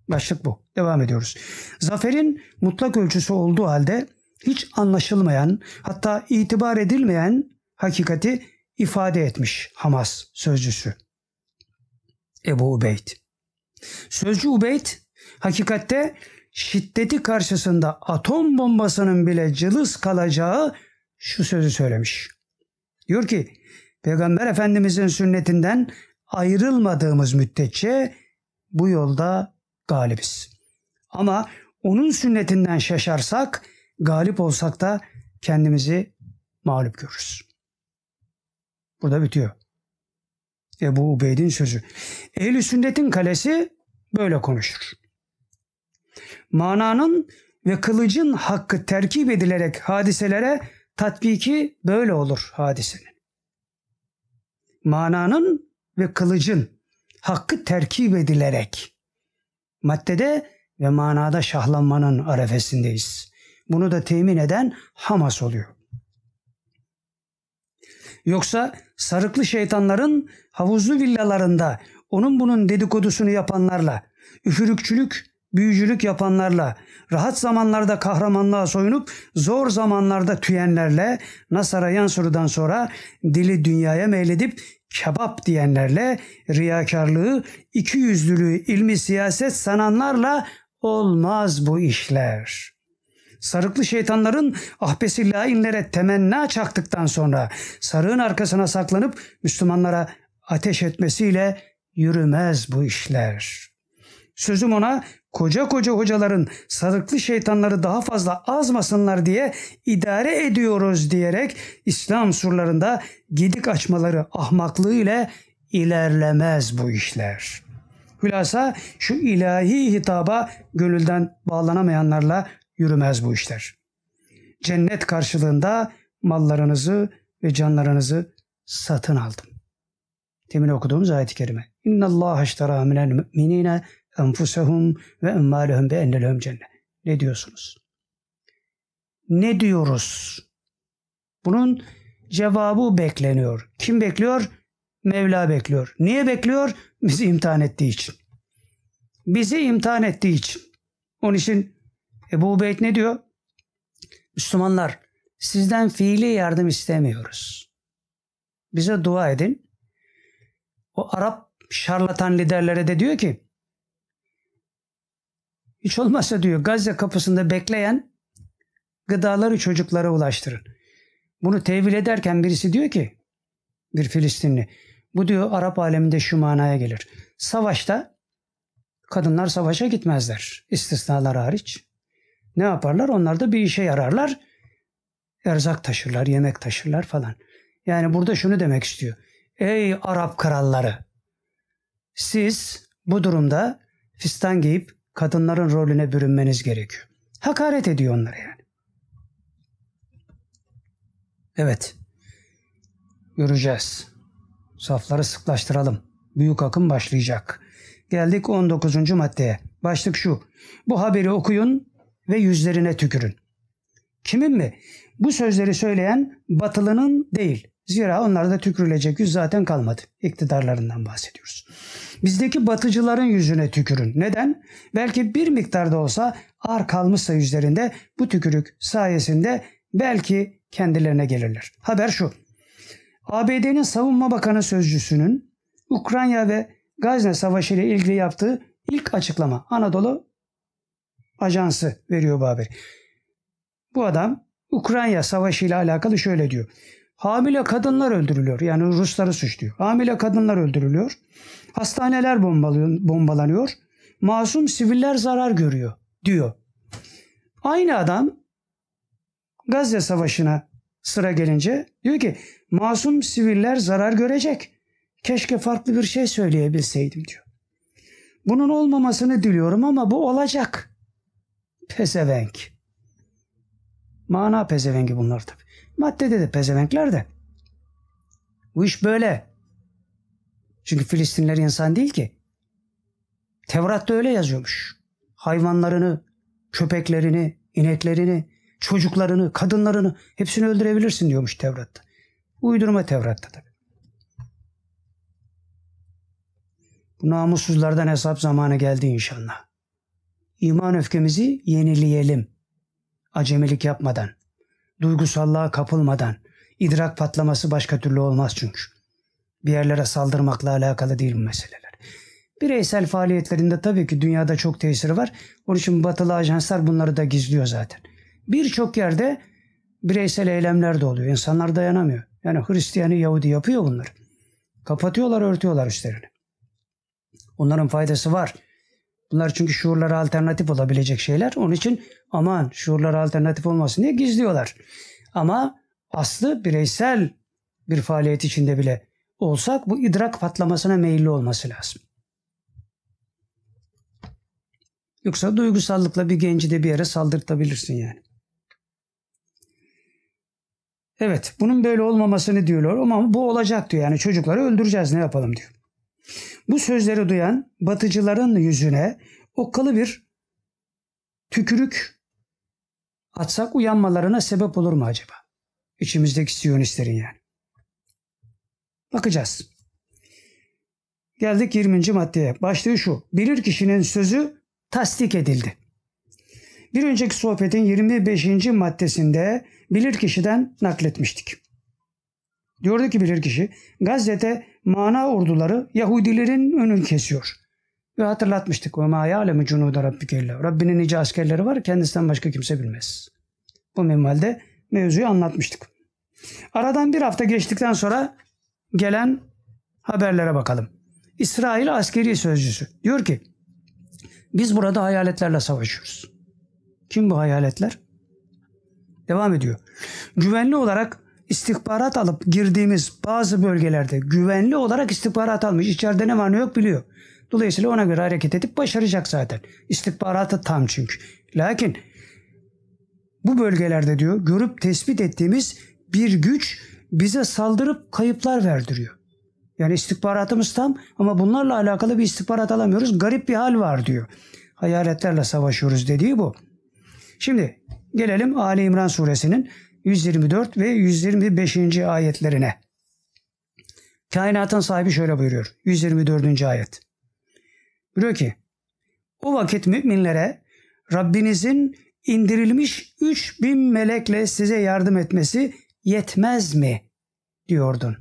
Başlık bu. Devam ediyoruz. Zaferin mutlak ölçüsü olduğu halde hiç anlaşılmayan hatta itibar edilmeyen hakikati ifade etmiş Hamas sözcüsü. Ebu Ubeyd. Sözcü Ubeyd hakikatte şiddeti karşısında atom bombasının bile cılız kalacağı şu sözü söylemiş. Diyor ki Peygamber Efendimizin sünnetinden ayrılmadığımız müddetçe bu yolda galibiz. Ama onun sünnetinden şaşarsak, galip olsak da kendimizi mağlup görürüz. Burada bitiyor. Ebu Ubeyd'in sözü. Ehl-i sünnetin kalesi böyle konuşur. Mananın ve kılıcın hakkı terkip edilerek hadiselere tatbiki böyle olur hadisenin. Mananın ve kılıcın hakkı terkip edilerek maddede ve manada şahlanmanın arefesindeyiz. Bunu da temin eden Hamas oluyor. Yoksa sarıklı şeytanların havuzlu villalarında onun bunun dedikodusunu yapanlarla, üfürükçülük, büyücülük yapanlarla, rahat zamanlarda kahramanlığa soyunup zor zamanlarda tüyenlerle, Nasara Yansur'dan sonra dili dünyaya meyledip kebap diyenlerle, riyakarlığı, ikiyüzlülüğü, ilmi siyaset sananlarla olmaz bu işler. Sarıklı şeytanların ahbesi lainlere temenna çaktıktan sonra sarığın arkasına saklanıp Müslümanlara ateş etmesiyle yürümez bu işler. Sözüm ona koca koca hocaların sarıklı şeytanları daha fazla azmasınlar diye idare ediyoruz diyerek İslam surlarında gidik açmaları ahmaklığı ile ilerlemez bu işler. Hülasa şu ilahi hitaba gönülden bağlanamayanlarla yürümez bu işler. Cennet karşılığında mallarınızı ve canlarınızı satın aldım. Demin okuduğumuz ayet-i kerime. İnna Allah iştara minel müminine enfusehum ve emmalehum be ennelehum cennet. Ne diyorsunuz? Ne diyoruz? Bunun cevabı bekleniyor. Kim bekliyor? Mevla bekliyor. Niye bekliyor? Bizi imtihan ettiği için. Bizi imtihan ettiği için. Onun için Ebu Ubeyd ne diyor? Müslümanlar sizden fiili yardım istemiyoruz. Bize dua edin. O Arap şarlatan liderlere de diyor ki hiç olmazsa diyor Gazze kapısında bekleyen gıdaları çocuklara ulaştırın. Bunu tevil ederken birisi diyor ki bir Filistinli bu diyor Arap aleminde şu manaya gelir. Savaşta kadınlar savaşa gitmezler istisnalar hariç. Ne yaparlar? Onlar da bir işe yararlar. Erzak taşırlar, yemek taşırlar falan. Yani burada şunu demek istiyor. Ey Arap kralları! Siz bu durumda fistan giyip kadınların rolüne bürünmeniz gerekiyor. Hakaret ediyor onlara yani. Evet. göreceğiz. Safları sıklaştıralım. Büyük akım başlayacak. Geldik 19. maddeye. Başlık şu. Bu haberi okuyun ve yüzlerine tükürün. Kimin mi? Bu sözleri söyleyen batılının değil. Zira onlarda tükürülecek yüz zaten kalmadı. İktidarlarından bahsediyoruz. Bizdeki batıcıların yüzüne tükürün. Neden? Belki bir miktarda olsa ağır kalmışsa yüzlerinde bu tükürük sayesinde belki kendilerine gelirler. Haber şu. ABD'nin savunma bakanı sözcüsünün Ukrayna ve Gazze Savaşı ile ilgili yaptığı ilk açıklama Anadolu Ajansı veriyor bu haberi. Bu adam Ukrayna Savaşı ile alakalı şöyle diyor. Hamile kadınlar öldürülüyor. Yani Rusları suçluyor. Hamile kadınlar öldürülüyor. Hastaneler bombalanıyor. Masum siviller zarar görüyor diyor. Aynı adam Gazze Savaşı'na sıra gelince diyor ki masum siviller zarar görecek. Keşke farklı bir şey söyleyebilseydim diyor. Bunun olmamasını diliyorum ama bu olacak. Pezevenk. Mana pezevengi bunlar tabi. Maddede de pezevenkler de. Bu iş böyle. Çünkü Filistinler insan değil ki. Tevrat'ta öyle yazıyormuş. Hayvanlarını, köpeklerini, ineklerini, çocuklarını, kadınlarını hepsini öldürebilirsin diyormuş Tevrat'ta. Uydurma Tevrat'ta tabi. Bu namussuzlardan hesap zamanı geldi inşallah. İman öfkemizi yenileyelim. Acemilik yapmadan, duygusallığa kapılmadan, idrak patlaması başka türlü olmaz çünkü. Bir yerlere saldırmakla alakalı değil bu meseleler. Bireysel faaliyetlerinde tabii ki dünyada çok tesiri var. Onun için batılı ajanslar bunları da gizliyor zaten. Birçok yerde bireysel eylemler de oluyor. İnsanlar dayanamıyor. Yani Hristiyanı Yahudi yapıyor bunları. Kapatıyorlar, örtüyorlar üstlerini. Onların faydası var. Bunlar çünkü şuurlara alternatif olabilecek şeyler. Onun için aman şuurlara alternatif olmasın diye gizliyorlar. Ama aslı bireysel bir faaliyet içinde bile olsak bu idrak patlamasına meyilli olması lazım. Yoksa duygusallıkla bir genci de bir yere saldırtabilirsin yani. Evet bunun böyle olmamasını diyorlar ama bu olacak diyor. Yani çocukları öldüreceğiz ne yapalım diyor. Bu sözleri duyan batıcıların yüzüne okkalı bir tükürük atsak uyanmalarına sebep olur mu acaba? İçimizdeki siyonistlerin yani. Bakacağız. Geldik 20. maddeye. Başlığı şu. Bilir kişinin sözü tasdik edildi. Bir önceki sohbetin 25. maddesinde bilir kişiden nakletmiştik. Diyordu ki bilir kişi Gazze'de mana orduları Yahudilerin önünü kesiyor. Ve hatırlatmıştık. Ve ma ya'lemu cunuda rabbike Rabbinin nice askerleri var. Kendisinden başka kimse bilmez. Bu minvalde mevzuyu anlatmıştık. Aradan bir hafta geçtikten sonra gelen haberlere bakalım. İsrail askeri sözcüsü diyor ki biz burada hayaletlerle savaşıyoruz. Kim bu hayaletler? Devam ediyor. Güvenli olarak istihbarat alıp girdiğimiz bazı bölgelerde güvenli olarak istihbarat almış. İçeride ne var ne yok biliyor. Dolayısıyla ona göre hareket edip başaracak zaten. İstihbaratı tam çünkü. Lakin bu bölgelerde diyor görüp tespit ettiğimiz bir güç bize saldırıp kayıplar verdiriyor. Yani istihbaratımız tam ama bunlarla alakalı bir istihbarat alamıyoruz. Garip bir hal var diyor. Hayaletlerle savaşıyoruz dediği bu. Şimdi gelelim Ali İmran suresinin 124 ve 125. ayetlerine. Kainatın sahibi şöyle buyuruyor. 124. ayet. Buyuruyor ki o vakit müminlere Rabbinizin indirilmiş 3000 melekle size yardım etmesi yetmez mi diyordun.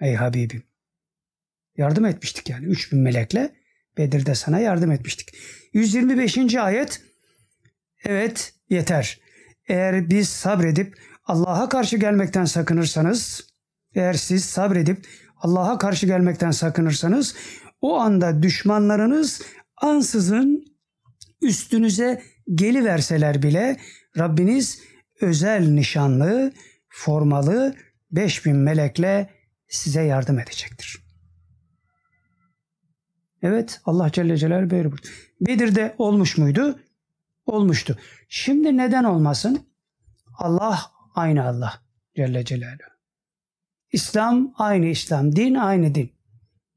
Ey Habibim. Yardım etmiştik yani 3000 melekle Bedir'de sana yardım etmiştik. 125. ayet evet yeter. Eğer biz sabredip Allah'a karşı gelmekten sakınırsanız, eğer siz sabredip Allah'a karşı gelmekten sakınırsanız o anda düşmanlarınız ansızın üstünüze geliverseler bile Rabbiniz özel nişanlı, formalı 5000 melekle size yardım edecektir. Evet Allah Celle Celaluhu böyle buyurdu. Bedir'de olmuş muydu? Olmuştu. Şimdi neden olmasın? Allah aynı Allah Celle Celaluhu. İslam aynı İslam, din aynı din.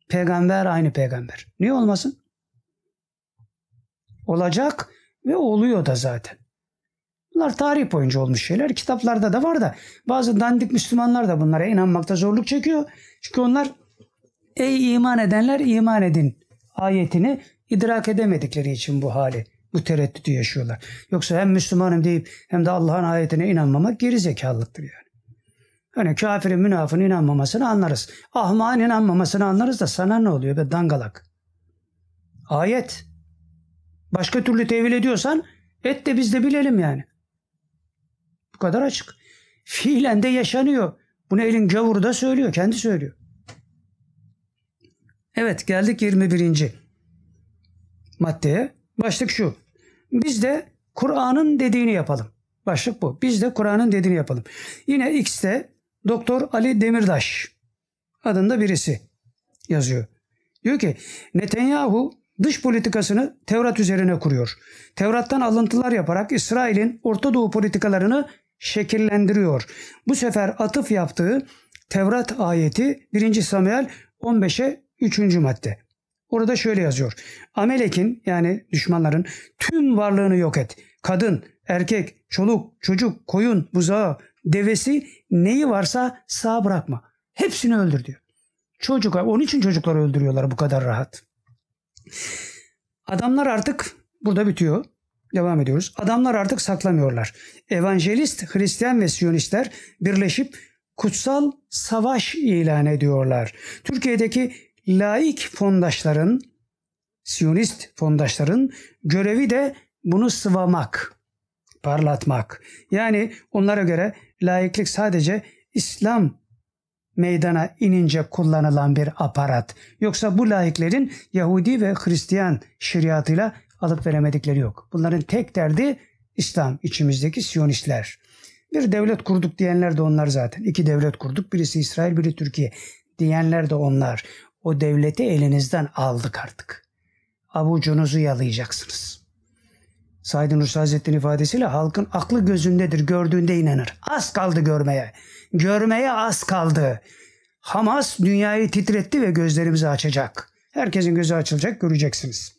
Peygamber aynı peygamber. Niye olmasın? Olacak ve oluyor da zaten. Bunlar tarih boyunca olmuş şeyler. Kitaplarda da var da bazı dandik Müslümanlar da bunlara inanmakta zorluk çekiyor. Çünkü onlar ey iman edenler iman edin ayetini idrak edemedikleri için bu hali, bu tereddütü yaşıyorlar. Yoksa hem Müslümanım deyip hem de Allah'ın ayetine inanmamak geri zekalılıktır yani. Hani kafirin münafın inanmamasını anlarız. Ahmağın inanmamasını anlarız da sana ne oluyor be dangalak? Ayet. Başka türlü tevil ediyorsan et de biz de bilelim yani. Bu kadar açık. Fiilen de yaşanıyor. Bunu elin gavuru da söylüyor. Kendi söylüyor. Evet geldik 21. maddeye. Başlık şu. Biz de Kur'an'ın dediğini yapalım. Başlık bu. Biz de Kur'an'ın dediğini yapalım. Yine X'te Doktor Ali Demirdaş adında birisi yazıyor. Diyor ki Netanyahu dış politikasını Tevrat üzerine kuruyor. Tevrat'tan alıntılar yaparak İsrail'in Orta Doğu politikalarını şekillendiriyor. Bu sefer atıf yaptığı Tevrat ayeti 1. Samuel 15'e 3. madde. Orada şöyle yazıyor. Amelek'in yani düşmanların tüm varlığını yok et. Kadın, erkek, çoluk, çocuk, koyun, buzağı, devesi neyi varsa sağ bırakma. Hepsini öldür diyor. Çocuklar, onun için çocukları öldürüyorlar bu kadar rahat. Adamlar artık burada bitiyor. Devam ediyoruz. Adamlar artık saklamıyorlar. Evangelist, Hristiyan ve Siyonistler birleşip kutsal savaş ilan ediyorlar. Türkiye'deki laik fondaşların, Siyonist fondaşların görevi de bunu sıvamak, parlatmak. Yani onlara göre laiklik sadece İslam meydana inince kullanılan bir aparat. Yoksa bu laiklerin Yahudi ve Hristiyan şeriatıyla alıp veremedikleri yok. Bunların tek derdi İslam, içimizdeki Siyonistler. Bir devlet kurduk diyenler de onlar zaten. İki devlet kurduk. Birisi İsrail, biri Türkiye diyenler de onlar. O devleti elinizden aldık artık. Avucunuzu yalayacaksınız. Said Nursi Hazretleri'nin ifadesiyle halkın aklı gözündedir, gördüğünde inanır. Az kaldı görmeye. Görmeye az kaldı. Hamas dünyayı titretti ve gözlerimizi açacak. Herkesin gözü açılacak, göreceksiniz.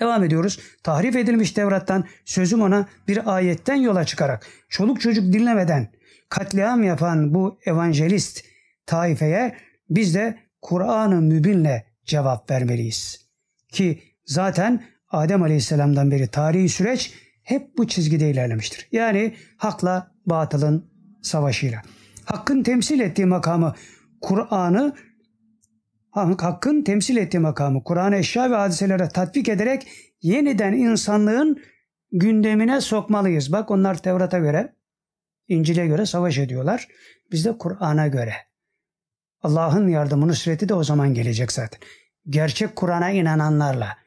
Devam ediyoruz. Tahrif edilmiş Tevrat'tan sözüm ona bir ayetten yola çıkarak çoluk çocuk dinlemeden katliam yapan bu evangelist taifeye biz de Kur'an-ı Mübin'le cevap vermeliyiz. Ki zaten Adem Aleyhisselam'dan beri tarihi süreç hep bu çizgide ilerlemiştir. Yani hakla batılın savaşıyla. Hakkın temsil ettiği makamı Kur'an'ı Hakkın temsil ettiği makamı Kur'an eşya ve hadiselere tatbik ederek yeniden insanlığın gündemine sokmalıyız. Bak onlar Tevrat'a göre, İncil'e göre savaş ediyorlar. Biz de Kur'an'a göre. Allah'ın yardımı, nusreti de o zaman gelecek zaten. Gerçek Kur'an'a inananlarla.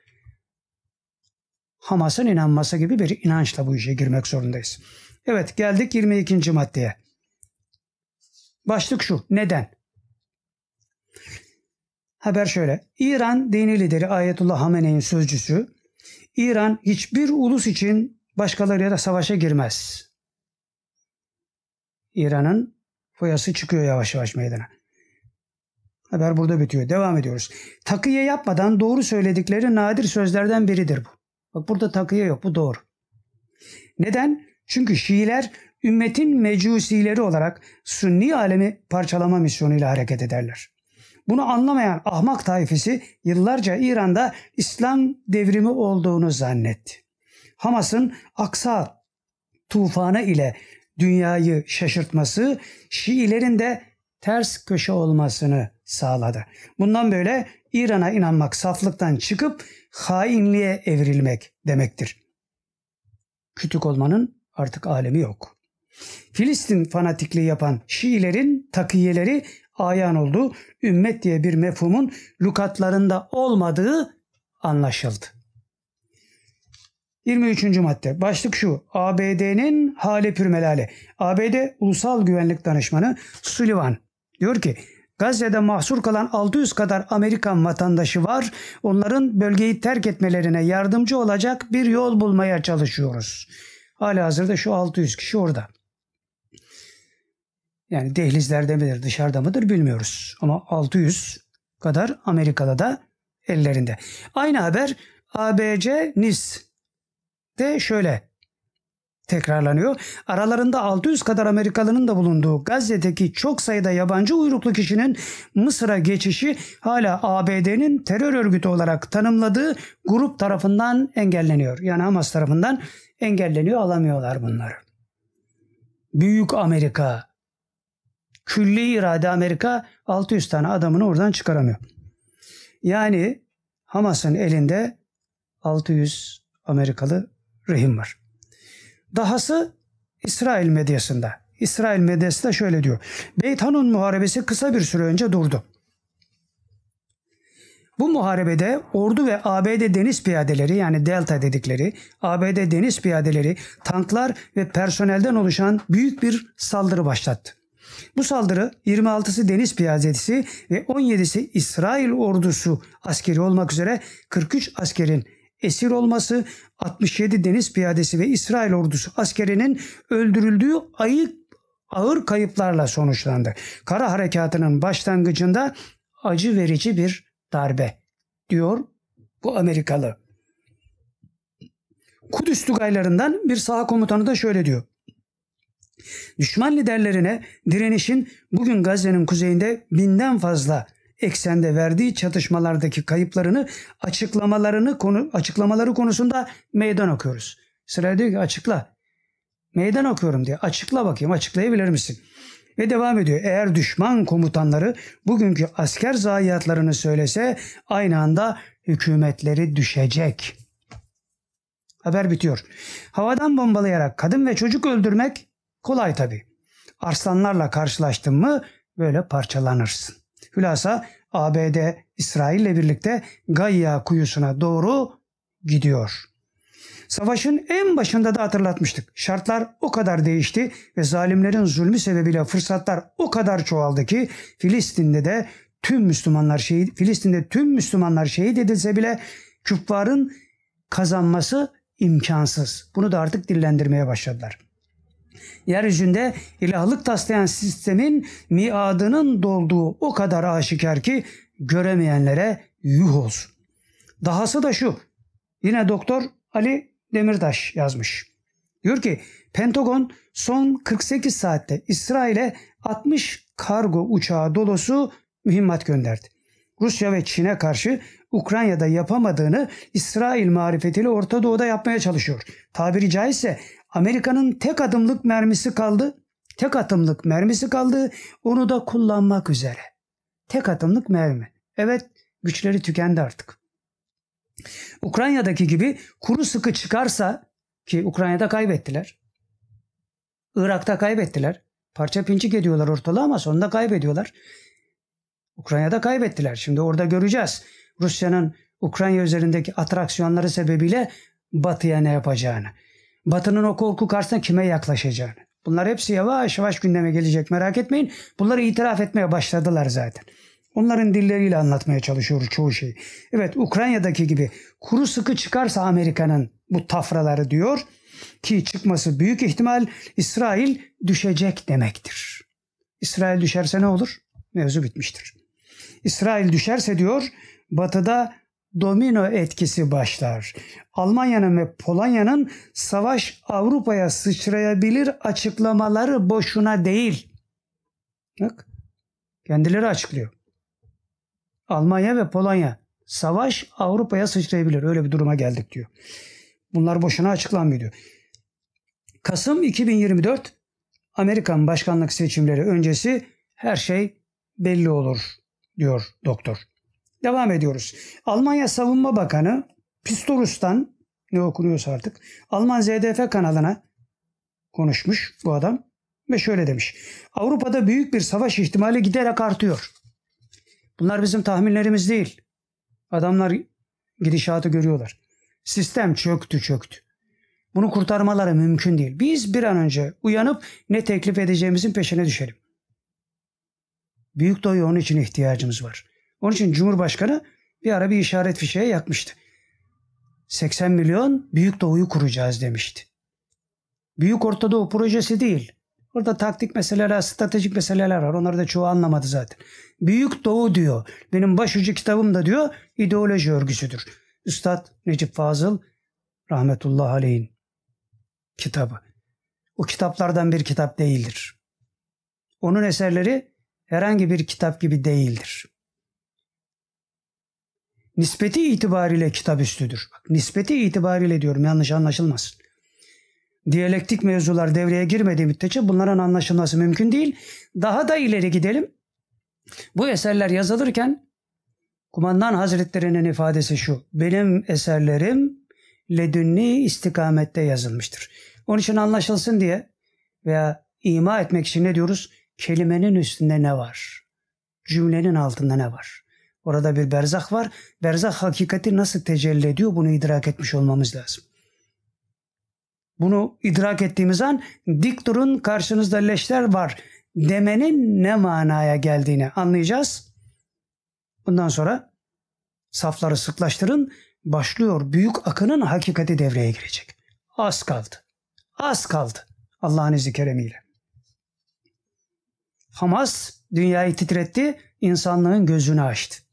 Hamas'ın inanması gibi bir inançla bu işe girmek zorundayız. Evet geldik 22. maddeye. Başlık şu. Neden? Haber şöyle. İran dini lideri Ayetullah Hamene'nin sözcüsü İran hiçbir ulus için başkalarıyla savaşa girmez. İran'ın foyası çıkıyor yavaş yavaş meydana. Haber burada bitiyor. Devam ediyoruz. Takıya yapmadan doğru söyledikleri nadir sözlerden biridir bu. Bak burada takıya yok. Bu doğru. Neden? Çünkü Şiiler ümmetin mecusileri olarak Sünni alemi parçalama misyonuyla hareket ederler. Bunu anlamayan ahmak taifesi yıllarca İran'da İslam devrimi olduğunu zannetti. Hamas'ın Aksa tufanı ile dünyayı şaşırtması Şiilerin de ters köşe olmasını sağladı. Bundan böyle İran'a inanmak saflıktan çıkıp hainliğe evrilmek demektir. Kütük olmanın artık alemi yok. Filistin fanatikliği yapan Şiilerin takiyeleri ayan oldu. Ümmet diye bir mefhumun lukatlarında olmadığı anlaşıldı. 23. madde. Başlık şu. ABD'nin hali pürmelali. ABD Ulusal Güvenlik Danışmanı Sullivan diyor ki Gazze'de mahsur kalan 600 kadar Amerikan vatandaşı var. Onların bölgeyi terk etmelerine yardımcı olacak bir yol bulmaya çalışıyoruz. Hala hazırda şu 600 kişi orada. Yani dehlizlerde midir dışarıda mıdır bilmiyoruz. Ama 600 kadar Amerika'da da ellerinde. Aynı haber ABC Nis de şöyle tekrarlanıyor. Aralarında 600 kadar Amerikalının da bulunduğu Gazze'deki çok sayıda yabancı uyruklu kişinin Mısır'a geçişi hala ABD'nin terör örgütü olarak tanımladığı grup tarafından engelleniyor. Yani Hamas tarafından engelleniyor alamıyorlar bunları. Büyük Amerika, külli irade Amerika 600 tane adamını oradan çıkaramıyor. Yani Hamas'ın elinde 600 Amerikalı rehin var. Dahası İsrail medyasında. İsrail medyası da şöyle diyor. Beyt Hanun muharebesi kısa bir süre önce durdu. Bu muharebede ordu ve ABD deniz piyadeleri yani Delta dedikleri ABD deniz piyadeleri, tanklar ve personelden oluşan büyük bir saldırı başlattı. Bu saldırı 26'sı deniz piyadesi ve 17'si İsrail ordusu askeri olmak üzere 43 askerin esir olması, 67 deniz piyadesi ve İsrail ordusu askerinin öldürüldüğü ayıp ağır kayıplarla sonuçlandı. Kara harekatının başlangıcında acı verici bir darbe diyor bu Amerikalı. Kudüs Tugaylarından bir saha komutanı da şöyle diyor. Düşman liderlerine direnişin bugün Gazze'nin kuzeyinde binden fazla eksende verdiği çatışmalardaki kayıplarını açıklamalarını konu açıklamaları konusunda meydan okuyoruz. Sıra diyor ki açıkla. Meydan okuyorum diye. Açıkla bakayım açıklayabilir misin? Ve devam ediyor. Eğer düşman komutanları bugünkü asker zayiatlarını söylese aynı anda hükümetleri düşecek. Haber bitiyor. Havadan bombalayarak kadın ve çocuk öldürmek kolay tabii. Arslanlarla karşılaştın mı böyle parçalanırsın. Hülasa ABD İsrail ile birlikte Gayya kuyusuna doğru gidiyor. Savaşın en başında da hatırlatmıştık. Şartlar o kadar değişti ve zalimlerin zulmü sebebiyle fırsatlar o kadar çoğaldı ki Filistin'de de tüm Müslümanlar şehit Filistin'de tüm Müslümanlar şehit edilse bile küffarın kazanması imkansız. Bunu da artık dillendirmeye başladılar. Yeryüzünde ilahlık taslayan sistemin miadının dolduğu o kadar aşikar ki göremeyenlere yuh olsun. Dahası da şu. Yine doktor Ali Demirtaş yazmış. Diyor ki Pentagon son 48 saatte İsrail'e 60 kargo uçağı dolusu mühimmat gönderdi. Rusya ve Çin'e karşı Ukrayna'da yapamadığını İsrail marifetiyle Orta Doğu'da yapmaya çalışıyor. Tabiri caizse Amerika'nın tek adımlık mermisi kaldı. Tek atımlık mermisi kaldı. Onu da kullanmak üzere. Tek atımlık mermi. Evet güçleri tükendi artık. Ukrayna'daki gibi kuru sıkı çıkarsa ki Ukrayna'da kaybettiler. Irak'ta kaybettiler. Parça pinçik ediyorlar ortalığı ama sonunda kaybediyorlar. Ukrayna'da kaybettiler. Şimdi orada göreceğiz. Rusya'nın Ukrayna üzerindeki atraksiyonları sebebiyle Batı'ya ne yapacağını. Batı'nın o korku karşısında kime yaklaşacağını. Bunlar hepsi yavaş yavaş gündeme gelecek merak etmeyin. Bunları itiraf etmeye başladılar zaten. Onların dilleriyle anlatmaya çalışıyoruz çoğu şeyi. Evet Ukrayna'daki gibi kuru sıkı çıkarsa Amerika'nın bu tafraları diyor ki çıkması büyük ihtimal İsrail düşecek demektir. İsrail düşerse ne olur? Mevzu bitmiştir. İsrail düşerse diyor batıda domino etkisi başlar. Almanya'nın ve Polonya'nın savaş Avrupa'ya sıçrayabilir açıklamaları boşuna değil. Bak kendileri açıklıyor. Almanya ve Polonya savaş Avrupa'ya sıçrayabilir. Öyle bir duruma geldik diyor. Bunlar boşuna açıklanmıyor diyor. Kasım 2024 Amerikan başkanlık seçimleri öncesi her şey belli olur diyor doktor. Devam ediyoruz. Almanya Savunma Bakanı Pistorius'tan ne okunuyorsa artık Alman ZDF kanalına konuşmuş bu adam ve şöyle demiş. Avrupa'da büyük bir savaş ihtimali giderek artıyor. Bunlar bizim tahminlerimiz değil. Adamlar gidişatı görüyorlar. Sistem çöktü çöktü. Bunu kurtarmaları mümkün değil. Biz bir an önce uyanıp ne teklif edeceğimizin peşine düşelim. Büyük Doğu'ya onun için ihtiyacımız var. Onun için Cumhurbaşkanı bir ara bir işaret fişeği yakmıştı. 80 milyon Büyük Doğu'yu kuracağız demişti. Büyük Orta Doğu projesi değil. Orada taktik meseleler, stratejik meseleler var. Onları da çoğu anlamadı zaten. Büyük Doğu diyor. Benim başucu kitabım da diyor ideoloji örgüsüdür. Üstad Necip Fazıl rahmetullah aleyhin kitabı. O kitaplardan bir kitap değildir. Onun eserleri herhangi bir kitap gibi değildir. Nispeti itibariyle kitap üstüdür. Bak, nispeti itibariyle diyorum yanlış anlaşılmasın. Diyalektik mevzular devreye girmediği müddetçe bunların anlaşılması mümkün değil. Daha da ileri gidelim. Bu eserler yazılırken kumandan hazretlerinin ifadesi şu. Benim eserlerim ledünni istikamette yazılmıştır. Onun için anlaşılsın diye veya ima etmek için ne diyoruz? Kelimenin üstünde ne var? Cümlenin altında ne var? Orada bir berzah var. Berzah hakikati nasıl tecelli ediyor bunu idrak etmiş olmamız lazım. Bunu idrak ettiğimiz an dik durun karşınızda leşler var demenin ne manaya geldiğini anlayacağız. Bundan sonra safları sıklaştırın başlıyor. Büyük akının hakikati devreye girecek. Az kaldı. Az kaldı. Allah'ın izni keremiyle. Hamas dünyayı titretti, insanlığın gözünü açtı.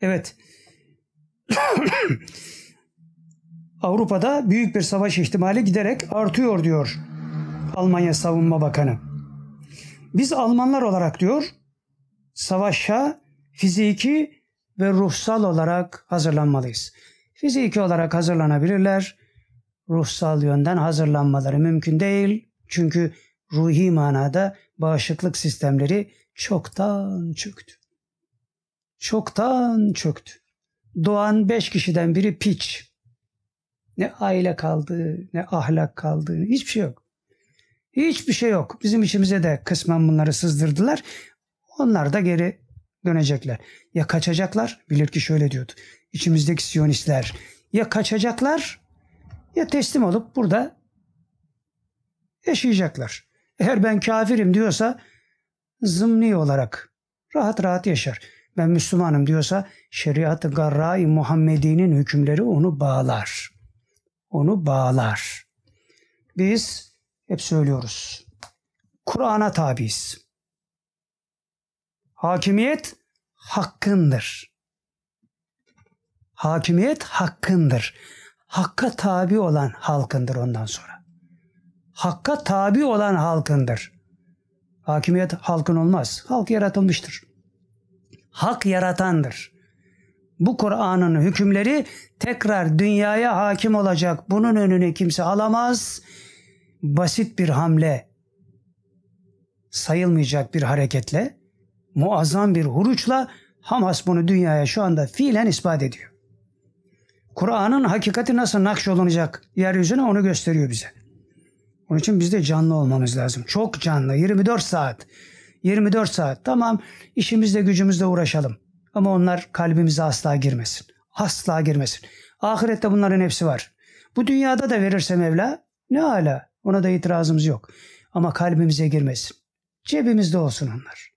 Evet. Avrupa'da büyük bir savaş ihtimali giderek artıyor diyor Almanya Savunma Bakanı. Biz Almanlar olarak diyor savaşa fiziki ve ruhsal olarak hazırlanmalıyız. Fiziki olarak hazırlanabilirler. Ruhsal yönden hazırlanmaları mümkün değil. Çünkü ruhi manada bağışıklık sistemleri çoktan çöktü. Çoktan çöktü. Doğan beş kişiden biri piç. Ne aile kaldı, ne ahlak kaldı, hiçbir şey yok. Hiçbir şey yok. Bizim içimize de kısmen bunları sızdırdılar. Onlar da geri dönecekler. Ya kaçacaklar, bilir ki şöyle diyordu. İçimizdeki siyonistler ya kaçacaklar ya teslim olup burada yaşayacaklar. Eğer ben kafirim diyorsa zımni olarak rahat rahat yaşar. Ben Müslümanım diyorsa şeriat-ı garra-i Muhammedi'nin hükümleri onu bağlar. Onu bağlar. Biz hep söylüyoruz. Kur'an'a tabiiz. Hakimiyet hakkındır. Hakimiyet hakkındır. Hakka tabi olan halkındır ondan sonra. Hakka tabi olan halkındır. Hakimiyet halkın olmaz. Halk yaratılmıştır. Hak yaratandır. Bu Kur'an'ın hükümleri tekrar dünyaya hakim olacak. Bunun önünü kimse alamaz. Basit bir hamle, sayılmayacak bir hareketle, muazzam bir huruçla Hamas bunu dünyaya şu anda fiilen ispat ediyor. Kur'an'ın hakikati nasıl nakşolunacak yeryüzüne onu gösteriyor bize. Onun için biz de canlı olmamız lazım. Çok canlı. 24 saat. 24 saat. Tamam işimizle gücümüzle uğraşalım. Ama onlar kalbimize asla girmesin. Asla girmesin. Ahirette bunların hepsi var. Bu dünyada da verirse Mevla ne ala. Ona da itirazımız yok. Ama kalbimize girmesin. Cebimizde olsun onlar.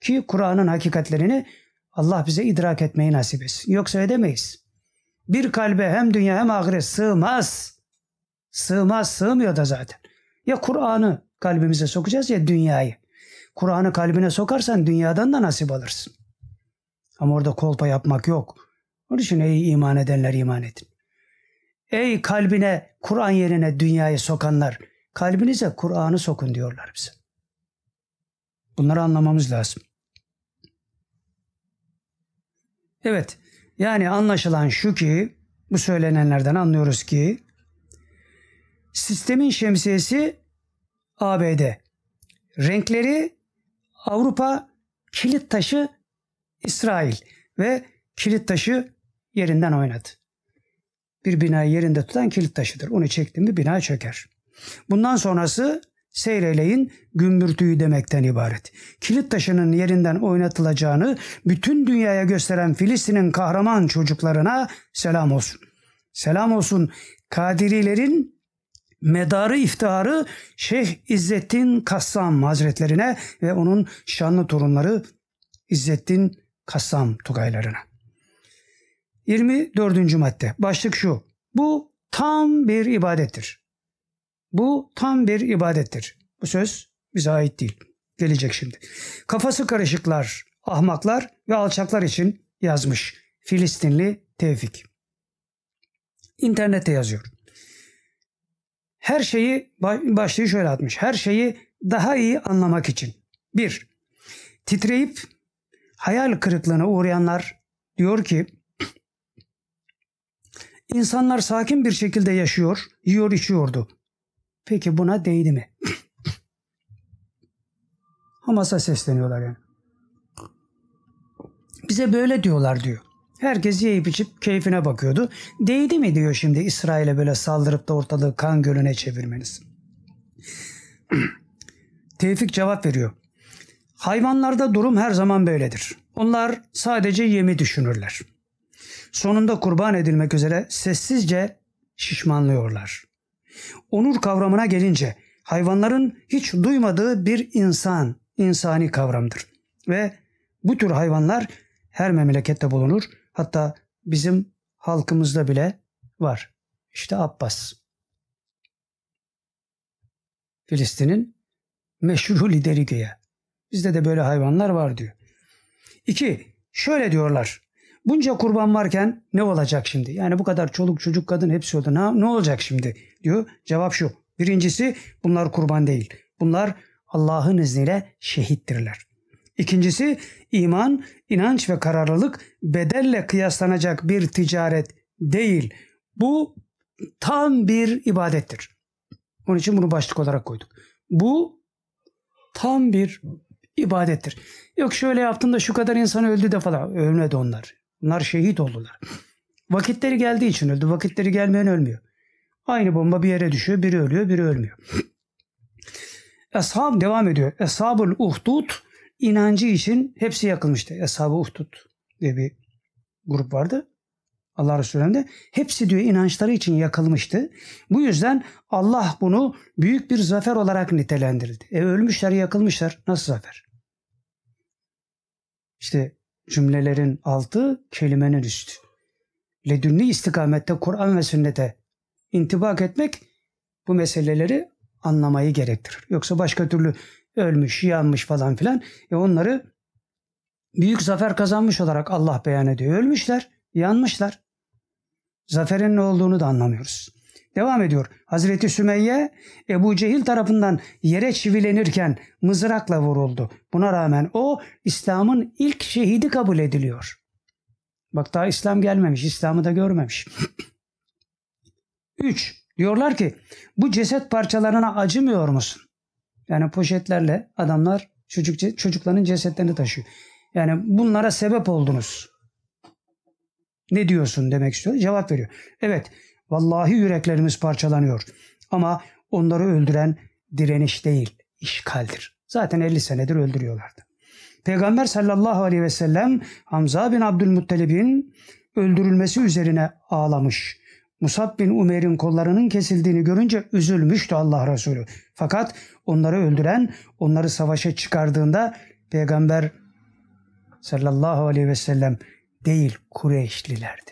Ki Kur'an'ın hakikatlerini Allah bize idrak etmeyi nasip etsin. Yoksa edemeyiz. Bir kalbe hem dünya hem ahiret sığmaz. Sığmaz, sığmıyor da zaten. Ya Kur'an'ı kalbimize sokacağız ya dünyayı. Kur'an'ı kalbine sokarsan dünyadan da nasip alırsın. Ama orada kolpa yapmak yok. Onun için ey iman edenler iman edin. Ey kalbine Kur'an yerine dünyayı sokanlar kalbinize Kur'an'ı sokun diyorlar bize. Bunları anlamamız lazım. Evet yani anlaşılan şu ki bu söylenenlerden anlıyoruz ki sistemin şemsiyesi ABD. Renkleri Avrupa, kilit taşı İsrail ve kilit taşı yerinden oynadı. Bir binayı yerinde tutan kilit taşıdır. Onu çekti mi bina çöker. Bundan sonrası seyreleyin gümbürtüyü demekten ibaret. Kilit taşının yerinden oynatılacağını bütün dünyaya gösteren Filistin'in kahraman çocuklarına selam olsun. Selam olsun Kadirilerin medarı iftiharı Şeyh İzzettin Kassam Hazretlerine ve onun şanlı torunları İzzettin Kassam Tugaylarına. 24. madde. Başlık şu. Bu tam bir ibadettir. Bu tam bir ibadettir. Bu söz bize ait değil. Gelecek şimdi. Kafası karışıklar, ahmaklar ve alçaklar için yazmış Filistinli Tevfik. İnternette yazıyor. Her şeyi başlığı şöyle atmış. Her şeyi daha iyi anlamak için. Bir, titreyip hayal kırıklığına uğrayanlar diyor ki insanlar sakin bir şekilde yaşıyor, yiyor içiyordu. Peki buna değdi mi? Hamas'a sesleniyorlar yani. Bize böyle diyorlar diyor. Herkes yiyip içip keyfine bakıyordu. Değdi mi diyor şimdi İsrail'e böyle saldırıp da ortalığı kan gölüne çevirmeniz. Tevfik cevap veriyor. Hayvanlarda durum her zaman böyledir. Onlar sadece yemi düşünürler. Sonunda kurban edilmek üzere sessizce şişmanlıyorlar. Onur kavramına gelince hayvanların hiç duymadığı bir insan, insani kavramdır. Ve bu tür hayvanlar her memlekette bulunur. Hatta bizim halkımızda bile var. İşte Abbas. Filistin'in meşhur lideri güya. Bizde de böyle hayvanlar var diyor. İki, şöyle diyorlar. Bunca kurban varken ne olacak şimdi? Yani bu kadar çoluk çocuk kadın hepsi oldu. Ne, ne olacak şimdi? diyor. Cevap şu. Birincisi bunlar kurban değil. Bunlar Allah'ın izniyle şehittirler. İkincisi iman, inanç ve kararlılık bedelle kıyaslanacak bir ticaret değil. Bu tam bir ibadettir. Onun için bunu başlık olarak koyduk. Bu tam bir ibadettir. Yok şöyle yaptın da şu kadar insan öldü de falan. Ölmedi onlar. Bunlar şehit oldular. Vakitleri geldiği için öldü. Vakitleri gelmeyen ölmüyor. Aynı bomba bir yere düşüyor. Biri ölüyor, biri ölmüyor. Eshab devam ediyor. Eshabul uhdud inancı için hepsi yakılmıştı. Eshab-ı Uhdud diye bir grup vardı. Allah Resulü'nde hepsi diyor inançları için yakılmıştı. Bu yüzden Allah bunu büyük bir zafer olarak nitelendirdi. E ölmüşler, yakılmışlar. Nasıl zafer? İşte cümlelerin altı kelimenin üstü. Ledünni istikamette Kur'an ve sünnete intibak etmek bu meseleleri anlamayı gerektirir. Yoksa başka türlü ölmüş, yanmış falan filan. E onları büyük zafer kazanmış olarak Allah beyan ediyor. Ölmüşler, yanmışlar. Zaferin ne olduğunu da anlamıyoruz. Devam ediyor. Hazreti Sümeyye Ebu Cehil tarafından yere çivilenirken mızrakla vuruldu. Buna rağmen o İslam'ın ilk şehidi kabul ediliyor. Bak daha İslam gelmemiş, İslam'ı da görmemiş. 3. Diyorlar ki bu ceset parçalarına acımıyor musun? Yani poşetlerle adamlar çocuk çocukların cesetlerini taşıyor. Yani bunlara sebep oldunuz. Ne diyorsun demek istiyor. Cevap veriyor. Evet vallahi yüreklerimiz parçalanıyor. Ama onları öldüren direniş değil işgaldir. Zaten 50 senedir öldürüyorlardı. Peygamber sallallahu aleyhi ve sellem Hamza bin Abdülmuttalib'in öldürülmesi üzerine ağlamış. Musab bin Umer'in kollarının kesildiğini görünce üzülmüştü Allah Resulü. Fakat onları öldüren, onları savaşa çıkardığında Peygamber sallallahu aleyhi ve sellem değil Kureyşlilerdi.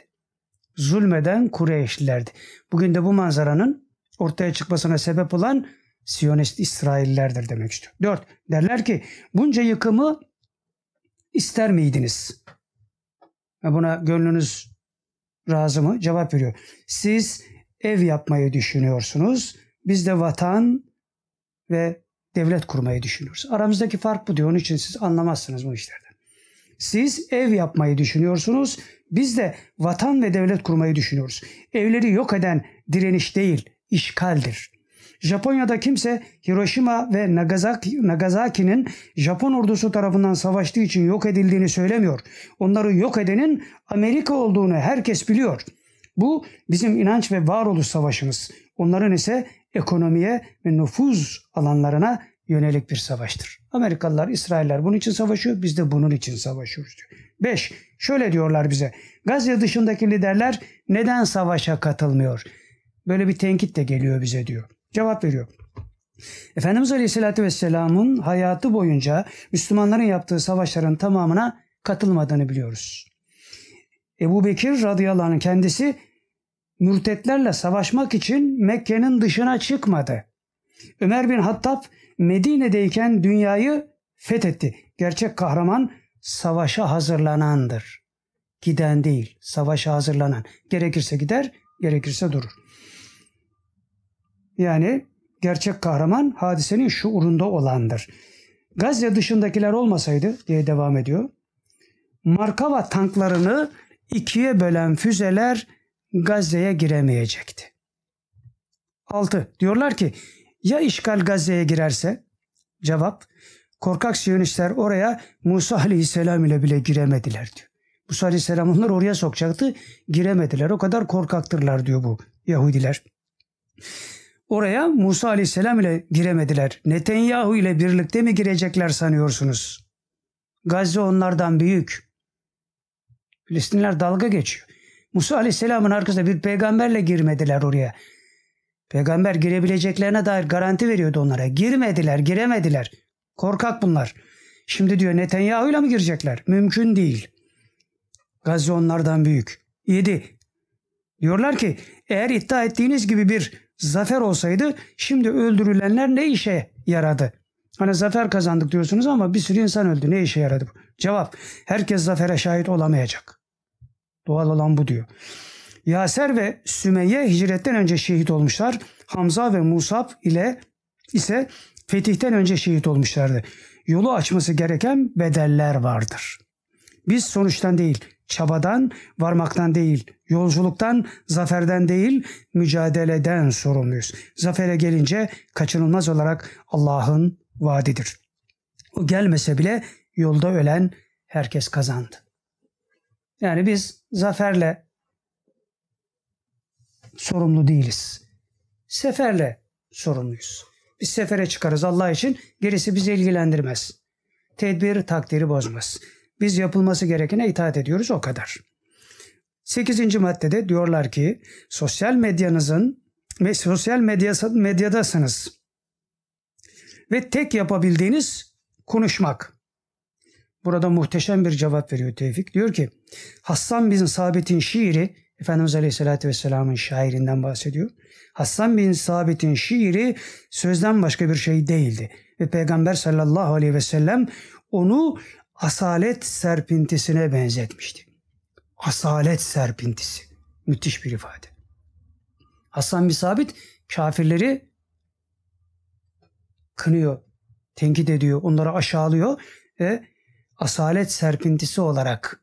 Zulmeden Kureyşlilerdi. Bugün de bu manzaranın ortaya çıkmasına sebep olan Siyonist İsraillerdir demek istiyor. Dört, derler ki bunca yıkımı ister miydiniz? Buna gönlünüz razı mı? Cevap veriyor. Siz ev yapmayı düşünüyorsunuz. Biz de vatan ve devlet kurmayı düşünüyoruz. Aramızdaki fark bu diyor. Onun için siz anlamazsınız bu işlerden. Siz ev yapmayı düşünüyorsunuz. Biz de vatan ve devlet kurmayı düşünüyoruz. Evleri yok eden direniş değil, işgaldir. Japonya'da kimse Hiroşima ve Nagasaki, Nagasaki'nin Japon ordusu tarafından savaştığı için yok edildiğini söylemiyor. Onları yok edenin Amerika olduğunu herkes biliyor. Bu bizim inanç ve varoluş savaşımız. Onların ise ekonomiye ve nüfuz alanlarına yönelik bir savaştır. Amerikalılar, İsrailler bunun için savaşıyor, biz de bunun için savaşıyoruz diyor. 5. Şöyle diyorlar bize. Gazze dışındaki liderler neden savaşa katılmıyor? Böyle bir tenkit de geliyor bize diyor. Cevap veriyor. Efendimiz Aleyhisselatü Vesselam'ın hayatı boyunca Müslümanların yaptığı savaşların tamamına katılmadığını biliyoruz. Ebu Bekir radıyallahu anh kendisi mürtetlerle savaşmak için Mekke'nin dışına çıkmadı. Ömer bin Hattab Medine'deyken dünyayı fethetti. Gerçek kahraman savaşa hazırlanandır. Giden değil, savaşa hazırlanan. Gerekirse gider, gerekirse durur. Yani gerçek kahraman hadisenin şuurunda olandır. Gazze dışındakiler olmasaydı diye devam ediyor. Markava tanklarını ikiye bölen füzeler Gazze'ye giremeyecekti. 6. Diyorlar ki ya işgal Gazze'ye girerse? Cevap korkak Siyonistler oraya Musa Aleyhisselam ile bile giremediler diyor. Musa Aleyhisselam onları oraya sokacaktı giremediler. O kadar korkaktırlar diyor bu Yahudiler. Oraya Musa Aleyhisselam ile giremediler. Netanyahu ile birlikte mi girecekler sanıyorsunuz? Gazze onlardan büyük. Filistinler dalga geçiyor. Musa Aleyhisselam'ın arkasında bir peygamberle girmediler oraya. Peygamber girebileceklerine dair garanti veriyordu onlara. Girmediler, giremediler. Korkak bunlar. Şimdi diyor Netanyahu ile mi girecekler? Mümkün değil. Gazze onlardan büyük. 7. Diyorlar ki eğer iddia ettiğiniz gibi bir zafer olsaydı şimdi öldürülenler ne işe yaradı? Hani zafer kazandık diyorsunuz ama bir sürü insan öldü. Ne işe yaradı bu? Cevap herkes zafere şahit olamayacak. Doğal olan bu diyor. Yaser ve Sümeyye hicretten önce şehit olmuşlar. Hamza ve Musab ile ise fetihten önce şehit olmuşlardı. Yolu açması gereken bedeller vardır. Biz sonuçtan değil, çabadan, varmaktan değil, yolculuktan, zaferden değil, mücadeleden sorumluyuz. Zafere gelince kaçınılmaz olarak Allah'ın vaadidir. O gelmese bile yolda ölen herkes kazandı. Yani biz zaferle sorumlu değiliz. Seferle sorumluyuz. Biz sefere çıkarız Allah için gerisi bizi ilgilendirmez. Tedbir takdiri bozmaz. Biz yapılması gerekene itaat ediyoruz o kadar. Sekizinci maddede diyorlar ki sosyal medyanızın ve sosyal medyası, medyadasınız. Ve tek yapabildiğiniz konuşmak. Burada muhteşem bir cevap veriyor Tevfik. Diyor ki Hassan bin Sabit'in şiiri Efendimiz Aleyhisselatü Vesselam'ın şairinden bahsediyor. Hassan bin Sabit'in şiiri sözden başka bir şey değildi. Ve Peygamber sallallahu aleyhi ve sellem onu asalet serpintisine benzetmişti. Asalet serpintisi. Müthiş bir ifade. Hassan bin Sabit kafirleri kınıyor, tenkit ediyor, onları aşağılıyor ve asalet serpintisi olarak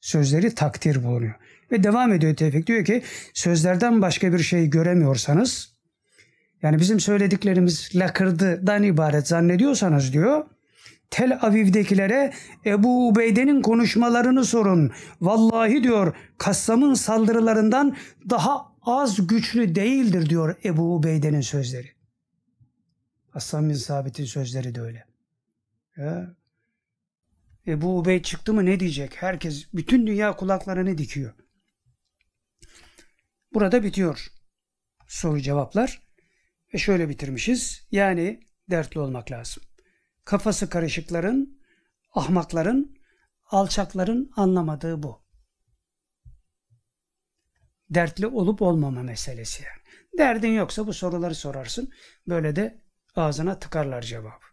sözleri takdir bulunuyor. Ve devam ediyor Tevfik diyor ki sözlerden başka bir şey göremiyorsanız yani bizim söylediklerimiz lakırdıdan ibaret zannediyorsanız diyor Tel Aviv'dekilere Ebu Ubeyde'nin konuşmalarını sorun. Vallahi diyor Kassam'ın saldırılarından daha az güçlü değildir diyor Ebu Ubeyde'nin sözleri. Hasan bin Sabit'in sözleri de öyle. Ya. Ebu Ubeyd çıktı mı ne diyecek? Herkes, bütün dünya kulaklarını dikiyor. Burada bitiyor soru cevaplar. Ve şöyle bitirmişiz. Yani dertli olmak lazım. Kafası karışıkların, ahmakların, alçakların anlamadığı bu. Dertli olup olmama meselesi yani. Derdin yoksa bu soruları sorarsın. Böyle de ağzına tıkarlar cevabı.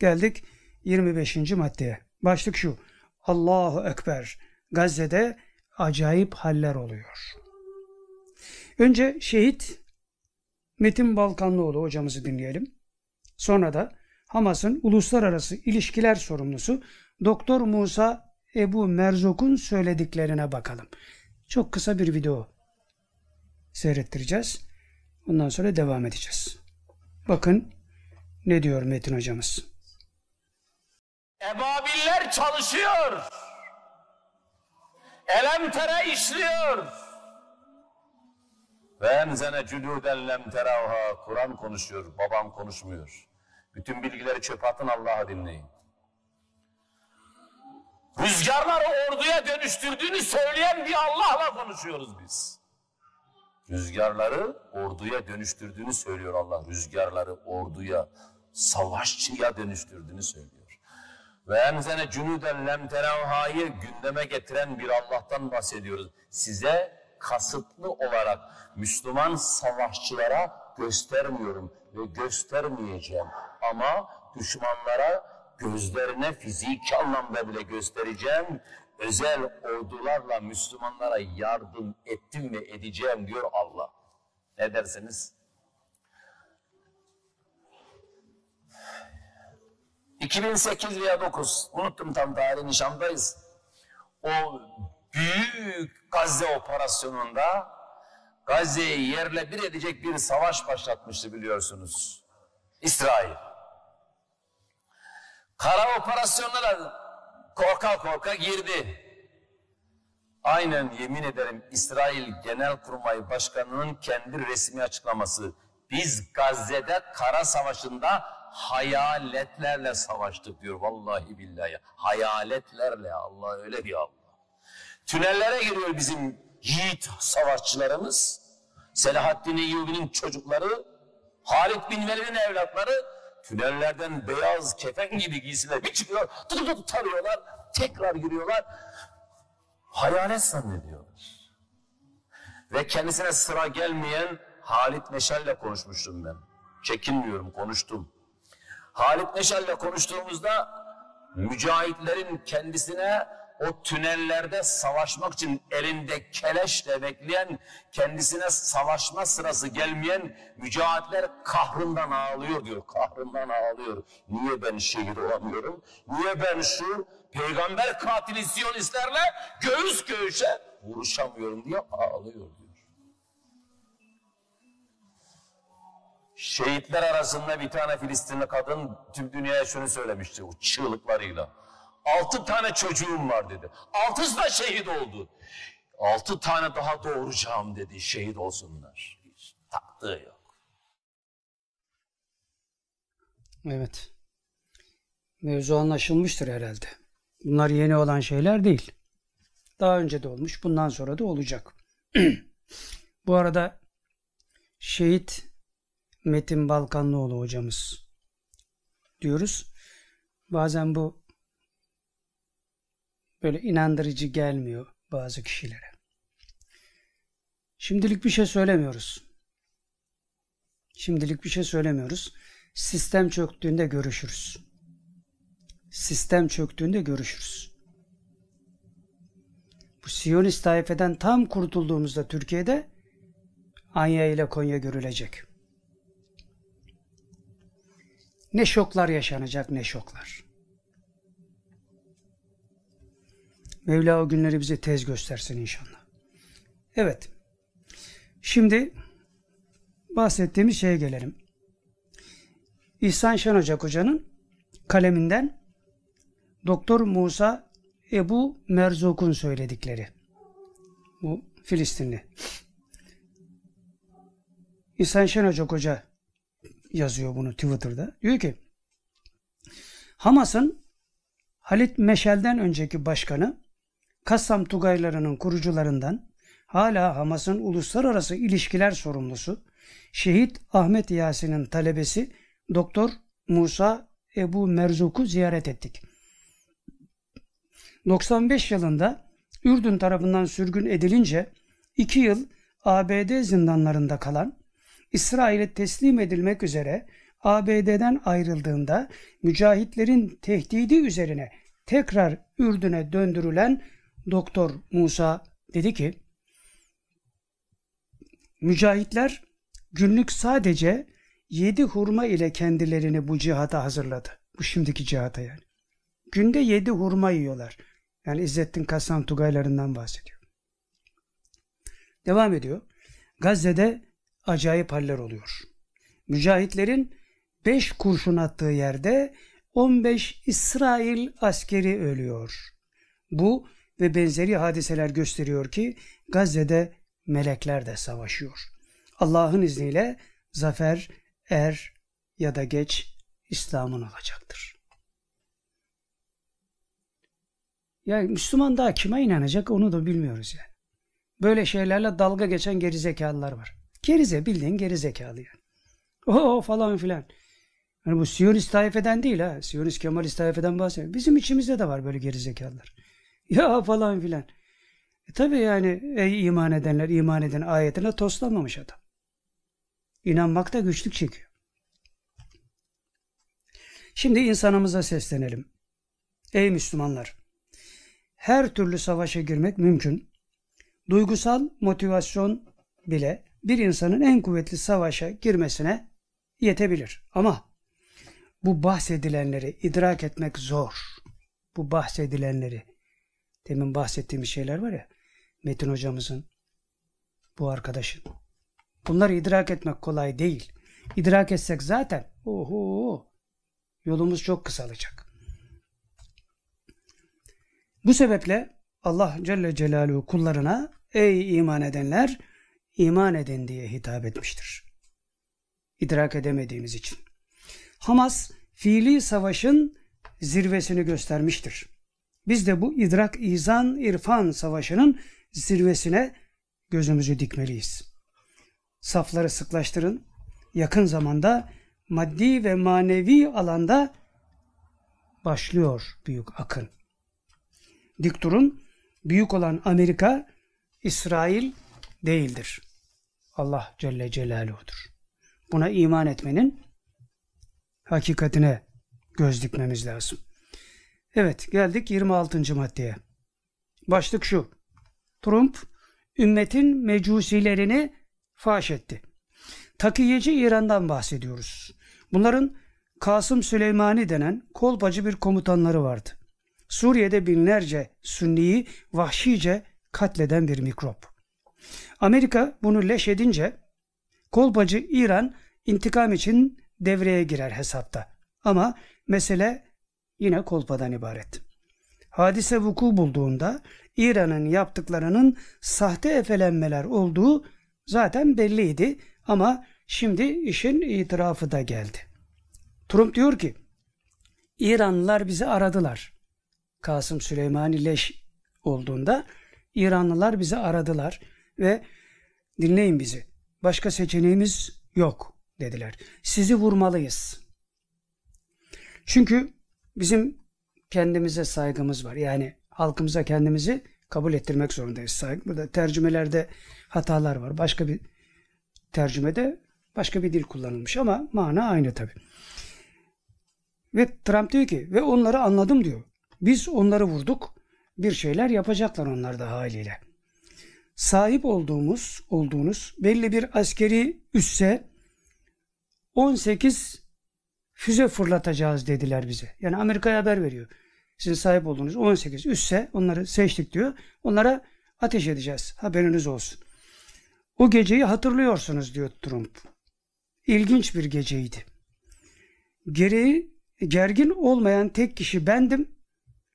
Geldik 25. maddeye. Başlık şu. Allahu Ekber. Gazze'de acayip haller oluyor. Önce şehit Metin Balkanlıoğlu hocamızı dinleyelim. Sonra da Hamas'ın uluslararası ilişkiler sorumlusu Doktor Musa Ebu Merzuk'un söylediklerine bakalım. Çok kısa bir video seyrettireceğiz. Ondan sonra devam edeceğiz. Bakın ne diyor Metin hocamız.
Ebabiller çalışıyor. Elemtere işliyor. Ve enzene cülüden lem teravha. Kur'an konuşuyor, babam konuşmuyor. Bütün bilgileri çöpe atın Allah'a dinleyin. Rüzgarları orduya dönüştürdüğünü söyleyen bir Allah'la konuşuyoruz biz. Rüzgarları orduya dönüştürdüğünü söylüyor Allah. Rüzgarları orduya, savaşçıya dönüştürdüğünü söylüyor. Ve enzene cünüden lem teravhayı gündeme getiren bir Allah'tan bahsediyoruz. Size kasıtlı olarak Müslüman savaşçılara göstermiyorum ve göstermeyeceğim. Ama düşmanlara gözlerine fiziki anlamda bile göstereceğim. Özel ordularla Müslümanlara yardım ettim ve edeceğim diyor Allah. Ne dersiniz? 2008 veya 9 unuttum tam tarihi nişandayız. O büyük Gazze operasyonunda Gazze'yi yerle bir edecek bir savaş başlatmıştı biliyorsunuz. İsrail. Kara operasyonuna da korka korka girdi. Aynen yemin ederim İsrail Genelkurmay Başkanı'nın kendi resmi açıklaması. Biz Gazze'de kara savaşında hayaletlerle savaştık diyor vallahi billahi. Hayaletlerle Allah öyle bir Allah. Tünellere giriyor bizim yiğit savaşçılarımız. Selahaddin Eyyubi'nin çocukları, Halit bin Velid'in evlatları tünellerden beyaz kefen gibi giysiler bir çıkıyor, tut tut tarıyorlar, tekrar giriyorlar. Hayalet zannediyorlar. Ve kendisine sıra gelmeyen Halit Meşal'le konuşmuştum ben. Çekinmiyorum, konuştum. Halit Meşal'le konuştuğumuzda mücahitlerin kendisine o tünellerde savaşmak için elinde keleşle bekleyen, kendisine savaşma sırası gelmeyen mücahitler kahrından ağlıyor diyor. Kahrından ağlıyor. Niye ben şehit olamıyorum? Niye ben şu peygamber katili siyonistlerle göğüs göğüse vuruşamıyorum diye ağlıyor diyor. Şehitler arasında bir tane Filistinli kadın tüm dünyaya şunu söylemişti o çığlıklarıyla. Altı tane çocuğum var dedi. Altısı da şehit oldu. Altı tane daha doğuracağım dedi şehit olsunlar. Hiç taktığı yok.
Evet. Mevzu anlaşılmıştır herhalde. Bunlar yeni olan şeyler değil. Daha önce de olmuş, bundan sonra da olacak. Bu arada şehit Metin Balkanlıoğlu hocamız diyoruz. Bazen bu böyle inandırıcı gelmiyor bazı kişilere. Şimdilik bir şey söylemiyoruz. Şimdilik bir şey söylemiyoruz. Sistem çöktüğünde görüşürüz. Sistem çöktüğünde görüşürüz. Bu Siyonist tayfeden tam kurtulduğumuzda Türkiye'de Anya ile Konya görülecek. Ne şoklar yaşanacak ne şoklar. Mevla o günleri bize tez göstersin inşallah. Evet. Şimdi bahsettiğimiz şeye gelelim. İhsan Şen Ocak Hoca'nın kaleminden Doktor Musa Ebu Merzuk'un söyledikleri. Bu Filistinli. İhsan Şen Ocak Hoca yazıyor bunu Twitter'da. Diyor ki Hamas'ın Halit Meşel'den önceki başkanı Kassam Tugaylarının kurucularından hala Hamas'ın uluslararası ilişkiler sorumlusu Şehit Ahmet Yasin'in talebesi Doktor Musa Ebu Merzuk'u ziyaret ettik. 95 yılında Ürdün tarafından sürgün edilince 2 yıl ABD zindanlarında kalan İsrail'e teslim edilmek üzere ABD'den ayrıldığında mücahitlerin tehdidi üzerine tekrar Ürdün'e döndürülen Doktor Musa dedi ki mücahitler günlük sadece yedi hurma ile kendilerini bu cihata hazırladı. Bu şimdiki cihata yani. Günde yedi hurma yiyorlar. Yani İzzettin Kasam Tugaylarından bahsediyor. Devam ediyor. Gazze'de acayip haller oluyor. Mücahitlerin 5 kurşun attığı yerde 15 İsrail askeri ölüyor. Bu ve benzeri hadiseler gösteriyor ki Gazze'de melekler de savaşıyor. Allah'ın izniyle zafer er ya da geç İslam'ın olacaktır. Ya Müslüman daha kime inanacak onu da bilmiyoruz yani. Böyle şeylerle dalga geçen gerizekalılar var. Gerize bildiğin gerizekalı yani. O falan filan. Yani bu Siyonist tayfeden değil ha. Siyonist Kemalist tayfeden bahsediyor. Bizim içimizde de var böyle gerizekalılar. Ya falan filan. E tabi yani ey iman edenler iman eden ayetine toslamamış adam. İnanmakta güçlük çekiyor. Şimdi insanımıza seslenelim. Ey Müslümanlar! Her türlü savaşa girmek mümkün. Duygusal motivasyon bile bir insanın en kuvvetli savaşa girmesine yetebilir. Ama bu bahsedilenleri idrak etmek zor. Bu bahsedilenleri. Demin bahsettiğimiz şeyler var ya. Metin hocamızın, bu arkadaşın. Bunları idrak etmek kolay değil. İdrak etsek zaten oho, yolumuz çok kısalacak. Bu sebeple Allah Celle Celaluhu kullarına ey iman edenler iman edin diye hitap etmiştir. İdrak edemediğimiz için. Hamas fiili savaşın zirvesini göstermiştir. Biz de bu idrak, izan, irfan savaşının zirvesine gözümüzü dikmeliyiz. Safları sıklaştırın. Yakın zamanda maddi ve manevi alanda başlıyor büyük akın. Dik durun. Büyük olan Amerika, İsrail değildir. Allah Celle Celaluhu'dur. Buna iman etmenin hakikatine göz dikmemiz lazım. Evet geldik 26. maddeye. Başlık şu. Trump ümmetin mecusilerini faş etti. Takiyeci İran'dan bahsediyoruz. Bunların Kasım Süleymani denen kolpacı bir komutanları vardı. Suriye'de binlerce Sünniyi vahşice katleden bir mikrop. Amerika bunu leş edince kolpacı İran intikam için devreye girer hesapta. Ama mesele yine kolpadan ibaret. Hadise vuku bulduğunda İran'ın yaptıklarının sahte efelenmeler olduğu zaten belliydi ama şimdi işin itirafı da geldi. Trump diyor ki İranlılar bizi aradılar. Kasım Süleymani leş olduğunda İranlılar bizi aradılar ve dinleyin bizi. Başka seçeneğimiz yok dediler. Sizi vurmalıyız. Çünkü bizim kendimize saygımız var. Yani halkımıza kendimizi kabul ettirmek zorundayız. Saygı. Burada tercümelerde hatalar var. Başka bir tercümede başka bir dil kullanılmış ama mana aynı tabi. Ve Trump diyor ki ve onları anladım diyor. Biz onları vurduk. Bir şeyler yapacaklar onlar da haliyle. Sahip olduğumuz, olduğunuz belli bir askeri üsse 18 füze fırlatacağız dediler bize. Yani Amerika'ya haber veriyor. Sizin sahip olduğunuz 18 üsse onları seçtik diyor. Onlara ateş edeceğiz. Haberiniz olsun. O geceyi hatırlıyorsunuz diyor Trump. İlginç bir geceydi. Gereği gergin olmayan tek kişi bendim.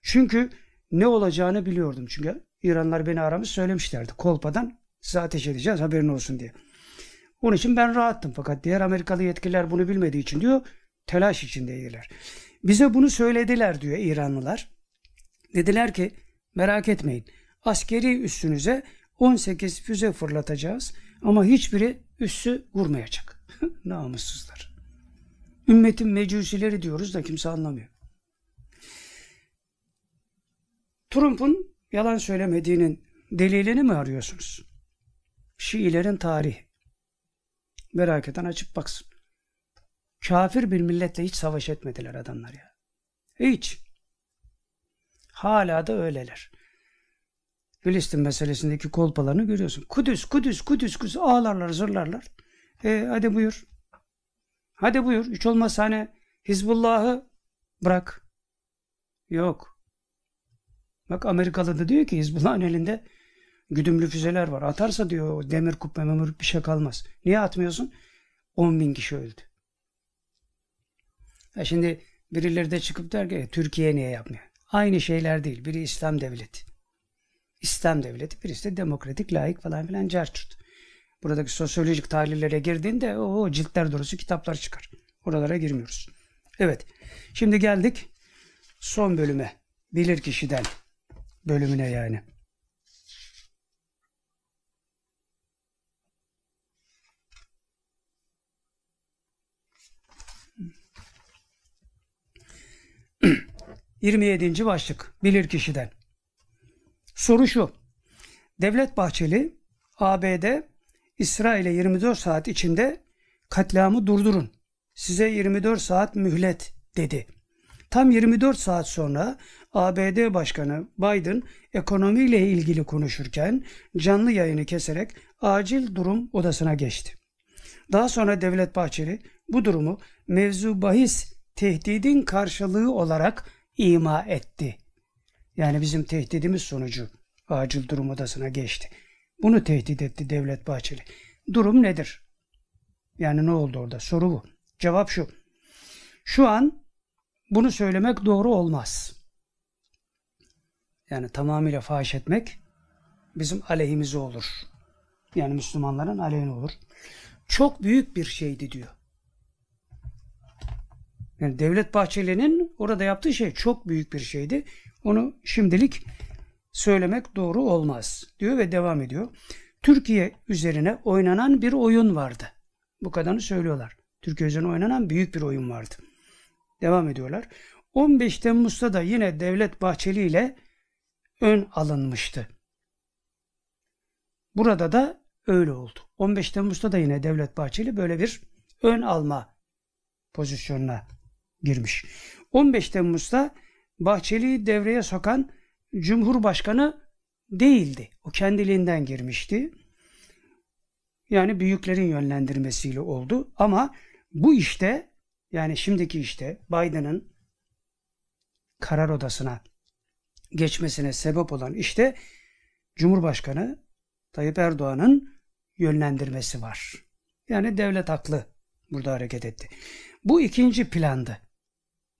Çünkü ne olacağını biliyordum. Çünkü İranlar beni aramış söylemişlerdi. Kolpadan size ateş edeceğiz haberin olsun diye. Onun için ben rahattım. Fakat diğer Amerikalı yetkililer bunu bilmediği için diyor telaş içindeydiler. Bize bunu söylediler diyor İranlılar. Dediler ki merak etmeyin askeri üssünüze 18 füze fırlatacağız ama hiçbiri üssü vurmayacak. Namussuzlar. Ümmetin mecusileri diyoruz da kimse anlamıyor. Trump'un yalan söylemediğinin delilini mi arıyorsunuz? Şiilerin tarihi. Merak eden açıp baksın. Kafir bir milletle hiç savaş etmediler adamlar ya. Hiç. Hala da öyleler. Filistin meselesindeki kolpalarını görüyorsun. Kudüs, Kudüs, Kudüs, Kudüs ağlarlar, zırlarlar. E, hadi buyur. Hadi buyur. Hiç olmazsa hani Hizbullah'ı bırak. Yok. Bak Amerikalı da diyor ki Hizbullah'ın elinde güdümlü füzeler var. Atarsa diyor demir kubbe memur bir şey kalmaz. Niye atmıyorsun? 10 bin kişi öldü. Ya şimdi birileri de çıkıp der ki Türkiye niye yapmıyor? Aynı şeyler değil. Biri İslam devleti. İslam devleti, birisi de demokratik, layık falan filan carçurt. Buradaki sosyolojik tahlillere girdiğinde o ciltler dolusu kitaplar çıkar. Oralara girmiyoruz. Evet. Şimdi geldik son bölüme. Bilir kişiden bölümüne yani. 27. başlık bilir kişiden. Soru şu. Devlet Bahçeli ABD İsrail'e 24 saat içinde katliamı durdurun. Size 24 saat mühlet dedi. Tam 24 saat sonra ABD Başkanı Biden ekonomiyle ilgili konuşurken canlı yayını keserek acil durum odasına geçti. Daha sonra Devlet Bahçeli bu durumu mevzu bahis tehdidin karşılığı olarak ima etti. Yani bizim tehdidimiz sonucu acil durum odasına geçti. Bunu tehdit etti Devlet Bahçeli. Durum nedir? Yani ne oldu orada? Soru bu. Cevap şu. Şu an bunu söylemek doğru olmaz. Yani tamamıyla fahiş etmek bizim aleyhimize olur. Yani Müslümanların aleyhine olur. Çok büyük bir şeydi diyor. Yani Devlet Bahçeli'nin orada yaptığı şey çok büyük bir şeydi. Onu şimdilik söylemek doğru olmaz diyor ve devam ediyor. Türkiye üzerine oynanan bir oyun vardı. Bu kadarını söylüyorlar. Türkiye üzerine oynanan büyük bir oyun vardı. Devam ediyorlar. 15 Temmuz'da da yine Devlet Bahçeli ile ön alınmıştı. Burada da öyle oldu. 15 Temmuz'da da yine Devlet Bahçeli böyle bir ön alma pozisyonuna girmiş. 15 Temmuz'da Bahçeli'yi devreye sokan Cumhurbaşkanı değildi. O kendiliğinden girmişti. Yani büyüklerin yönlendirmesiyle oldu. Ama bu işte yani şimdiki işte Biden'ın karar odasına geçmesine sebep olan işte Cumhurbaşkanı Tayyip Erdoğan'ın yönlendirmesi var. Yani devlet haklı burada hareket etti. Bu ikinci plandı.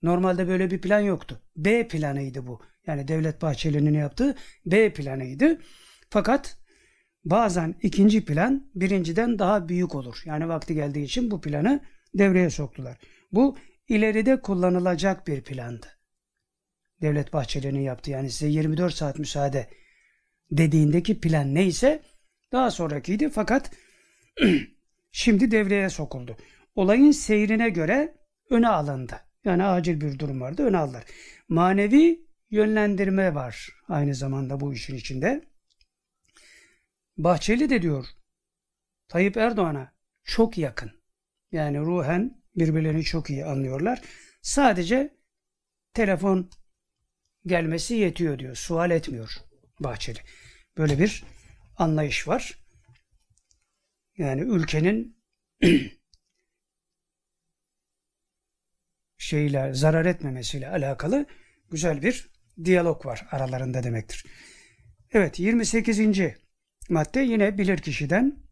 Normalde böyle bir plan yoktu. B planıydı bu. Yani Devlet Bahçeli'nin yaptığı B planıydı. Fakat bazen ikinci plan birinciden daha büyük olur. Yani vakti geldiği için bu planı devreye soktular. Bu ileride kullanılacak bir plandı. Devlet Bahçeli'nin yaptığı yani size 24 saat müsaade dediğindeki plan neyse daha sonrakiydi fakat şimdi devreye sokuldu. Olayın seyrine göre öne alındı. Yani acil bir durum vardı öne aldılar. Manevi yönlendirme var aynı zamanda bu işin içinde. Bahçeli de diyor Tayyip Erdoğan'a çok yakın. Yani ruhen birbirlerini çok iyi anlıyorlar. Sadece telefon gelmesi yetiyor diyor. Sual etmiyor Bahçeli. Böyle bir anlayış var. Yani ülkenin şeyle zarar etmemesiyle alakalı güzel bir diyalog var aralarında demektir. Evet 28. madde yine bilir kişiden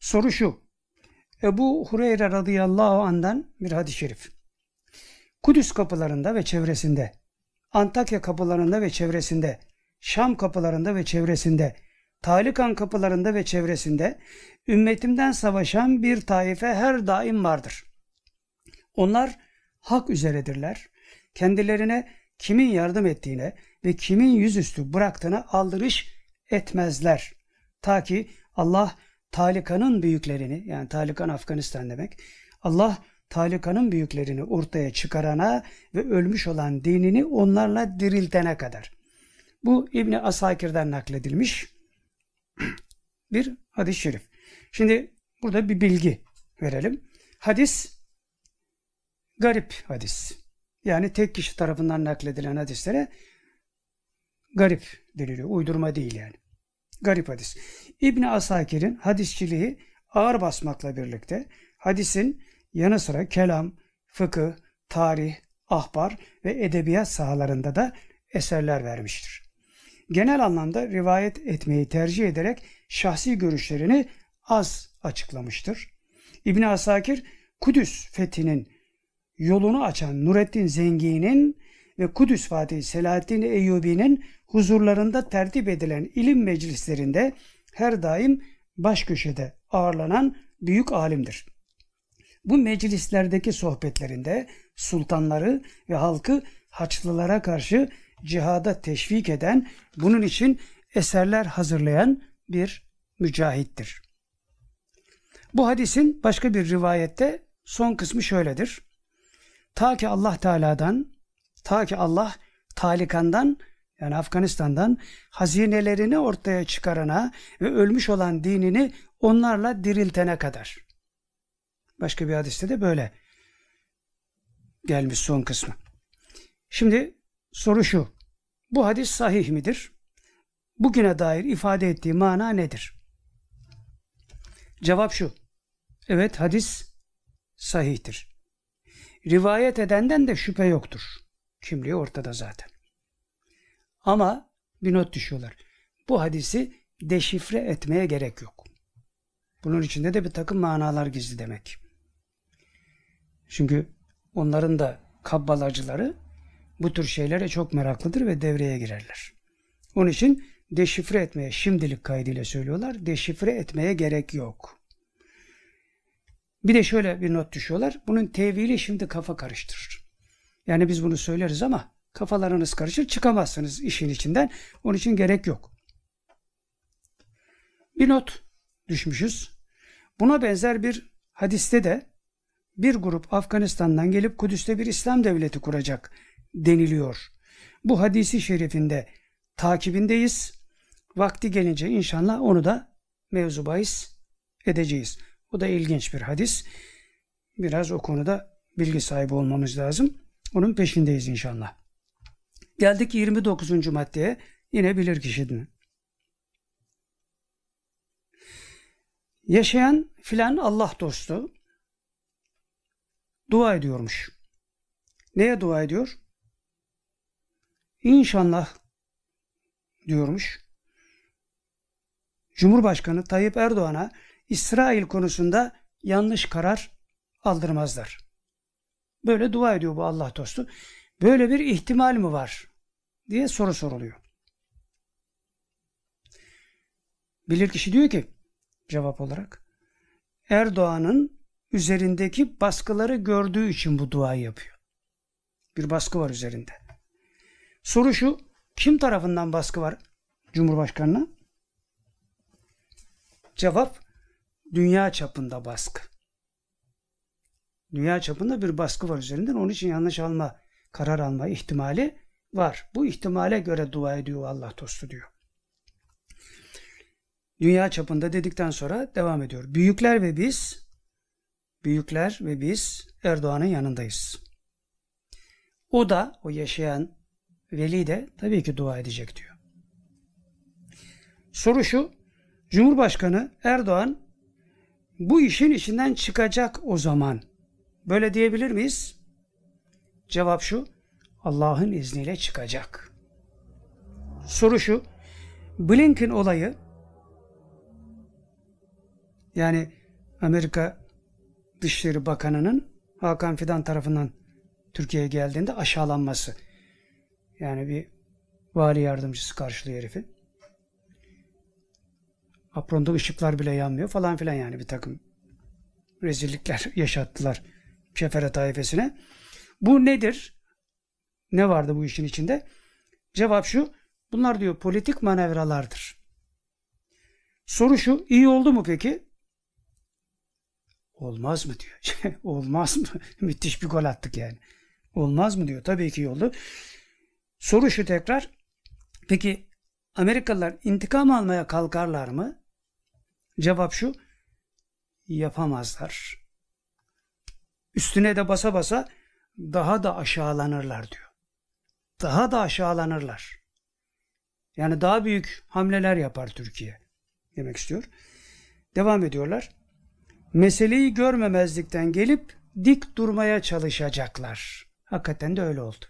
soru şu. Ebu Hureyre radıyallahu andan bir hadis-i şerif. Kudüs kapılarında ve çevresinde, Antakya kapılarında ve çevresinde, Şam kapılarında ve çevresinde, Talikan kapılarında ve çevresinde ümmetimden savaşan bir taife her daim vardır. Onlar hak üzeredirler. Kendilerine kimin yardım ettiğine ve kimin yüzüstü bıraktığına aldırış etmezler. Ta ki Allah Talikan'ın büyüklerini yani Talikan Afganistan demek. Allah Talikan'ın büyüklerini ortaya çıkarana ve ölmüş olan dinini onlarla diriltene kadar. Bu İbni Asakir'den nakledilmiş bir hadis-i şerif. Şimdi burada bir bilgi verelim. Hadis garip hadis. Yani tek kişi tarafından nakledilen hadislere garip deniliyor. Uydurma değil yani. Garip hadis. İbni Asakir'in hadisçiliği ağır basmakla birlikte hadisin yanı sıra kelam, fıkıh, tarih, ahbar ve edebiyat sahalarında da eserler vermiştir. Genel anlamda rivayet etmeyi tercih ederek şahsi görüşlerini az açıklamıştır. İbn Asakir Kudüs fethinin yolunu açan Nureddin Zengi'nin ve Kudüs Fatih Selahaddin Eyyubi'nin huzurlarında tertip edilen ilim meclislerinde her daim baş köşede ağırlanan büyük alimdir. Bu meclislerdeki sohbetlerinde sultanları ve halkı Haçlılara karşı cihada teşvik eden, bunun için eserler hazırlayan bir mücahittir. Bu hadisin başka bir rivayette son kısmı şöyledir. Ta ki Allah Teala'dan, ta ki Allah talikandan yani Afganistan'dan hazinelerini ortaya çıkarana ve ölmüş olan dinini onlarla diriltene kadar. Başka bir hadiste de böyle gelmiş son kısmı. Şimdi soru şu. Bu hadis sahih midir? Bugüne dair ifade ettiği mana nedir? Cevap şu. Evet hadis sahihtir. Rivayet edenden de şüphe yoktur. Kimliği ortada zaten. Ama bir not düşüyorlar. Bu hadisi deşifre etmeye gerek yok. Bunun içinde de bir takım manalar gizli demek. Çünkü onların da kabbalacıları bu tür şeylere çok meraklıdır ve devreye girerler. Onun için deşifre etmeye şimdilik kaydıyla söylüyorlar. Deşifre etmeye gerek yok. Bir de şöyle bir not düşüyorlar. Bunun tevili şimdi kafa karıştırır. Yani biz bunu söyleriz ama kafalarınız karışır çıkamazsınız işin içinden. Onun için gerek yok. Bir not düşmüşüz. Buna benzer bir hadiste de bir grup Afganistan'dan gelip Kudüs'te bir İslam devleti kuracak deniliyor. Bu hadisi şerifinde takibindeyiz. Vakti gelince inşallah onu da mevzu bahis edeceğiz. Bu da ilginç bir hadis. Biraz o konuda bilgi sahibi olmamız lazım. Onun peşindeyiz inşallah. Geldik 29. maddeye. Yine bilir kişinin. Yaşayan filan Allah dostu dua ediyormuş. Neye dua ediyor? İnşallah diyormuş. Cumhurbaşkanı Tayyip Erdoğan'a İsrail konusunda yanlış karar aldırmazlar. Böyle dua ediyor bu Allah dostu. Böyle bir ihtimal mi var? diye soru soruluyor. Bilir kişi diyor ki cevap olarak Erdoğan'ın üzerindeki baskıları gördüğü için bu duayı yapıyor. Bir baskı var üzerinde. Soru şu, kim tarafından baskı var Cumhurbaşkanı'na? Cevap, dünya çapında baskı. Dünya çapında bir baskı var üzerinden. Onun için yanlış alma, karar alma ihtimali var. Bu ihtimale göre dua ediyor Allah dostu diyor. Dünya çapında dedikten sonra devam ediyor. Büyükler ve biz, büyükler ve biz Erdoğan'ın yanındayız. O da, o yaşayan veli de tabii ki dua edecek diyor. Soru şu, Cumhurbaşkanı Erdoğan bu işin içinden çıkacak o zaman. Böyle diyebilir miyiz? Cevap şu, Allah'ın izniyle çıkacak. Soru şu, Blinken olayı yani Amerika Dışişleri Bakanı'nın Hakan Fidan tarafından Türkiye'ye geldiğinde aşağılanması. Yani bir vali yardımcısı karşılıyor herifi. Apronda ışıklar bile yanmıyor falan filan yani bir takım rezillikler yaşattılar Şefere taifesine. Bu nedir? Ne vardı bu işin içinde? Cevap şu. Bunlar diyor politik manevralardır. Soru şu. iyi oldu mu peki? Olmaz mı diyor. Olmaz mı? Müthiş bir gol attık yani. Olmaz mı diyor. Tabii ki iyi oldu. Soru şu tekrar. Peki Amerikalılar intikam almaya kalkarlar mı? Cevap şu. Yapamazlar. Üstüne de basa basa daha da aşağılanırlar diyor. Daha da aşağılanırlar. Yani daha büyük hamleler yapar Türkiye demek istiyor. Devam ediyorlar. Meseleyi görmemezlikten gelip dik durmaya çalışacaklar. Hakikaten de öyle oldu.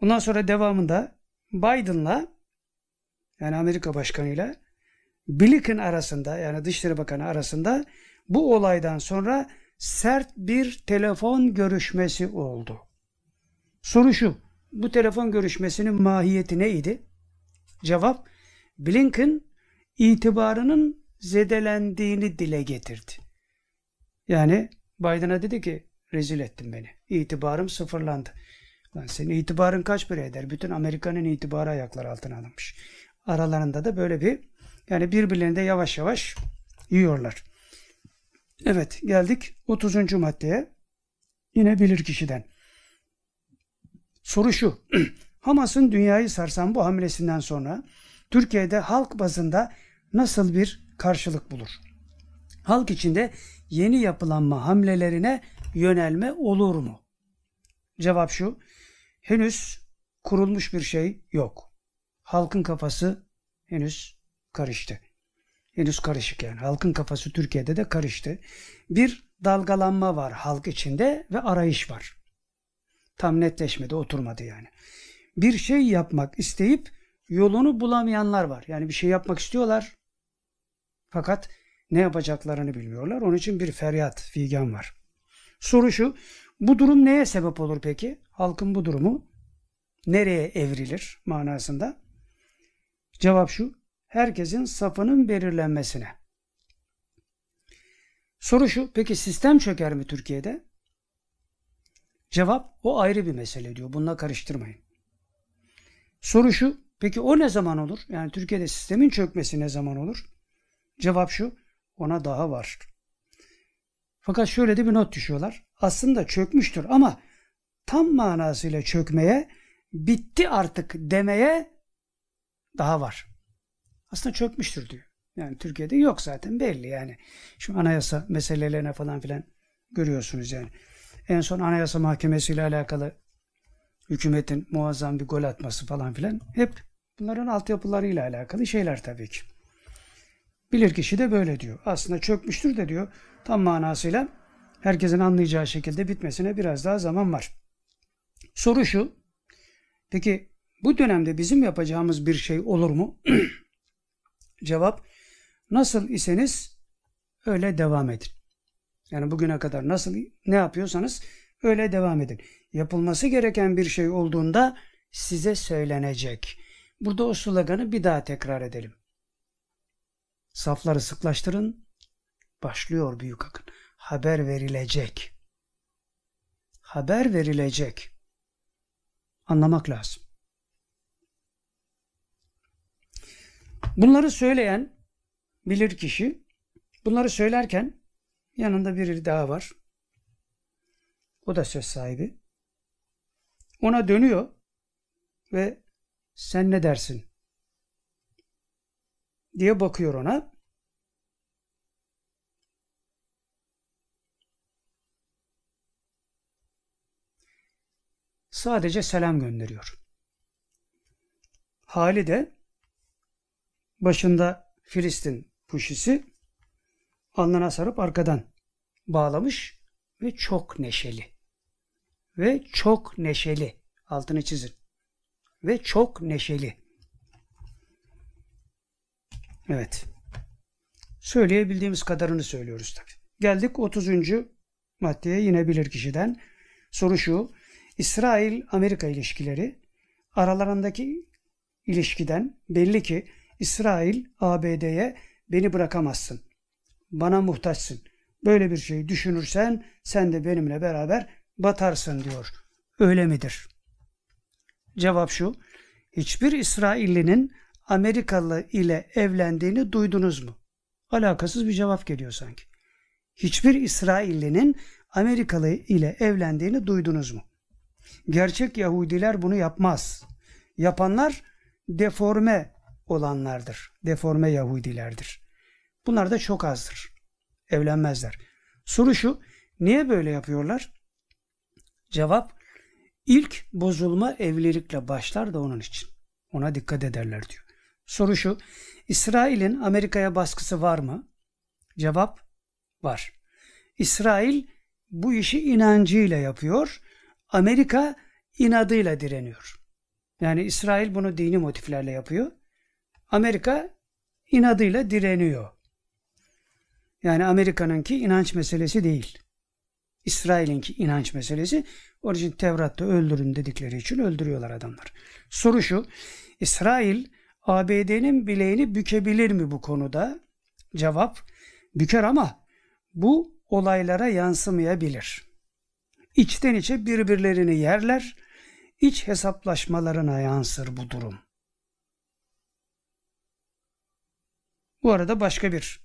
Ondan sonra devamında Biden'la yani Amerika Başkanı ile Blinken arasında yani Dışişleri Bakanı arasında bu olaydan sonra sert bir telefon görüşmesi oldu. Soru şu. Bu telefon görüşmesinin mahiyeti neydi? Cevap Blinken itibarının zedelendiğini dile getirdi. Yani Biden'a dedi ki rezil ettin beni. İtibarım sıfırlandı. Lan senin itibarın kaç para eder? Bütün Amerika'nın itibarı ayaklar altına alınmış. Aralarında da böyle bir yani birbirlerini de yavaş yavaş yiyorlar. Evet geldik 30. maddeye. Yine bilir kişiden. Soru şu. Hamas'ın dünyayı sarsan bu hamlesinden sonra Türkiye'de halk bazında nasıl bir karşılık bulur? Halk içinde yeni yapılanma hamlelerine yönelme olur mu? Cevap şu. Henüz kurulmuş bir şey yok. Halkın kafası henüz karıştı. Henüz karışık yani. Halkın kafası Türkiye'de de karıştı. Bir dalgalanma var halk içinde ve arayış var. Tam netleşmedi, oturmadı yani. Bir şey yapmak isteyip yolunu bulamayanlar var. Yani bir şey yapmak istiyorlar fakat ne yapacaklarını bilmiyorlar. Onun için bir feryat, figan var. Soru şu, bu durum neye sebep olur peki? Halkın bu durumu nereye evrilir manasında? Cevap şu, herkesin safının belirlenmesine. Soru şu, peki sistem çöker mi Türkiye'de? Cevap, o ayrı bir mesele diyor. Bununla karıştırmayın. Soru şu, peki o ne zaman olur? Yani Türkiye'de sistemin çökmesi ne zaman olur? Cevap şu, ona daha var. Fakat şöyle de bir not düşüyorlar. Aslında çökmüştür ama tam manasıyla çökmeye, bitti artık demeye daha var. Aslında çökmüştür diyor. Yani Türkiye'de yok zaten belli yani. Şu anayasa meselelerine falan filan görüyorsunuz yani. En son anayasa mahkemesi ile alakalı hükümetin muazzam bir gol atması falan filan hep bunların altyapılarıyla alakalı şeyler tabii ki. Bilirkişi de böyle diyor. Aslında çökmüştür de diyor. Tam manasıyla herkesin anlayacağı şekilde bitmesine biraz daha zaman var. Soru şu. Peki bu dönemde bizim yapacağımız bir şey olur mu? Cevap nasıl iseniz öyle devam edin. Yani bugüne kadar nasıl ne yapıyorsanız öyle devam edin. Yapılması gereken bir şey olduğunda size söylenecek. Burada o sloganı bir daha tekrar edelim. Safları sıklaştırın. Başlıyor büyük akın. Haber verilecek. Haber verilecek. Anlamak lazım. Bunları söyleyen bilir kişi bunları söylerken yanında biri daha var. O da söz sahibi. Ona dönüyor ve sen ne dersin diye bakıyor ona. Sadece selam gönderiyor. Hali de başında Filistin puşisi alnına sarıp arkadan bağlamış ve çok neşeli. Ve çok neşeli. Altını çizin. Ve çok neşeli. Evet. Söyleyebildiğimiz kadarını söylüyoruz tabi. Geldik 30. maddeye yine bilir kişiden. Soru şu. İsrail-Amerika ilişkileri aralarındaki ilişkiden belli ki İsrail ABD'ye beni bırakamazsın. Bana muhtaçsın. Böyle bir şey düşünürsen sen de benimle beraber batarsın diyor. Öyle midir? Cevap şu. Hiçbir İsraillinin Amerikalı ile evlendiğini duydunuz mu? Alakasız bir cevap geliyor sanki. Hiçbir İsraillinin Amerikalı ile evlendiğini duydunuz mu? Gerçek Yahudiler bunu yapmaz. Yapanlar deforme olanlardır. Deforme Yahudilerdir. Bunlar da çok azdır. Evlenmezler. Soru şu, niye böyle yapıyorlar? Cevap, ilk bozulma evlilikle başlar da onun için. Ona dikkat ederler diyor. Soru şu, İsrail'in Amerika'ya baskısı var mı? Cevap, var. İsrail bu işi inancıyla yapıyor. Amerika inadıyla direniyor. Yani İsrail bunu dini motiflerle yapıyor. Amerika inadıyla direniyor. Yani Amerika'nınki inanç meselesi değil. İsrail'inki inanç meselesi. Onun için Tevrat'ta öldürün dedikleri için öldürüyorlar adamlar. Soru şu. İsrail ABD'nin bileğini bükebilir mi bu konuda? Cevap büker ama bu olaylara yansımayabilir. İçten içe birbirlerini yerler, iç hesaplaşmalarına yansır bu durum. Bu arada başka bir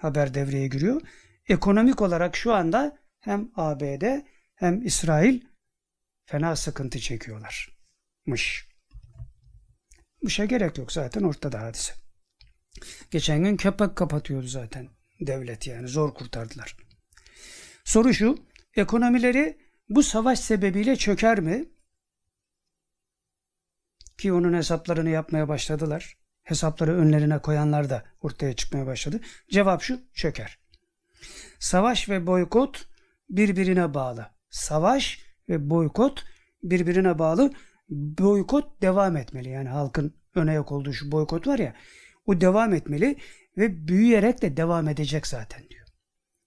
haber devreye giriyor. Ekonomik olarak şu anda hem ABD hem İsrail fena sıkıntı çekiyorlarmış. Bu şey gerek yok zaten ortada hadise. Geçen gün köpek kapatıyordu zaten devlet yani zor kurtardılar. Soru şu, ekonomileri bu savaş sebebiyle çöker mi? Ki onun hesaplarını yapmaya başladılar. Hesapları önlerine koyanlar da ortaya çıkmaya başladı. Cevap şu, çöker. Savaş ve boykot birbirine bağlı. Savaş ve boykot birbirine bağlı. Boykot devam etmeli. Yani halkın öne yok olduğu şu boykot var ya. O devam etmeli ve büyüyerek de devam edecek zaten diyor.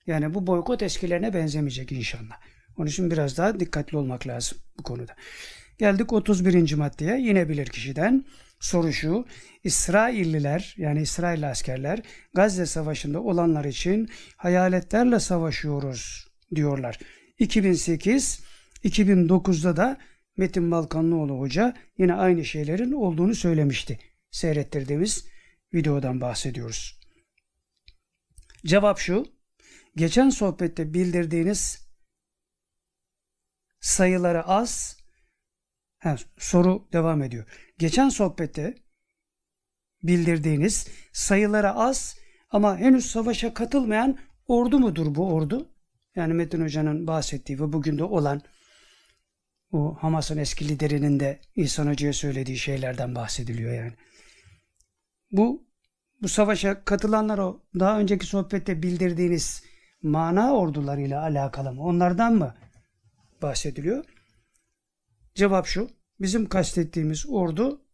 Yani bu boykot eskilerine benzemeyecek inşallah. Onun için biraz daha dikkatli olmak lazım bu konuda. Geldik 31. maddeye. Yine bilir kişiden. Soru şu. İsrailliler yani İsrail askerler Gazze Savaşı'nda olanlar için hayaletlerle savaşıyoruz diyorlar. 2008 2009'da da Metin Balkanlıoğlu Hoca yine aynı şeylerin olduğunu söylemişti. Seyrettirdiğimiz videodan bahsediyoruz. Cevap şu. Geçen sohbette bildirdiğiniz sayıları az. Ha, soru devam ediyor. Geçen sohbette bildirdiğiniz sayıları az ama henüz savaşa katılmayan ordu mudur bu ordu? Yani Metin Hoca'nın bahsettiği ve bugün de olan o Hamas'ın eski liderinin de İhsan Hoca'ya söylediği şeylerden bahsediliyor yani. Bu bu savaşa katılanlar o daha önceki sohbette bildirdiğiniz mana ordularıyla alakalı mı? Onlardan mı bahsediliyor? Cevap şu. Bizim kastettiğimiz ordu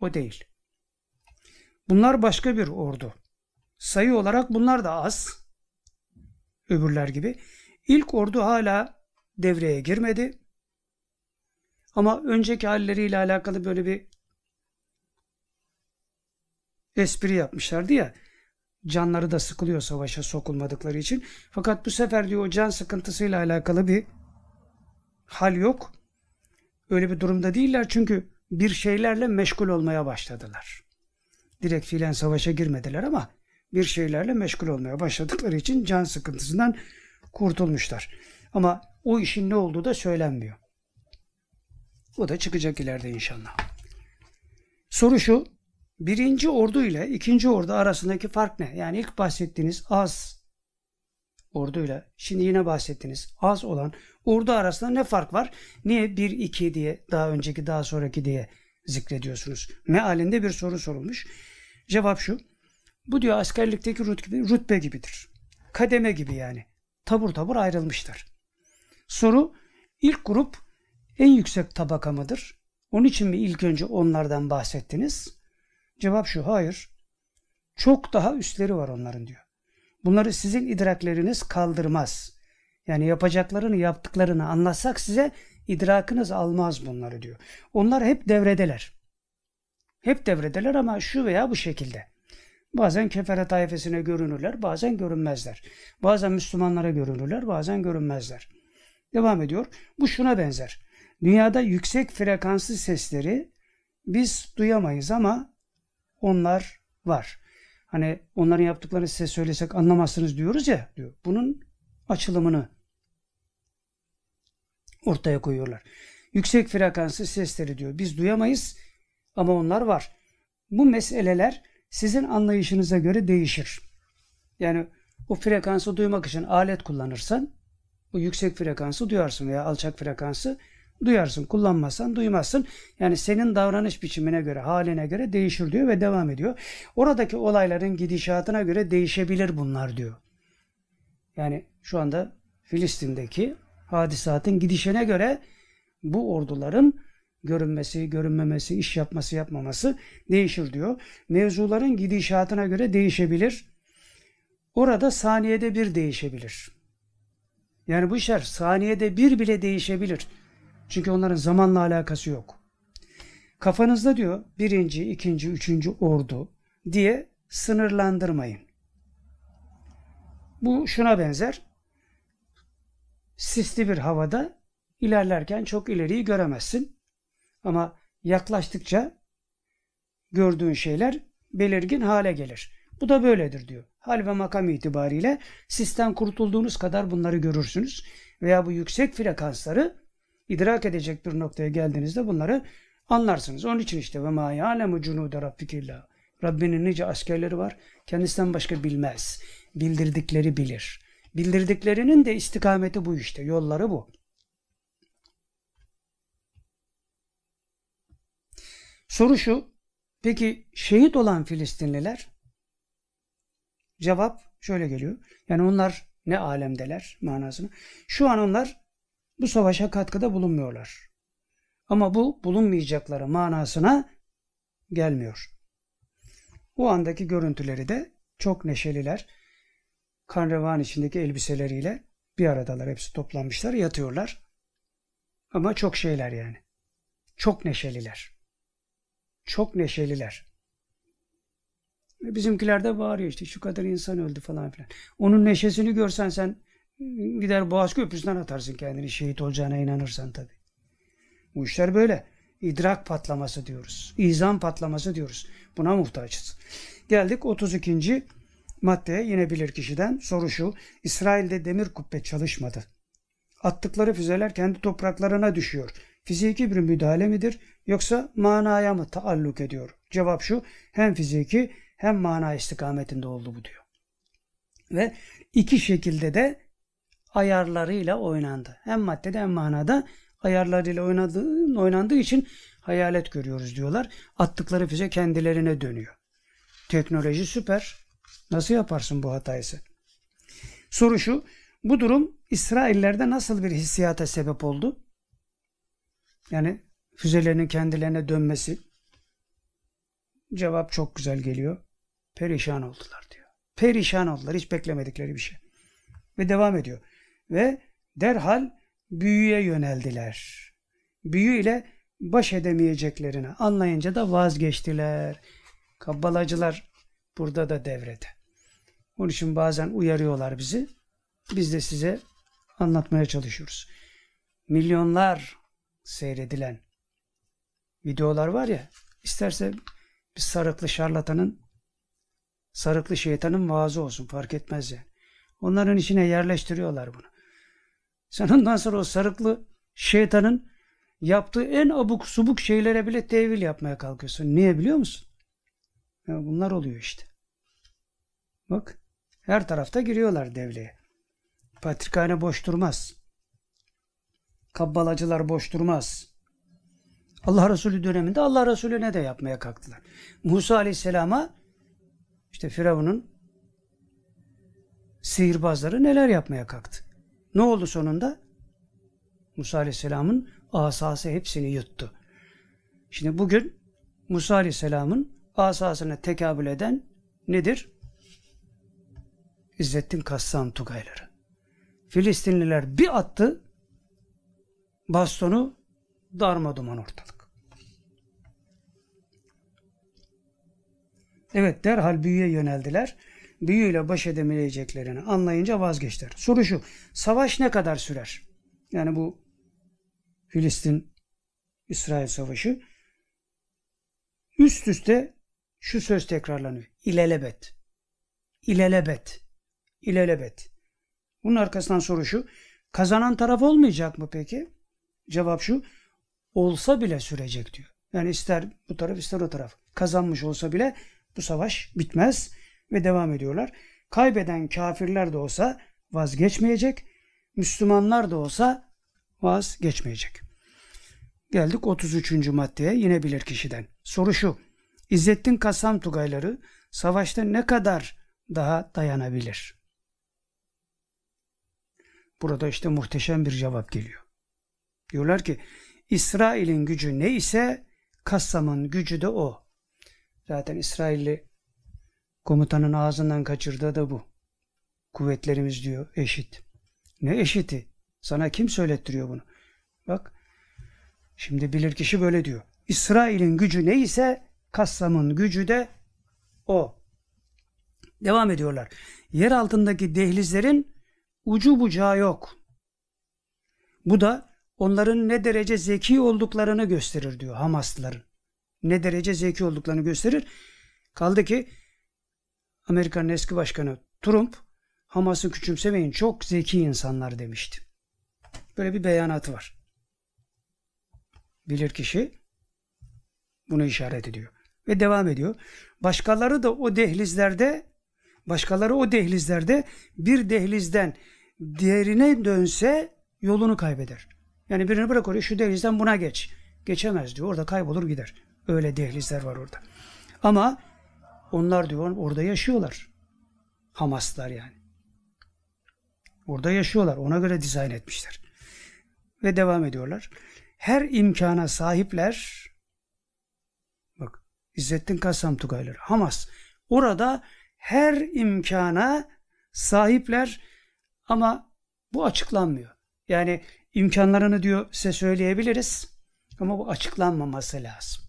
o değil. Bunlar başka bir ordu. Sayı olarak bunlar da az. Öbürler gibi. İlk ordu hala devreye girmedi. Ama önceki halleriyle alakalı böyle bir espri yapmışlardı ya. Canları da sıkılıyor savaşa sokulmadıkları için. Fakat bu sefer diyor o can sıkıntısıyla alakalı bir hal yok. Öyle bir durumda değiller çünkü bir şeylerle meşgul olmaya başladılar. Direkt fiilen savaşa girmediler ama bir şeylerle meşgul olmaya başladıkları için can sıkıntısından kurtulmuşlar. Ama o işin ne olduğu da söylenmiyor. O da çıkacak ileride inşallah. Soru şu. Birinci ordu ile ikinci ordu arasındaki fark ne? Yani ilk bahsettiğiniz az orduyla şimdi yine bahsettiniz az olan ordu arasında ne fark var? Niye 1 2 diye daha önceki daha sonraki diye zikrediyorsunuz? Mealinde bir soru sorulmuş. Cevap şu. Bu diyor askerlikteki rütbe, rütbe gibidir. Kademe gibi yani. Tabur tabur ayrılmışlar. Soru ilk grup en yüksek tabaka mıdır? Onun için mi ilk önce onlardan bahsettiniz? Cevap şu hayır. Çok daha üstleri var onların diyor. Bunları sizin idrakleriniz kaldırmaz. Yani yapacaklarını yaptıklarını anlatsak size idrakınız almaz bunları diyor. Onlar hep devredeler. Hep devredeler ama şu veya bu şekilde. Bazen kefere tayfesine görünürler, bazen görünmezler. Bazen Müslümanlara görünürler, bazen görünmezler. Devam ediyor. Bu şuna benzer. Dünyada yüksek frekanslı sesleri biz duyamayız ama onlar var. Hani onların yaptıklarını size söylesek anlamazsınız diyoruz ya diyor. Bunun açılımını ortaya koyuyorlar. Yüksek frekanslı sesleri diyor. Biz duyamayız ama onlar var. Bu meseleler sizin anlayışınıza göre değişir. Yani o frekansı duymak için alet kullanırsan bu yüksek frekansı duyarsın veya alçak frekansı duyarsın. Kullanmazsan duymazsın. Yani senin davranış biçimine göre, haline göre değişir diyor ve devam ediyor. Oradaki olayların gidişatına göre değişebilir bunlar diyor. Yani şu anda Filistin'deki hadisatın gidişine göre bu orduların görünmesi, görünmemesi, iş yapması, yapmaması değişir diyor. Mevzuların gidişatına göre değişebilir. Orada saniyede bir değişebilir. Yani bu işler saniyede bir bile değişebilir. Çünkü onların zamanla alakası yok. Kafanızda diyor birinci, ikinci, üçüncü ordu diye sınırlandırmayın. Bu şuna benzer. Sisli bir havada ilerlerken çok ileriyi göremezsin. Ama yaklaştıkça gördüğün şeyler belirgin hale gelir. Bu da böyledir diyor. Hal ve makam itibariyle sistem kurtulduğunuz kadar bunları görürsünüz. Veya bu yüksek frekansları idrak edecek bir noktaya geldiğinizde bunları anlarsınız. Onun için işte ve ma ya'lemu cunude rabbikillah. Rabbinin nice askerleri var. Kendisinden başka bilmez. Bildirdikleri bilir. Bildirdiklerinin de istikameti bu işte. Yolları bu. Soru şu. Peki şehit olan Filistinliler? Cevap şöyle geliyor. Yani onlar ne alemdeler manasını. Şu an onlar bu savaşa katkıda bulunmuyorlar. Ama bu bulunmayacakları manasına gelmiyor. O andaki görüntüleri de çok neşeliler. Kan içindeki elbiseleriyle bir aradalar. Hepsi toplanmışlar, yatıyorlar. Ama çok şeyler yani. Çok neşeliler. Çok neşeliler. Bizimkiler de bağırıyor işte şu kadar insan öldü falan filan. Onun neşesini görsen sen gider Boğaz Köprüsü'nden atarsın kendini şehit olacağına inanırsan tabi. Bu işler böyle. İdrak patlaması diyoruz. İzan patlaması diyoruz. Buna muhtaçız. Geldik 32. maddeye yine bilir kişiden. Soru şu. İsrail'de demir kubbe çalışmadı. Attıkları füzeler kendi topraklarına düşüyor. Fiziki bir müdahale midir yoksa manaya mı taalluk ediyor? Cevap şu. Hem fiziki hem mana istikametinde oldu bu diyor. Ve iki şekilde de ayarlarıyla oynandı. Hem maddede hem manada ayarlarıyla oynadığı, oynandığı için hayalet görüyoruz diyorlar. Attıkları füze kendilerine dönüyor. Teknoloji süper. Nasıl yaparsın bu hatayı? Soru şu. Bu durum İsraillerde nasıl bir hissiyata sebep oldu? Yani füzelerinin kendilerine dönmesi. Cevap çok güzel geliyor. Perişan oldular diyor. Perişan oldular. Hiç beklemedikleri bir şey. Ve devam ediyor. Ve derhal büyüye yöneldiler. Büyü ile baş edemeyeceklerini anlayınca da vazgeçtiler. Kabbalacılar burada da devrede. Onun için bazen uyarıyorlar bizi. Biz de size anlatmaya çalışıyoruz. Milyonlar seyredilen videolar var ya isterse bir sarıklı şarlatanın sarıklı şeytanın vaazı olsun fark etmez yani. Onların içine yerleştiriyorlar bunu. Sen ondan sonra o sarıklı şeytanın yaptığı en abuk subuk şeylere bile tevil yapmaya kalkıyorsun. Niye biliyor musun? Ya bunlar oluyor işte. Bak her tarafta giriyorlar devleye. Patrikhane boş durmaz. Kabbalacılar boş durmaz. Allah Resulü döneminde Allah Resulüne de yapmaya kalktılar. Musa Aleyhisselam'a işte Firavun'un sihirbazları neler yapmaya kalktı. Ne oldu sonunda? Musa Aleyhisselam'ın asası hepsini yuttu. Şimdi bugün Musa Aleyhisselam'ın asasına tekabül eden nedir? İzzettin Kassam Tugayları. Filistinliler bir attı bastonu darma duman ortalık. Evet derhal büyüye yöneldiler. Büyüyle baş edemeyeceklerini anlayınca vazgeçtiler. Soru şu. Savaş ne kadar sürer? Yani bu Filistin İsrail savaşı üst üste şu söz tekrarlanıyor. İlelebet. İlelebet. İlelebet. Bunun arkasından soru şu. Kazanan taraf olmayacak mı peki? Cevap şu. Olsa bile sürecek diyor. Yani ister bu taraf ister o taraf. Kazanmış olsa bile bu savaş bitmez ve devam ediyorlar. Kaybeden kafirler de olsa vazgeçmeyecek. Müslümanlar da olsa vazgeçmeyecek. Geldik 33. maddeye yine bilir kişiden. Soru şu. İzzettin Kasam Tugayları savaşta ne kadar daha dayanabilir? Burada işte muhteşem bir cevap geliyor. Diyorlar ki İsrail'in gücü ne ise Kassam'ın gücü de o. Zaten İsrailli komutanın ağzından kaçırdığı da bu. Kuvvetlerimiz diyor eşit. Ne eşiti? Sana kim söylettiriyor bunu? Bak şimdi bilir kişi böyle diyor. İsrail'in gücü ne ise Kassam'ın gücü de o. Devam ediyorlar. Yer altındaki dehlizlerin ucu bucağı yok. Bu da onların ne derece zeki olduklarını gösterir diyor Hamaslıların. Ne derece zeki olduklarını gösterir. Kaldı ki Amerika'nın eski başkanı Trump Hamas'ı küçümsemeyin çok zeki insanlar demişti. Böyle bir beyanatı var. bilir kişi bunu işaret ediyor. Ve devam ediyor. Başkaları da o dehlizlerde başkaları o dehlizlerde bir dehlizden diğerine dönse yolunu kaybeder. Yani birini bırak oraya şu dehlizden buna geç. Geçemez diyor. Orada kaybolur gider. Öyle dehlizler var orada. Ama onlar diyor orada yaşıyorlar. Hamaslar yani. Orada yaşıyorlar. Ona göre dizayn etmişler. Ve devam ediyorlar. Her imkana sahipler bak İzzettin Kassam Tugayları Hamas orada her imkana sahipler ama bu açıklanmıyor. Yani imkanlarını diyor size söyleyebiliriz ama bu açıklanmaması lazım.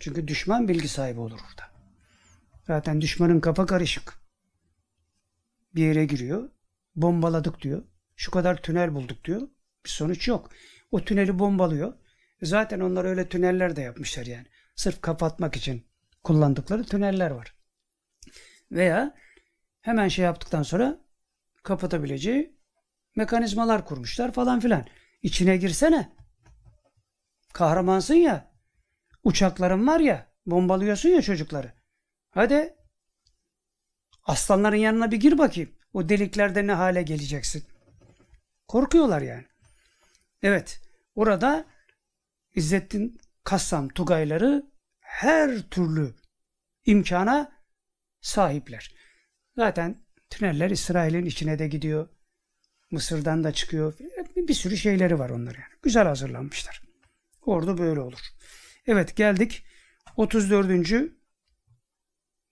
Çünkü düşman bilgi sahibi olur orada. Zaten düşmanın kafa karışık. Bir yere giriyor. Bombaladık diyor. Şu kadar tünel bulduk diyor. Bir sonuç yok. O tüneli bombalıyor. Zaten onlar öyle tüneller de yapmışlar yani. Sırf kapatmak için kullandıkları tüneller var. Veya hemen şey yaptıktan sonra kapatabileceği mekanizmalar kurmuşlar falan filan. İçine girsene. Kahramansın ya. Uçakların var ya. Bombalıyorsun ya çocukları. Hadi. Aslanların yanına bir gir bakayım. O deliklerde ne hale geleceksin. Korkuyorlar yani. Evet. Orada İzzettin Kassam Tugayları her türlü imkana sahipler. Zaten tüneller İsrail'in içine de gidiyor. Mısır'dan da çıkıyor. Bir sürü şeyleri var onlar yani. Güzel hazırlanmışlar. Ordu böyle olur. Evet geldik 34.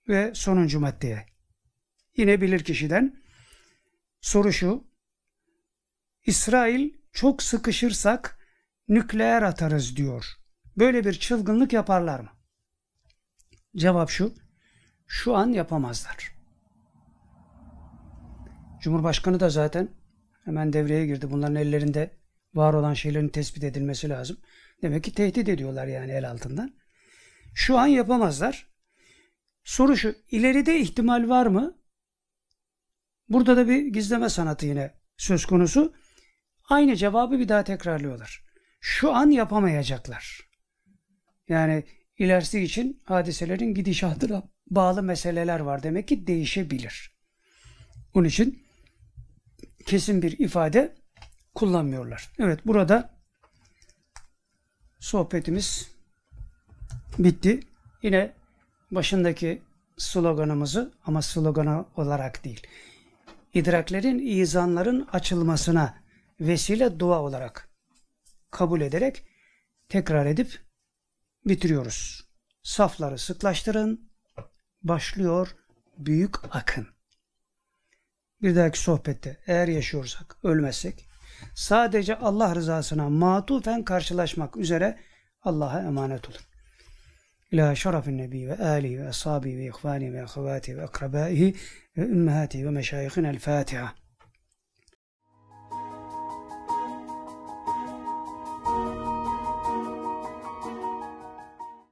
ve sonuncu maddeye. Yine bilir kişiden. Soru şu. İsrail çok sıkışırsak nükleer atarız diyor. Böyle bir çılgınlık yaparlar mı? Cevap şu. Şu an yapamazlar. Cumhurbaşkanı da zaten hemen devreye girdi. Bunların ellerinde var olan şeylerin tespit edilmesi lazım. Demek ki tehdit ediyorlar yani el altından. Şu an yapamazlar. Soru şu, ileride ihtimal var mı? Burada da bir gizleme sanatı yine söz konusu. Aynı cevabı bir daha tekrarlıyorlar. Şu an yapamayacaklar. Yani ilerisi için hadiselerin gidişatına bağlı meseleler var. Demek ki değişebilir. Onun için kesin bir ifade kullanmıyorlar. Evet burada sohbetimiz bitti. Yine başındaki sloganımızı ama slogana olarak değil. İdraklerin, izanların açılmasına vesile dua olarak kabul ederek tekrar edip bitiriyoruz. Safları sıklaştırın. Başlıyor büyük akın. Bir dahaki sohbette eğer yaşıyorsak, ölmezsek sadece Allah rızasına matufen karşılaşmak üzere Allah'a emanet olun. إلى شرف النبي وآله وأصحابه وإخوانه وأخواته وأقربائه وأمهاته ومشايخنا الفاتحة.